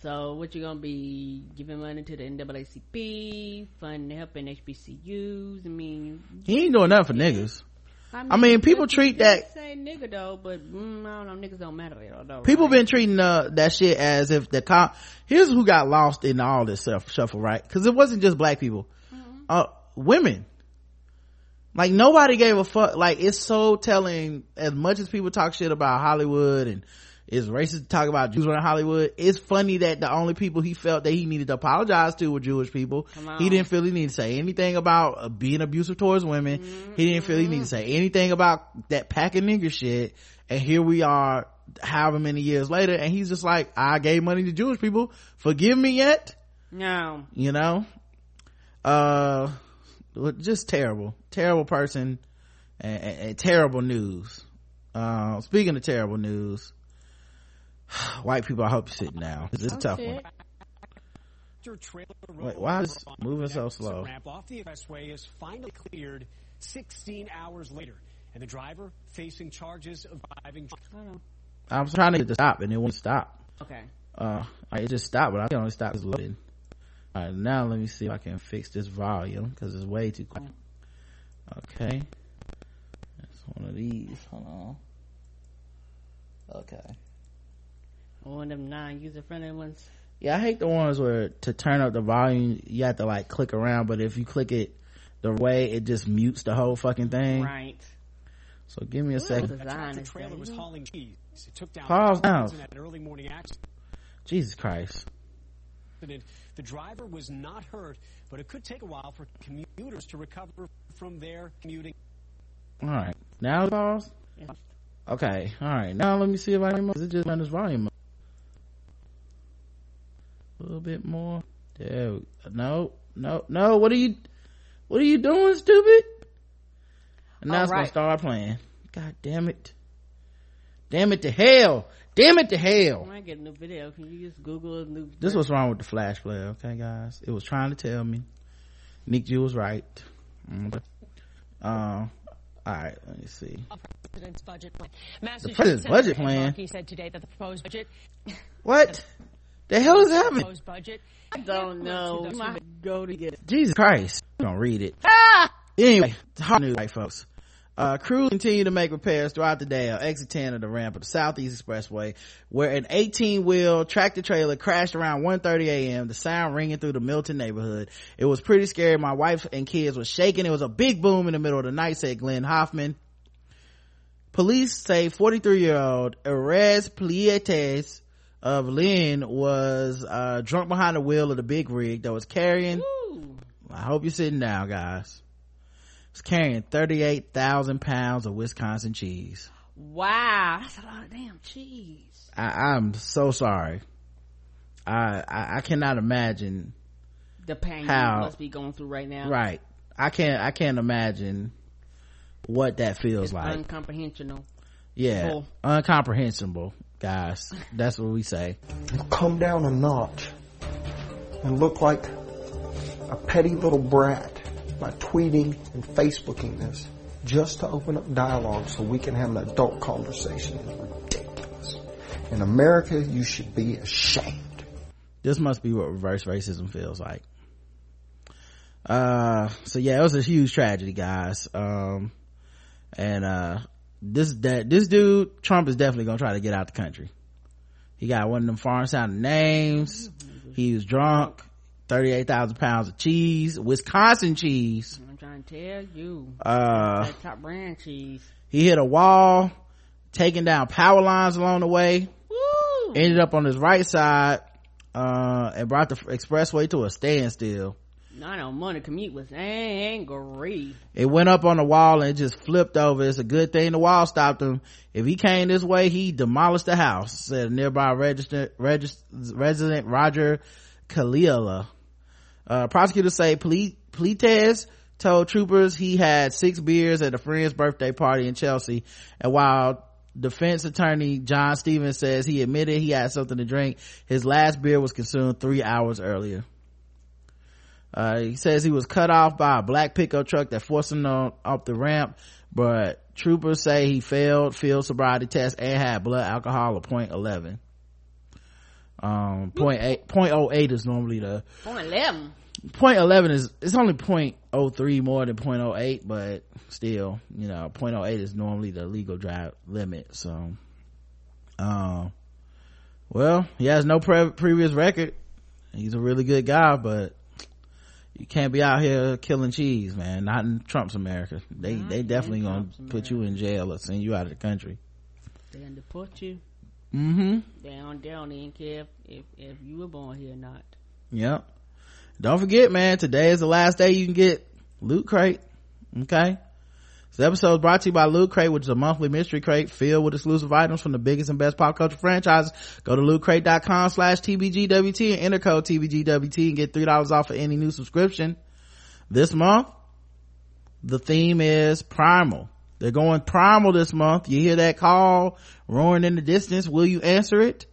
so what you gonna be giving money to the NAACP, funding helping HBCUs? I mean, he ain't doing nothing for niggas. I mean, I mean people treat that. Say nigga though, but mm, I don't know. Niggas don't matter at all. though. People right? been treating uh, that shit as if the cop. Here's who got lost in all this stuff shuffle, right? Because it wasn't just black people, mm-hmm. uh, women. Like nobody gave a fuck. Like it's so telling. As much as people talk shit about Hollywood and it's racist to talk about Jews in Hollywood. It's funny that the only people he felt that he needed to apologize to were Jewish people. He didn't feel he needed to say anything about uh, being abusive towards women. Mm-hmm. He didn't feel he needed to say anything about that packing nigger shit. And here we are, however many years later, and he's just like, I gave money to Jewish people. Forgive me yet? No. You know? Uh, just terrible. Terrible person and, and, and terrible news. Uh, speaking of terrible news, white people i hope you're sitting down this is a tough one Wait, why is moving so slow? Ramp off the expressway is finally cleared 16 hours later, and the driver facing charges of driving. I was trying to get to stop, and it won't stop. Okay. Uh, it just stopped, but I can only stop is loaded. All right, now let me see if I can fix this volume because it's way too quiet. Okay. That's one of these. Hold on. Okay one of them non-user friendly ones. Yeah i hate the ones where to turn up the volume you have to like click around but if you click it the way it just mutes the whole fucking thing. Right. So give me a second. The trailer was hauling cheese it took down pause now. an early morning accident jesus christ. The driver was not hurt but it could take a while for commuters to recover from their commuting. All right. Now pause okay. All right. Now let me see if i can is it just on this volume a little bit more there no no no what are you what are you doing stupid and now All it's gonna start playing god damn it damn it to hell damn it to hell I get a new video. Can you just Google a new? this was wrong with the flash player okay guys it was trying to tell me nick Jew was right okay. um all right let me see President's budget plan. The president's budget plan? He said today that the proposed budget. what the hell is happening budget. I don't know. You might go to get. it. jesus christ don't read it Ah! anyway hot news right folks uh, crews continue to make repairs throughout the day on exit 10 of the ramp of the Southeast Expressway, where an 18-wheel tractor trailer crashed around 1.30 a.m., the sound ringing through the Milton neighborhood. It was pretty scary. My wife and kids were shaking. It was a big boom in the middle of the night, said Glenn Hoffman. Police say 43-year-old Erez Plietes of Lynn was, uh, drunk behind the wheel of the big rig that was carrying, I hope you're sitting down, guys. It's carrying 38,000 pounds of Wisconsin cheese. Wow, that's a lot of damn cheese. I, I'm so sorry. I, I, I cannot imagine. The pain How- you must be going through right now. Right. I can't, I can't imagine what that feels It's like. uncomprehensible. yeah. Bull. Uncomprehensible, guys. That's what we say. come down a notch and look like a petty little brat by tweeting and Facebooking this just to open up dialogue so we can have an adult conversation is ridiculous. In America, you should be ashamed. This must be what reverse racism feels like. Uh, so yeah, it was a huge tragedy, guys. Um, and, uh, this, that, this dude, Trump is definitely gonna try to get out the country. He got one of them foreign sounding names. He was drunk. 38,000 pounds of cheese, Wisconsin cheese. I'm trying to tell you. Uh, top brand cheese. He hit a wall, taking down power lines along the way. Ended up on his right side, uh, and brought the expressway to a standstill. Not on money commute was angry. It went up on the wall and it just flipped over. It's a good thing the wall stopped him. If he came this way, he demolished the house, said nearby resident Roger Kalila. Uh, prosecutors say Ple- Pletes told troopers he had six beers at a friend's birthday party in Chelsea. And while defense attorney John Stevens says he admitted he had something to drink, his last beer was consumed three hours earlier. Uh, he says he was cut off by a black pickup truck that forced him on, up the ramp, but troopers say he failed field sobriety test and had blood alcohol of point eleven. Um, point eight, point oh eight is normally the Point eleven. point 11 is it's only point oh three more than point oh eight, but still you know point oh eight is normally the legal drive limit so um well he has no pre- previous record he's a really good guy but you can't be out here killing cheese man not in trump's america they they definitely gonna put you in jail or send you out of the country They gonna deport you. mm-hmm They don't, they don't even care if, if, if you were born here or not. Yep. Don't forget, man, today is the last day you can get Loot Crate. Okay? This episode is brought to you by Loot Crate, which is a monthly mystery crate filled with exclusive items from the biggest and best pop culture franchises. Go to lootcrate.com slash TBGWT and enter code TBGWT and get $3 off of any new subscription. This month, the theme is Primal. They're going Primal this month. You hear that call roaring in the distance. Will you answer it?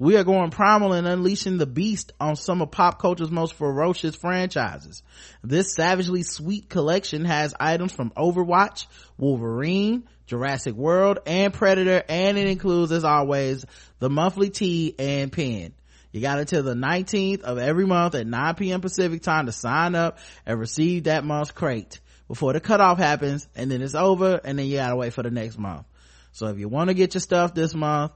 We are going primal and unleashing the beast on some of pop culture's most ferocious franchises. This savagely sweet collection has items from Overwatch, Wolverine, Jurassic World, and Predator, and it includes, as always, the monthly tea and pen. You got until the 19th of every month at 9 p.m. Pacific time to sign up and receive that month's crate before the cutoff happens, and then it's over, and then you gotta wait for the next month. So if you want to get your stuff this month,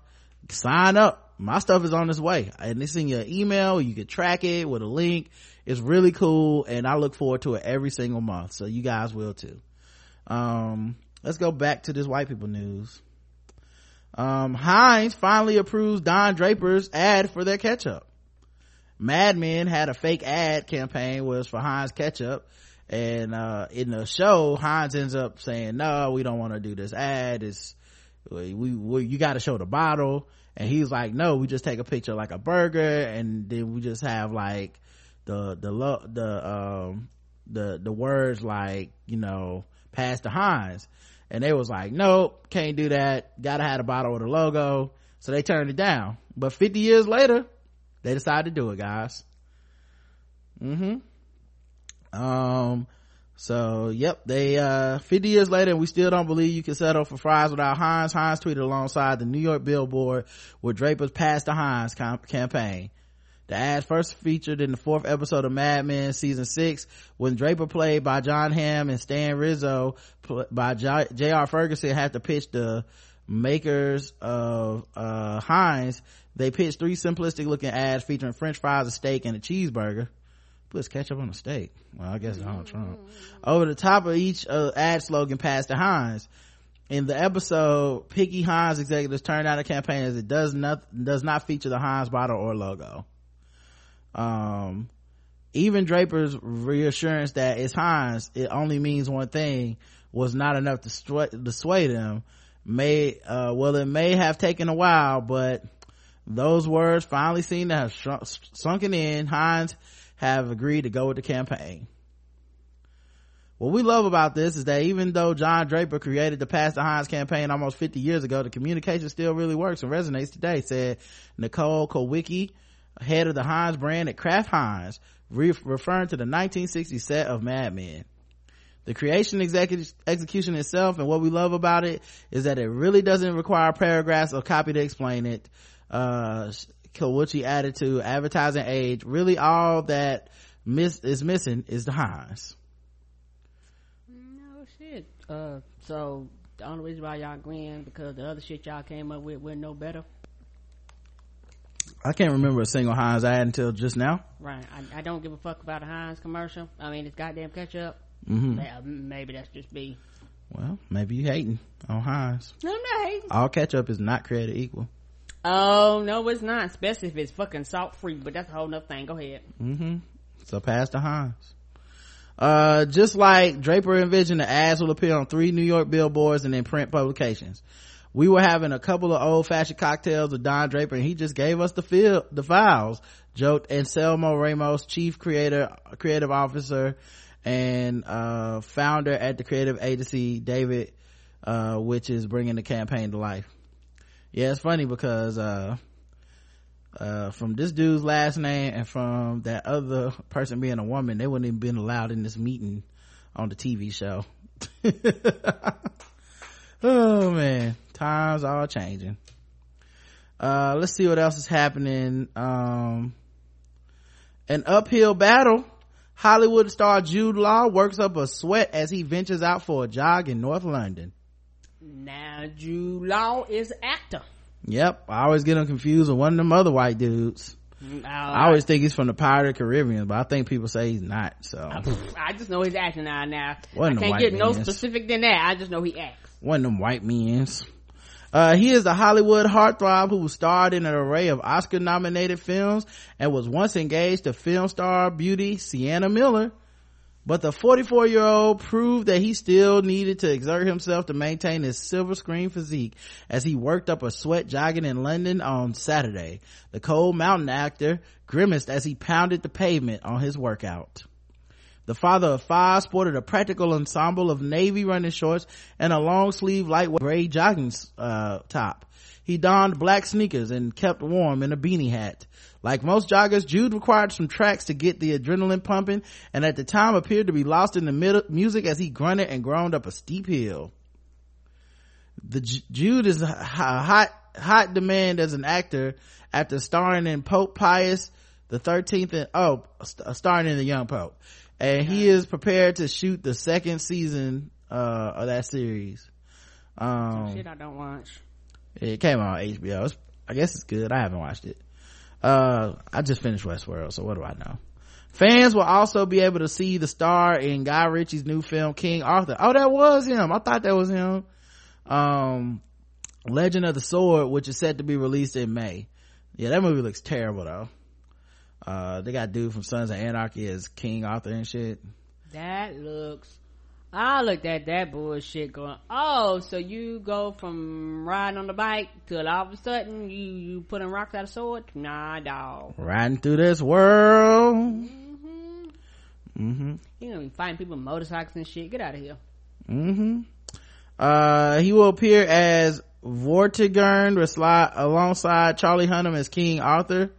sign up. My stuff is on its way. And it's in your email. You can track it with a link. It's really cool. And i look forward to it every single month. So you guys will too. Um let's go back to this white people news. Um heinz finally approves don draper's ad for their ketchup. Mad men had a fake ad campaign was for heinz ketchup. And uh in the show heinz ends up saying no we don't want to do this ad. It's we, we you got to show the bottle. And he's like no we just take a picture like a burger. And then we just have like the the lo- the um the the words like you know pass the heinz. And they was like nope can't do that. Gotta have a bottle with a logo. So they turned it down. But 50 years later they decided to do it guys. Mm-hmm. Um so yep they uh 50 years later we still don't believe you can settle for fries without heinz heinz tweeted alongside the new york billboard with draper's pass the heinz campaign the ad first featured in the fourth episode of Mad Men season six when Draper played by Jon Hamm and Stan Rizzo pl- by Jay R. Ferguson had to pitch the makers of uh, Heinz. They pitched three simplistic looking ads featuring french fries, a steak, and a cheeseburger. Puts ketchup on a steak. Well, I guess Donald Trump. Over the top of each uh, ad slogan passed to Heinz. In the episode, picky Heinz executives turned out a campaign as it does not does not feature the Heinz bottle or logo um even draper's reassurance that it's heinz it only means one thing was not enough to, sway, to sway them may uh, well it may have taken a while but those words finally seem to have shrunk, sunken in heinz have agreed to go with the campaign what we love about this is that even though John Draper created the Pass the Heinz campaign almost 50 years ago, the communication still really works and resonates today, said Nicole Kowicki, head of the Heinz brand at Kraft Heinz, re- referring to the 1960 set of Mad Men. The creation execu- execution itself and what we love about it is that it really doesn't require paragraphs or copy to explain it. Uh, Kawuchi added to advertising age, really all that miss is missing is the Heinz. No shit. Uh, so the only reason why y'all agreeing because the other shit y'all came up with was no better. I can't remember a single Heinz ad until just now. Right. I, I don't give a fuck about a Heinz commercial. I mean, it's goddamn ketchup. Mm-hmm. Yeah, maybe that's just me. Well, maybe you hating on Heinz. No, I'm not hating. All ketchup is not created equal. Oh no, it's not. Especially if it's fucking salt free. But that's a whole nother thing. Go ahead. Mm-hmm. So pass the. Uh, just like Draper envisioned, the ads will appear on three New York billboards and in print publications we were having a couple of old fashioned cocktails with Don Draper and he just gave us the fil- the files. Joe Anselmo Ramos, chief creator, creative officer and, uh, founder at the creative agency, David, uh, which is bringing the campaign to life. Yeah, it's funny because, uh, uh, from this dude's last name and from that other person being a woman, they wouldn't even been allowed in this meeting on the TV show. oh man. Times are changing. Uh let's see what else is happening. Um an uphill battle. Hollywood star jude law works up a sweat as he ventures out for a jog in north london now jude law is actor yep i always get him confused with one of them other white dudes Mm, I always think he's from the Pirate of the Caribbean, but I think people say he's not. So I just know he's acting now. Now Wasn't I can't get no specific than that. I just know he acts. one of them white men's. Uh, he is the Hollywood heartthrob who starred in an array of Oscar nominated films and was once engaged to film star beauty Sienna Miller. But the 44 year old proved that he still needed to exert himself to maintain his silver screen physique as he worked up a sweat jogging in London on Saturday. The cold mountain actor grimaced as he pounded the pavement on his workout. The father of five sported a practical ensemble of navy running shorts and a long sleeve lightweight gray jogging uh, top. He donned black sneakers and kept warm in a beanie hat. Like most joggers, Jude required some tracks to get the adrenaline pumping and at the time appeared to be lost in the mid- music as he grunted and groaned up a steep hill. The J- Jude is a hot, hot demand as an actor after starring in Pope Pius the 13th and, oh, st- starring in the Young Pope. And he is prepared to shoot the second season, uh, of that series. Um, Shit, I don't watch. it came out on HBO. It's, I guess it's good. I haven't watched it. Uh, I just finished Westworld, so what do I know? Fans will also be able to see the star in Guy Ritchie's new film King Arthur. Oh, that was him. I thought that was him. Um, Legend of the Sword, which is set to be released in May. Yeah, that movie looks terrible though. Uh, they got dude from Sons of Anarchy as King Arthur and shit. That looks. I looked at that bullshit going, oh, so you go from riding on the bike till all of a sudden you, you putting rocks out of sword? Nah, dog. Riding through this world. Mm-hmm. mm-hmm. You know, fighting people with motorcycles and shit. Get out of here. Mm-hmm. Uh, he will appear as Vortigern alongside Charlie Hunnam as King Arthur.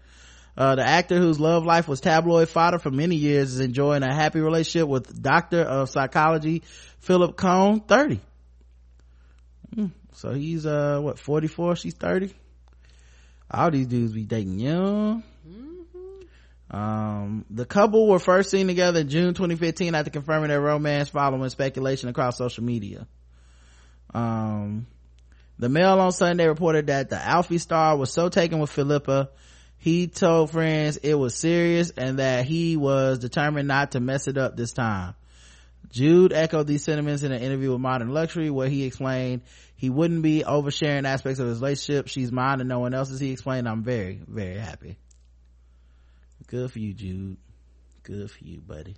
Uh, the actor whose love life was tabloid fodder for many years is enjoying a happy relationship with doctor of psychology Philip Coan, 30. Mm, so he's, uh, what, 44? She's 30? All these dudes be dating young. Mm-hmm. Um, the couple were first seen together in June 2015 after confirming their romance following speculation across social media. Um, the Mail on Sunday reported that the Alfie star was so taken with Philippa he told friends it was serious and that he was determined not to mess it up this time. Jude echoed these sentiments in an interview with Modern Luxury where he explained he wouldn't be oversharing aspects of his relationship. She's mine and no one else's. He explained, I'm very, very happy. Good for you, Jude. Good for you, buddy.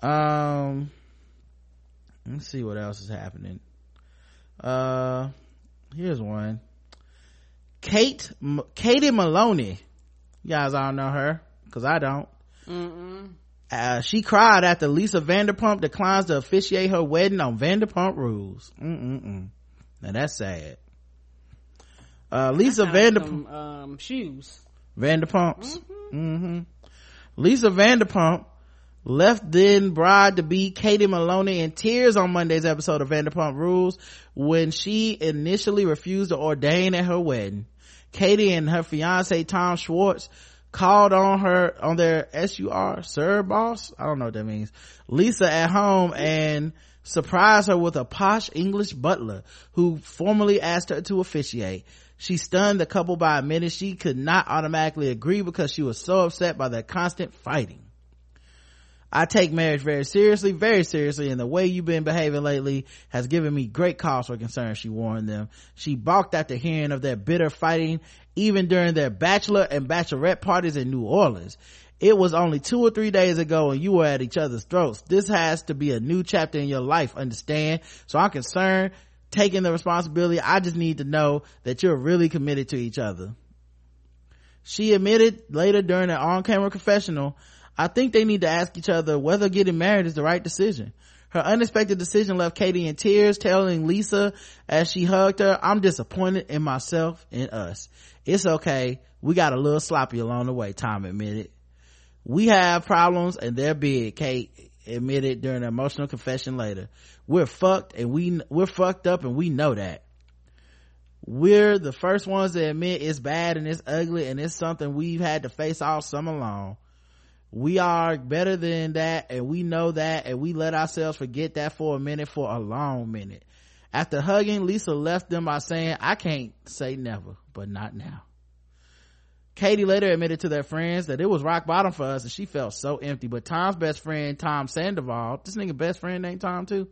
Um, let's see what else is happening. Uh, here's one. Kate, Katie Maloney. You guys all know her, cause I don't. Uh, she cried after Lisa Vanderpump declines to officiate her wedding on Vanderpump rules. Mm-mm-mm. Now that's sad. Uh, Lisa Vanderpump. Um, shoes. Vanderpumps. Mm-hmm. mm-hmm. Lisa Vanderpump left then bride to be Katie Maloney in tears on Monday's episode of Vanderpump Rules when she initially refused to ordain at her wedding. Katie and her fiance Tom Schwartz called on her on their SUR, Sir Boss. I don't know what that means. Lisa at home and surprised her with a posh English butler who formally asked her to officiate. She stunned the couple by admitting she could not automatically agree because she was so upset by their constant fighting. I take marriage very seriously, very seriously, and the way you've been behaving lately has given me great cause for concern, she warned them. She balked at the hearing of their bitter fighting, even during their bachelor and bachelorette parties in New Orleans. It was only two or three days ago and you were at each other's throats. This has to be a new chapter in your life, understand? So I'm concerned, taking the responsibility. I just need to know that you're really committed to each other. She admitted later during an on-camera confessional I think they need to ask each other whether getting married is the right decision. Her unexpected decision left Katie in tears, telling Lisa as she hugged her, I'm disappointed in myself and us. It's okay. We got a little sloppy along the way, Tom admitted. We have problems and they're big, Kate admitted during an emotional confession later. We're fucked and we, we're fucked up and we know that. We're the first ones to admit it's bad and it's ugly and it's something we've had to face all summer long we are better than that and we know that and we let ourselves forget that for a minute for a long minute. After hugging lisa left them by saying i can't say never but not now. Katie later admitted to their friends that it was rock bottom for us and she felt so empty. But tom's best friend tom sandoval this nigga best friend named tom too.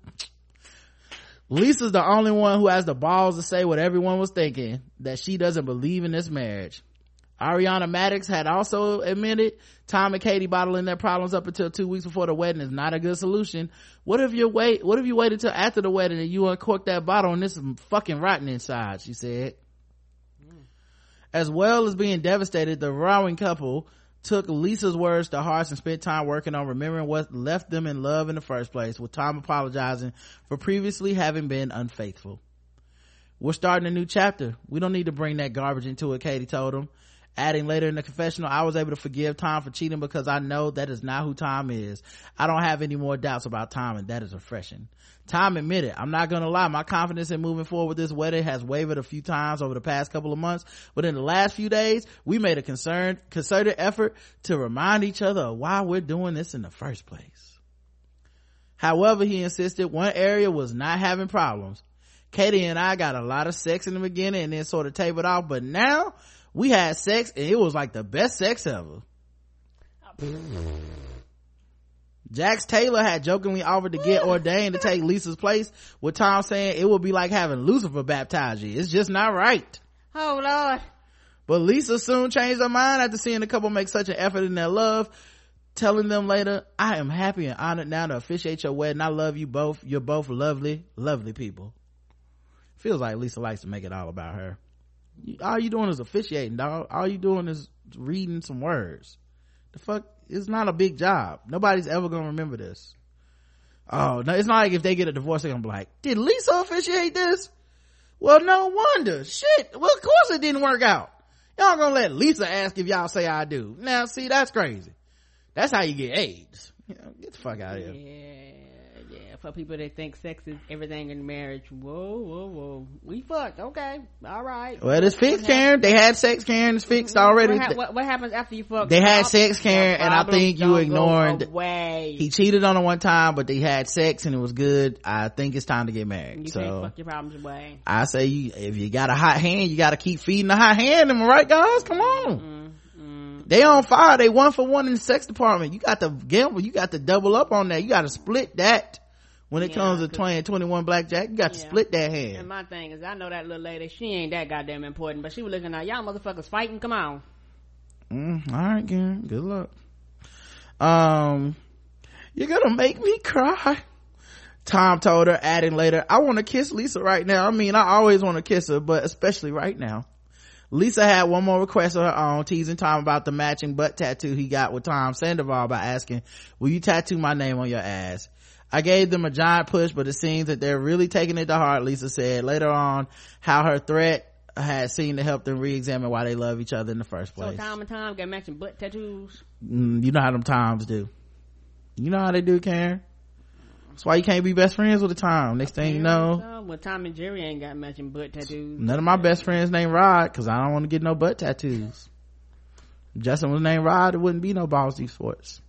Lisa's the only one who has the balls to say what everyone was thinking that she doesn't believe in this marriage Ariana Madix had also admitted Tom and Katie bottling their problems up until two weeks before the wedding is not a good solution. What if you wait, what if you waited till after the wedding and you uncork that bottle and this is fucking rotten inside, she said. Mm. As well as being devastated, the rowing couple took Lisa's words to heart and spent time working on remembering what left them in love in the first place, with Tom apologizing for previously having been unfaithful. We're starting a new chapter. We don't need to bring that garbage into it, Katie told him adding later in the confessional i was able to forgive tom for cheating because i know that is not who tom is. I don't have any more doubts about tom and that is refreshing. Tom admitted. I'm not gonna lie. My confidence in moving forward with this wedding has wavered a few times over the past couple of months but in the last few days we made a concerned concerted effort to remind each other of why we're doing this in the first place. However he insisted one area was not having problems. Katie and i got a lot of sex in the beginning and then sort of tapered off but now we had sex and it was like the best sex ever Jax Taylor had jokingly offered to get ordained to take Lisa's place, with Tom saying it would be like having Lucifer baptize you. It's just not right. Oh lord. But Lisa soon changed her mind after seeing the couple make such an effort in their love. telling them later, I am happy and honored now to officiate your wedding. I love you both. You're both lovely, lovely people. Feels like Lisa likes to make it all about her. All you doing is officiating, dog. All you doing is reading some words. The fuck, it's not a big job. Nobody's ever gonna remember this. Oh, no, it's not like if they get a divorce, they're gonna be like, did Lisa officiate this? Well, no wonder. Shit. Well, of course it didn't work out. Y'all gonna let Lisa ask if y'all say I do. Now, see, that's crazy. That's how you get AIDS. You know, get the fuck out of here. Yeah. For people that think sex is everything in marriage, whoa, whoa, whoa. We fucked. Okay, all right. Well, it's fixed, Karen. They had sex, Karen. It's fixed mm-hmm. already. What, ha- what, what happens after you fuck? They had sex, Karen, and I think you ignored. away. He cheated on her one time, but they had sex and it was good. I think it's time to get married. You so can't fuck your problems away. I say, you if you got a hot hand, you got to keep feeding the hot hand. Am I right, guys? Come on. Mm-hmm. They on fire. They one for one in the sex department. You got to gamble. You got to double up on that. You got to split that. When it Yeah, comes to 20 and 21 blackjack, you got to split that hand. And my thing is, I know that little lady. She ain't that goddamn important, but she was looking at y'all motherfuckers fighting. Come on. Mm, all right, Karen. Good luck. Um, you're gonna make me cry. Tom told her, adding later, I want to kiss Lisa right now. I mean, I always want to kiss her, but especially right now. Lisa had one more request of her own, teasing Tom about the matching butt tattoo he got with Tom Sandoval by asking, will you tattoo my name on your ass? I gave them a giant push, but it seems that they're really taking it to heart, Lisa said later on how her threat had seemed to help them re-examine why they love each other in the first place. So. Tom and Tom got matching butt tattoos. Mm, you know how them times do. You know how they do, Karen. That's why you can't be best friends with the Tom. Next thing you know, Uh, well, Tom and Jerry ain't got matching butt tattoos. none of my best friends named Rod because I don't want to get no butt tattoos. Justin was named Rod, it wouldn't be no Ballsy sports.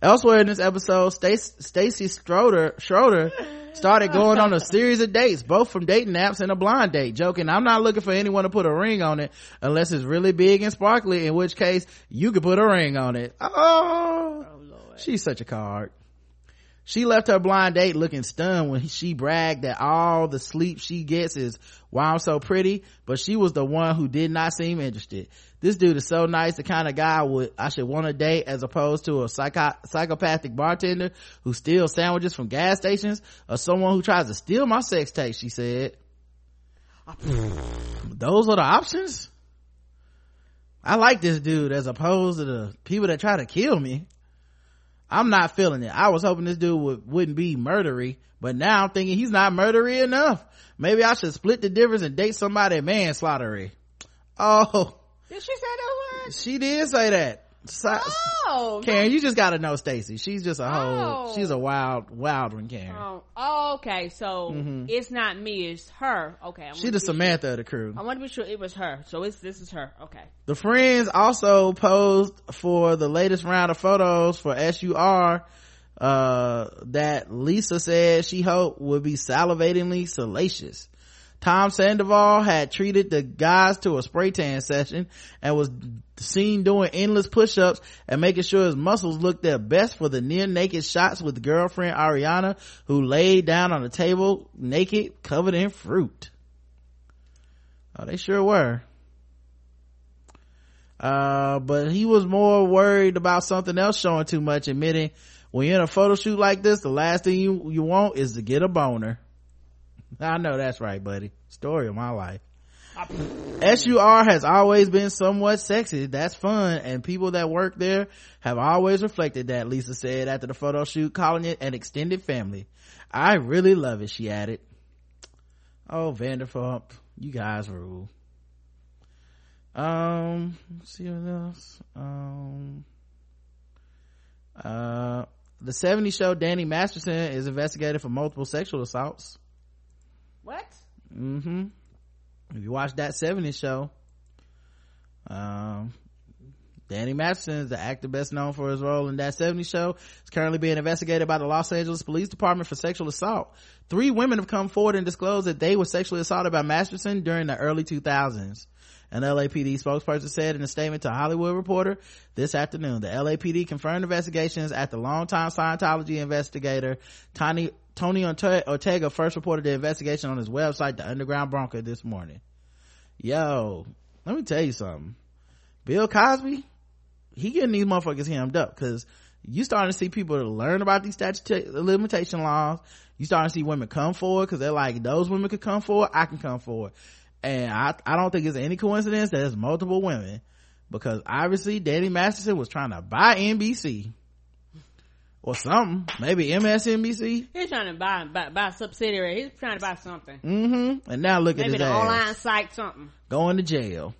Elsewhere in this episode, Stac- Stacy Schroeder, Schroeder started going on a series of dates, both from dating apps and a blind date, joking, I'm not looking for anyone to put a ring on it unless it's really big and sparkly, in which case you could put a ring on it. Oh, oh she's such a card. She left her blind date looking stunned when she bragged that all the sleep she gets is why I'm so pretty, but she was the one who did not seem interested. This dude is so nice, the kind of guy I would I should want to date as opposed to a psycho- psychopathic bartender who steals sandwiches from gas stations or someone who tries to steal my sex tape, she said. Those are the options? I like this dude as opposed to the people that try to kill me. I'm not feeling it. I was hoping this dude would, wouldn't be murdery, but now I'm thinking he's not murdery enough. Maybe I should split the difference and date somebody manslaughtery. Oh, Did she say that word? she did say that. Si- Oh, Karen, you just gotta know Stacy. She's just a whole, Oh. she's a wild, wild one, Karen. Oh, oh, okay. So Mhm. it's not me; it's her. Okay, She's the Samantha of the crew. I want to be sure it was her. So it's this is her. Okay. The friends also posed for the latest round of photos for SUR uh, that Lisa said she hoped would be salivatingly salacious. Tom Sandoval had treated the guys to a spray tan session and was seen doing endless push-ups and making sure his muscles looked their best for the near naked shots with girlfriend Ariana who laid down on the table naked covered in fruit. Oh, they sure were. Uh but he was more worried about something else showing too much admitting when you're in a photo shoot like this the last thing you you want is to get a boner. I know that's right buddy. Story of my life sur has always been somewhat sexy. That's fun. And people that work there have always reflected that. Lisa said after the photo shoot calling it an extended family. I really love it she added. Oh vanderpump you guys rule. Um let's see what else. Um uh the 70 show danny masterson is investigated for multiple sexual assaults. What? mm-hmm if you watch that 70 show um Danny Masterson is the actor best known for his role in that 70 show. Is currently being investigated by the Los Angeles Police Department for sexual assault. Three women have come forward and disclosed that they were sexually assaulted by Masterson during the early 2000s. An LAPD spokesperson said in a statement to Hollywood Reporter this afternoon, the LAPD confirmed investigations after longtime Scientology investigator Tony, Tony Ortega first reported the investigation on his website, The Underground Bunker, this morning. Yo, let me tell you something. Bill Cosby, he getting these motherfuckers hemmed up because you starting to see people learn about these statute limitation laws. You starting to see women come forward because they're like, those women could come forward, I can come forward. And I, I don't think it's any coincidence that it's multiple women because obviously Danny Masterson was trying to buy NBC or something. Maybe MSNBC. He's trying to buy, buy, buy a subsidiary. He's trying to buy something. Mm-hmm. And now look Maybe at his the ass. online site, something. Going to jail.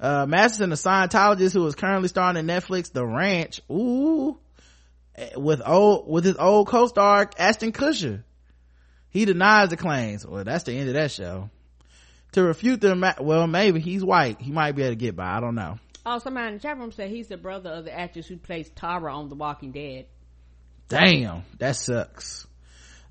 Uh, Masterson, a Scientologist who is currently starring in Netflix The Ranch. Ooh. With old, with his old co-star Ashton Kutcher. He denies the claims. Well, that's the end of that show. To refute them, ma- well, maybe he's white. He might be able to get by. I don't know. Oh, somebody in the chat room said he's the brother of the actress who plays Tara on The Walking Dead. Damn, that sucks.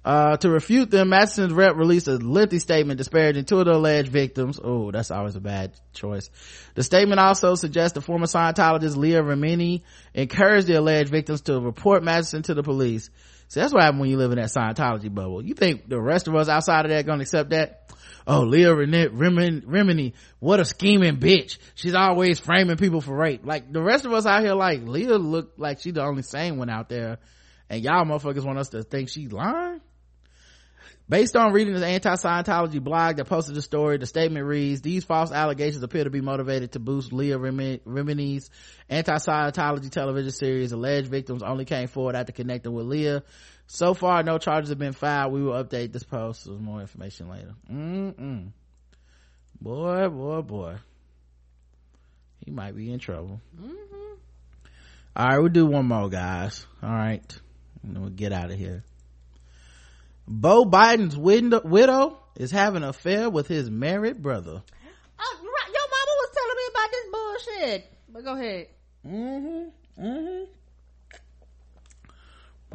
Uh, to refute them, Masterson's rep released a lengthy statement disparaging two of the alleged victims. Oh, that's always a bad choice. The statement also suggests the former Scientologist Leah Remini encouraged the alleged victims to report Masterson to the police. So that's what happens when you live in that Scientology bubble. You think the rest of us outside of that gonna accept that? Oh, Leah Rene- Remin- Remini, what a scheming bitch. She's always framing people for rape. Like the rest of us out here, like Leah look like she the only sane one out there, and y'all motherfuckers want us to think she's lying. Based on reading the anti-Scientology blog that posted the story, the statement reads, these false allegations appear to be motivated to boost Leah Remini's anti-Scientology television series. Alleged victims only came forward after connecting with Leah. So far, no charges have been filed. We will update this post with more information later. Mm-mm. Boy, boy, boy. He might be in trouble. All right, we'll do one more, guys. All right. And then we'll get out of here. Bo Biden's window, widow is having an affair with his married brother. Oh. Your mama was telling me about this bullshit. But go ahead. Mm-hmm. Mm-hmm.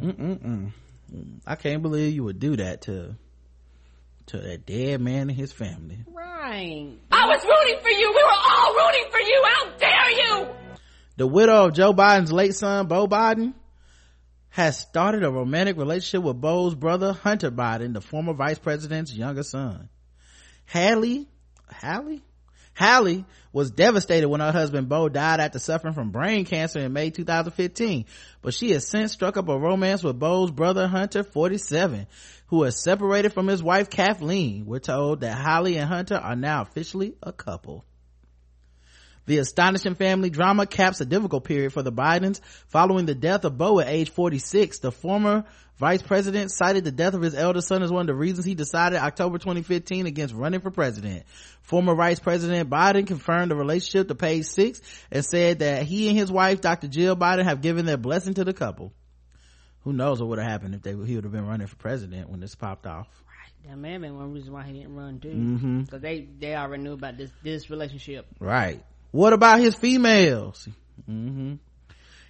Mm-mm-mm. I can't believe you would do that to to that dead man and his family. Right. I was rooting for you. We were all rooting for you. How dare you? The widow of Joe Biden's late son, Bo Biden, has started a romantic relationship with Bo's brother, Hunter Biden, the former vice president's younger son. Hallie, Hallie? Hallie was devastated when her husband Bo died after suffering from brain cancer in May 2015, but she has since struck up a romance with Bo's brother Hunter, 47, who has separated from his wife Kathleen. We're told that Holly and Hunter are now officially a couple. The astonishing family drama caps a difficult period for the Bidens following the death of Bo at age 46. The former vice president cited the death of his eldest son as one of the reasons he decided October 2015 against running for president. Former vice president Biden confirmed the relationship to page six and said that he and his wife, Dr. Jill Biden, have given their blessing to the couple. Who knows what would have happened if they he would have been running for president when this popped off. Right. That may have been one reason why he didn't run too. Mm-hmm. Because they, they already knew about this, this relationship. Right. What about his females? hmm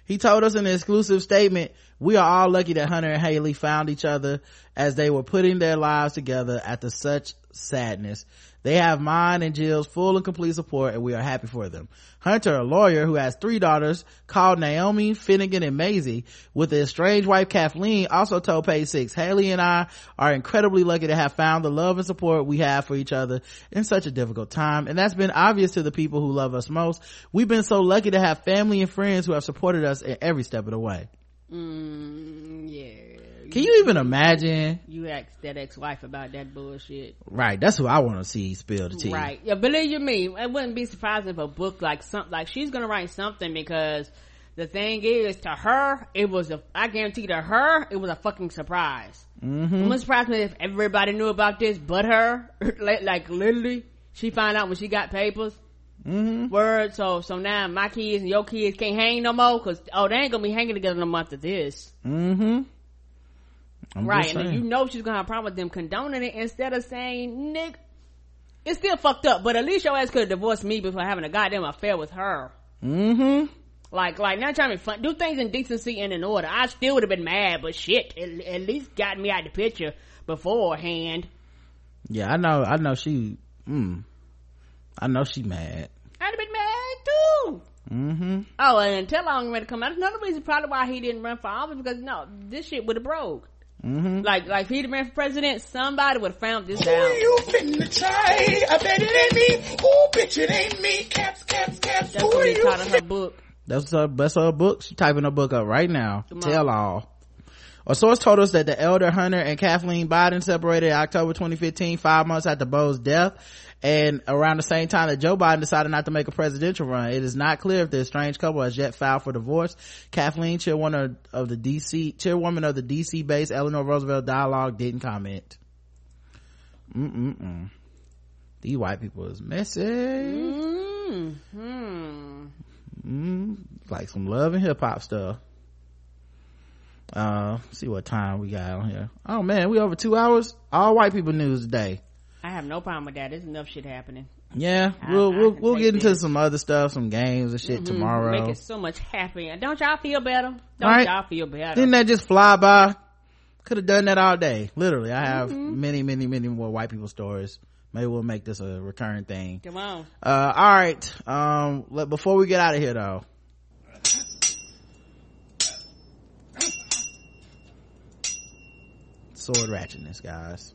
He told us in an exclusive statement, we are all lucky that Hunter and Haley found each other as they were putting their lives together after such sadness. They have mine and Jill's full and complete support and we are happy for them. Hunter, a lawyer who has three daughters called Naomi, Finnegan, and Maisie with his estranged wife Kathleen also told page six, Haley and I are incredibly lucky to have found the love and support we have for each other in such a difficult time. And that's been obvious to the people who love us most. We've been so lucky to have family and friends who have supported us in every step of the way. Mm, yeah. Can you even imagine? You asked that ex-wife about that bullshit. Right. That's who I want to see spill the tea. Right. Yeah, believe you me, it wouldn't be surprising if a book like something, like she's gonna write something because the thing is, to her, it was a, I guarantee to her, it was a fucking surprise. Mm-hmm. It wouldn't surprise me if everybody knew about this but her. like, like literally, she found out when she got papers. Mm-hmm. Word. So, so now my kids and your kids can't hang no more cause, oh, they ain't gonna be hanging together no month of this. Mm-hmm. I'm right. And then you know she's gonna have a problem with them condoning it instead of saying, Nick, it's still fucked up, but at least your ass could have divorced me before having a goddamn affair with her. Mm-hmm. Like, like, not trying to be fun. Do things in decency and in order. I still would have been mad, but shit, at, at least got me out the picture beforehand. Yeah, I know. I know she. Mm, I know she mad. I'd have been mad too. Mm-hmm. Oh, and until long ready to come out. That's another reason probably why he didn't run for office because no, this shit would have broke. Mm-hmm. Like, like if he'd have ran for president, somebody would have found this Who out. you finna try? I bet it ain't me. Ooh, bitch, it ain't me. Caps, caps, caps. That's Who what are you taught in her book. That's her, that's her book. She's typing her book up right now. Tell all. A source told us that the elder Hunter and Kathleen Biden separated October 2015, five months after Bo's death, and around the same time that Joe Biden decided not to make a presidential run. It is not clear if the estranged couple has yet filed for divorce. Kathleen, chairwoman of the DC, chairwoman of the DC-based Eleanor Roosevelt Dialogue, didn't comment. Mm-mm-mm. These white people is messy. Mm-hmm. Mm, like some love and hip hop stuff. Uh, see what time we got on here. Oh man, we over two hours. All white people news today. I have no problem with that. There's enough shit happening. Yeah, we'll I we'll we'll get into this. some other stuff, some games and shit Mhm. tomorrow. Make it so much happier. Don't y'all feel better? Don't Right? y'all feel better? Didn't that just fly by? Could have done that all day. Literally, I have Mm-hmm. many, many, many more white people stories. Maybe we'll make this a recurring thing. Come on. Uh, all right. Um, let, before we get out of here though. Sword ratchetness, guys.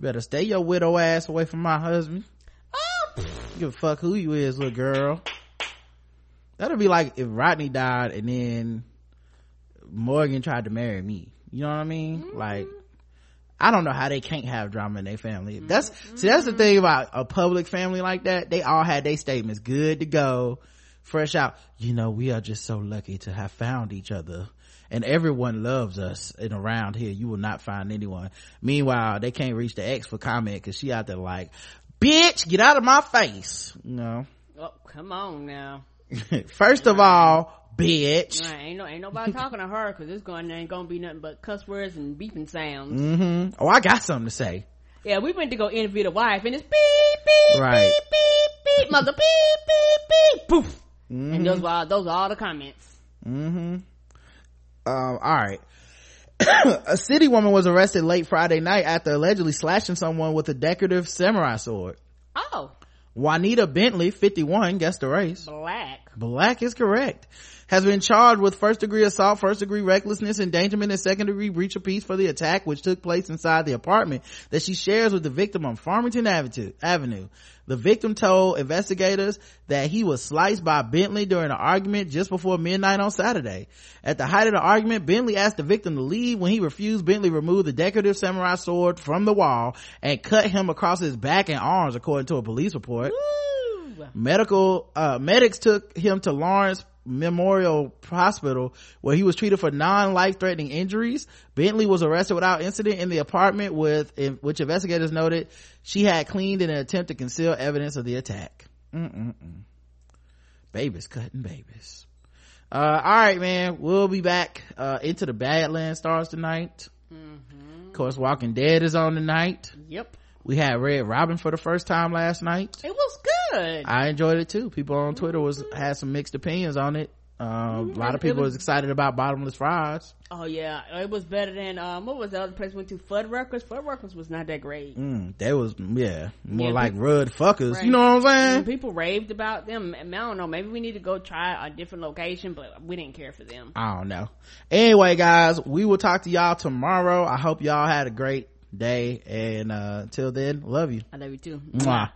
Better stay your widow ass away from my husband. Oh, Give a fuck who you is, little girl. That'll be like if Rodney died and then Morgan tried to marry me. You know what I mean? Mm-hmm. Like, I don't know how they can't have drama in their family. That's, see, that's the mm-hmm. thing about a public family like that. They all had their statements good to go, fresh out. You know, we are just so lucky to have found each other. And everyone loves us and around here. You will not find anyone. Meanwhile, they can't reach the ex for comment cause she out there like, bitch, get out of my face. You know? Oh, come on now. First of all, bitch. Right, ain't no ain't nobody talking to her because it's going ain't gonna be nothing but cuss words and beeping sounds. hmm Oh, I got something to say. Yeah, we went to go interview the wife and it's beep beep Right. beep beep beep mother beep beep beep poof. Mhm. And those were all, those are all the comments. hmm Um, all right. a city woman was arrested late Friday night after allegedly slashing someone with a decorative samurai sword. Oh, Juanita Bentley, 51, guess the race. black. Black is correct. Has been charged with first degree assault, first degree recklessness, endangerment, and second degree breach of peace for the attack which took place inside the apartment that she shares with the victim on Farmington Avenue. The victim told investigators that he was sliced by Bentley during an argument just before midnight on Saturday. At the height of the argument, Bentley asked the victim to leave. When he refused, Bentley removed the decorative samurai sword from the wall and cut him across his back and arms, according to a police report. Medical, uh, medics took him to Lawrence Memorial Hospital where he was treated for non-life threatening injuries. Bentley was arrested without incident in the apartment with, in, which investigators noted she had cleaned in an attempt to conceal evidence of the attack. Mm-mm-mm. Babies cutting babies. Uh, all right, man. We'll be back, uh, into the Badlands stars tonight. Of course, Walking Dead is on tonight. Yep. We had Red Robin for the first time last night. It was good. I enjoyed it too. People on Twitter was had some mixed opinions on it. Um, a lot of people was- was excited about bottomless fries. Oh yeah, it was better than um. What was the other place we went to? Fuddruckers. Fuddruckers was not that great. Mm, that was yeah, more Yeah, like people- Rudd fuckers. Right. You know what I'm saying? People raved about them. I don't know. Maybe we need to go try a different location, but we didn't care for them. I don't know. Anyway, guys, we will talk to y'all tomorrow. I hope y'all had a great day, and uh, until then, love you. I love you too. Mwah.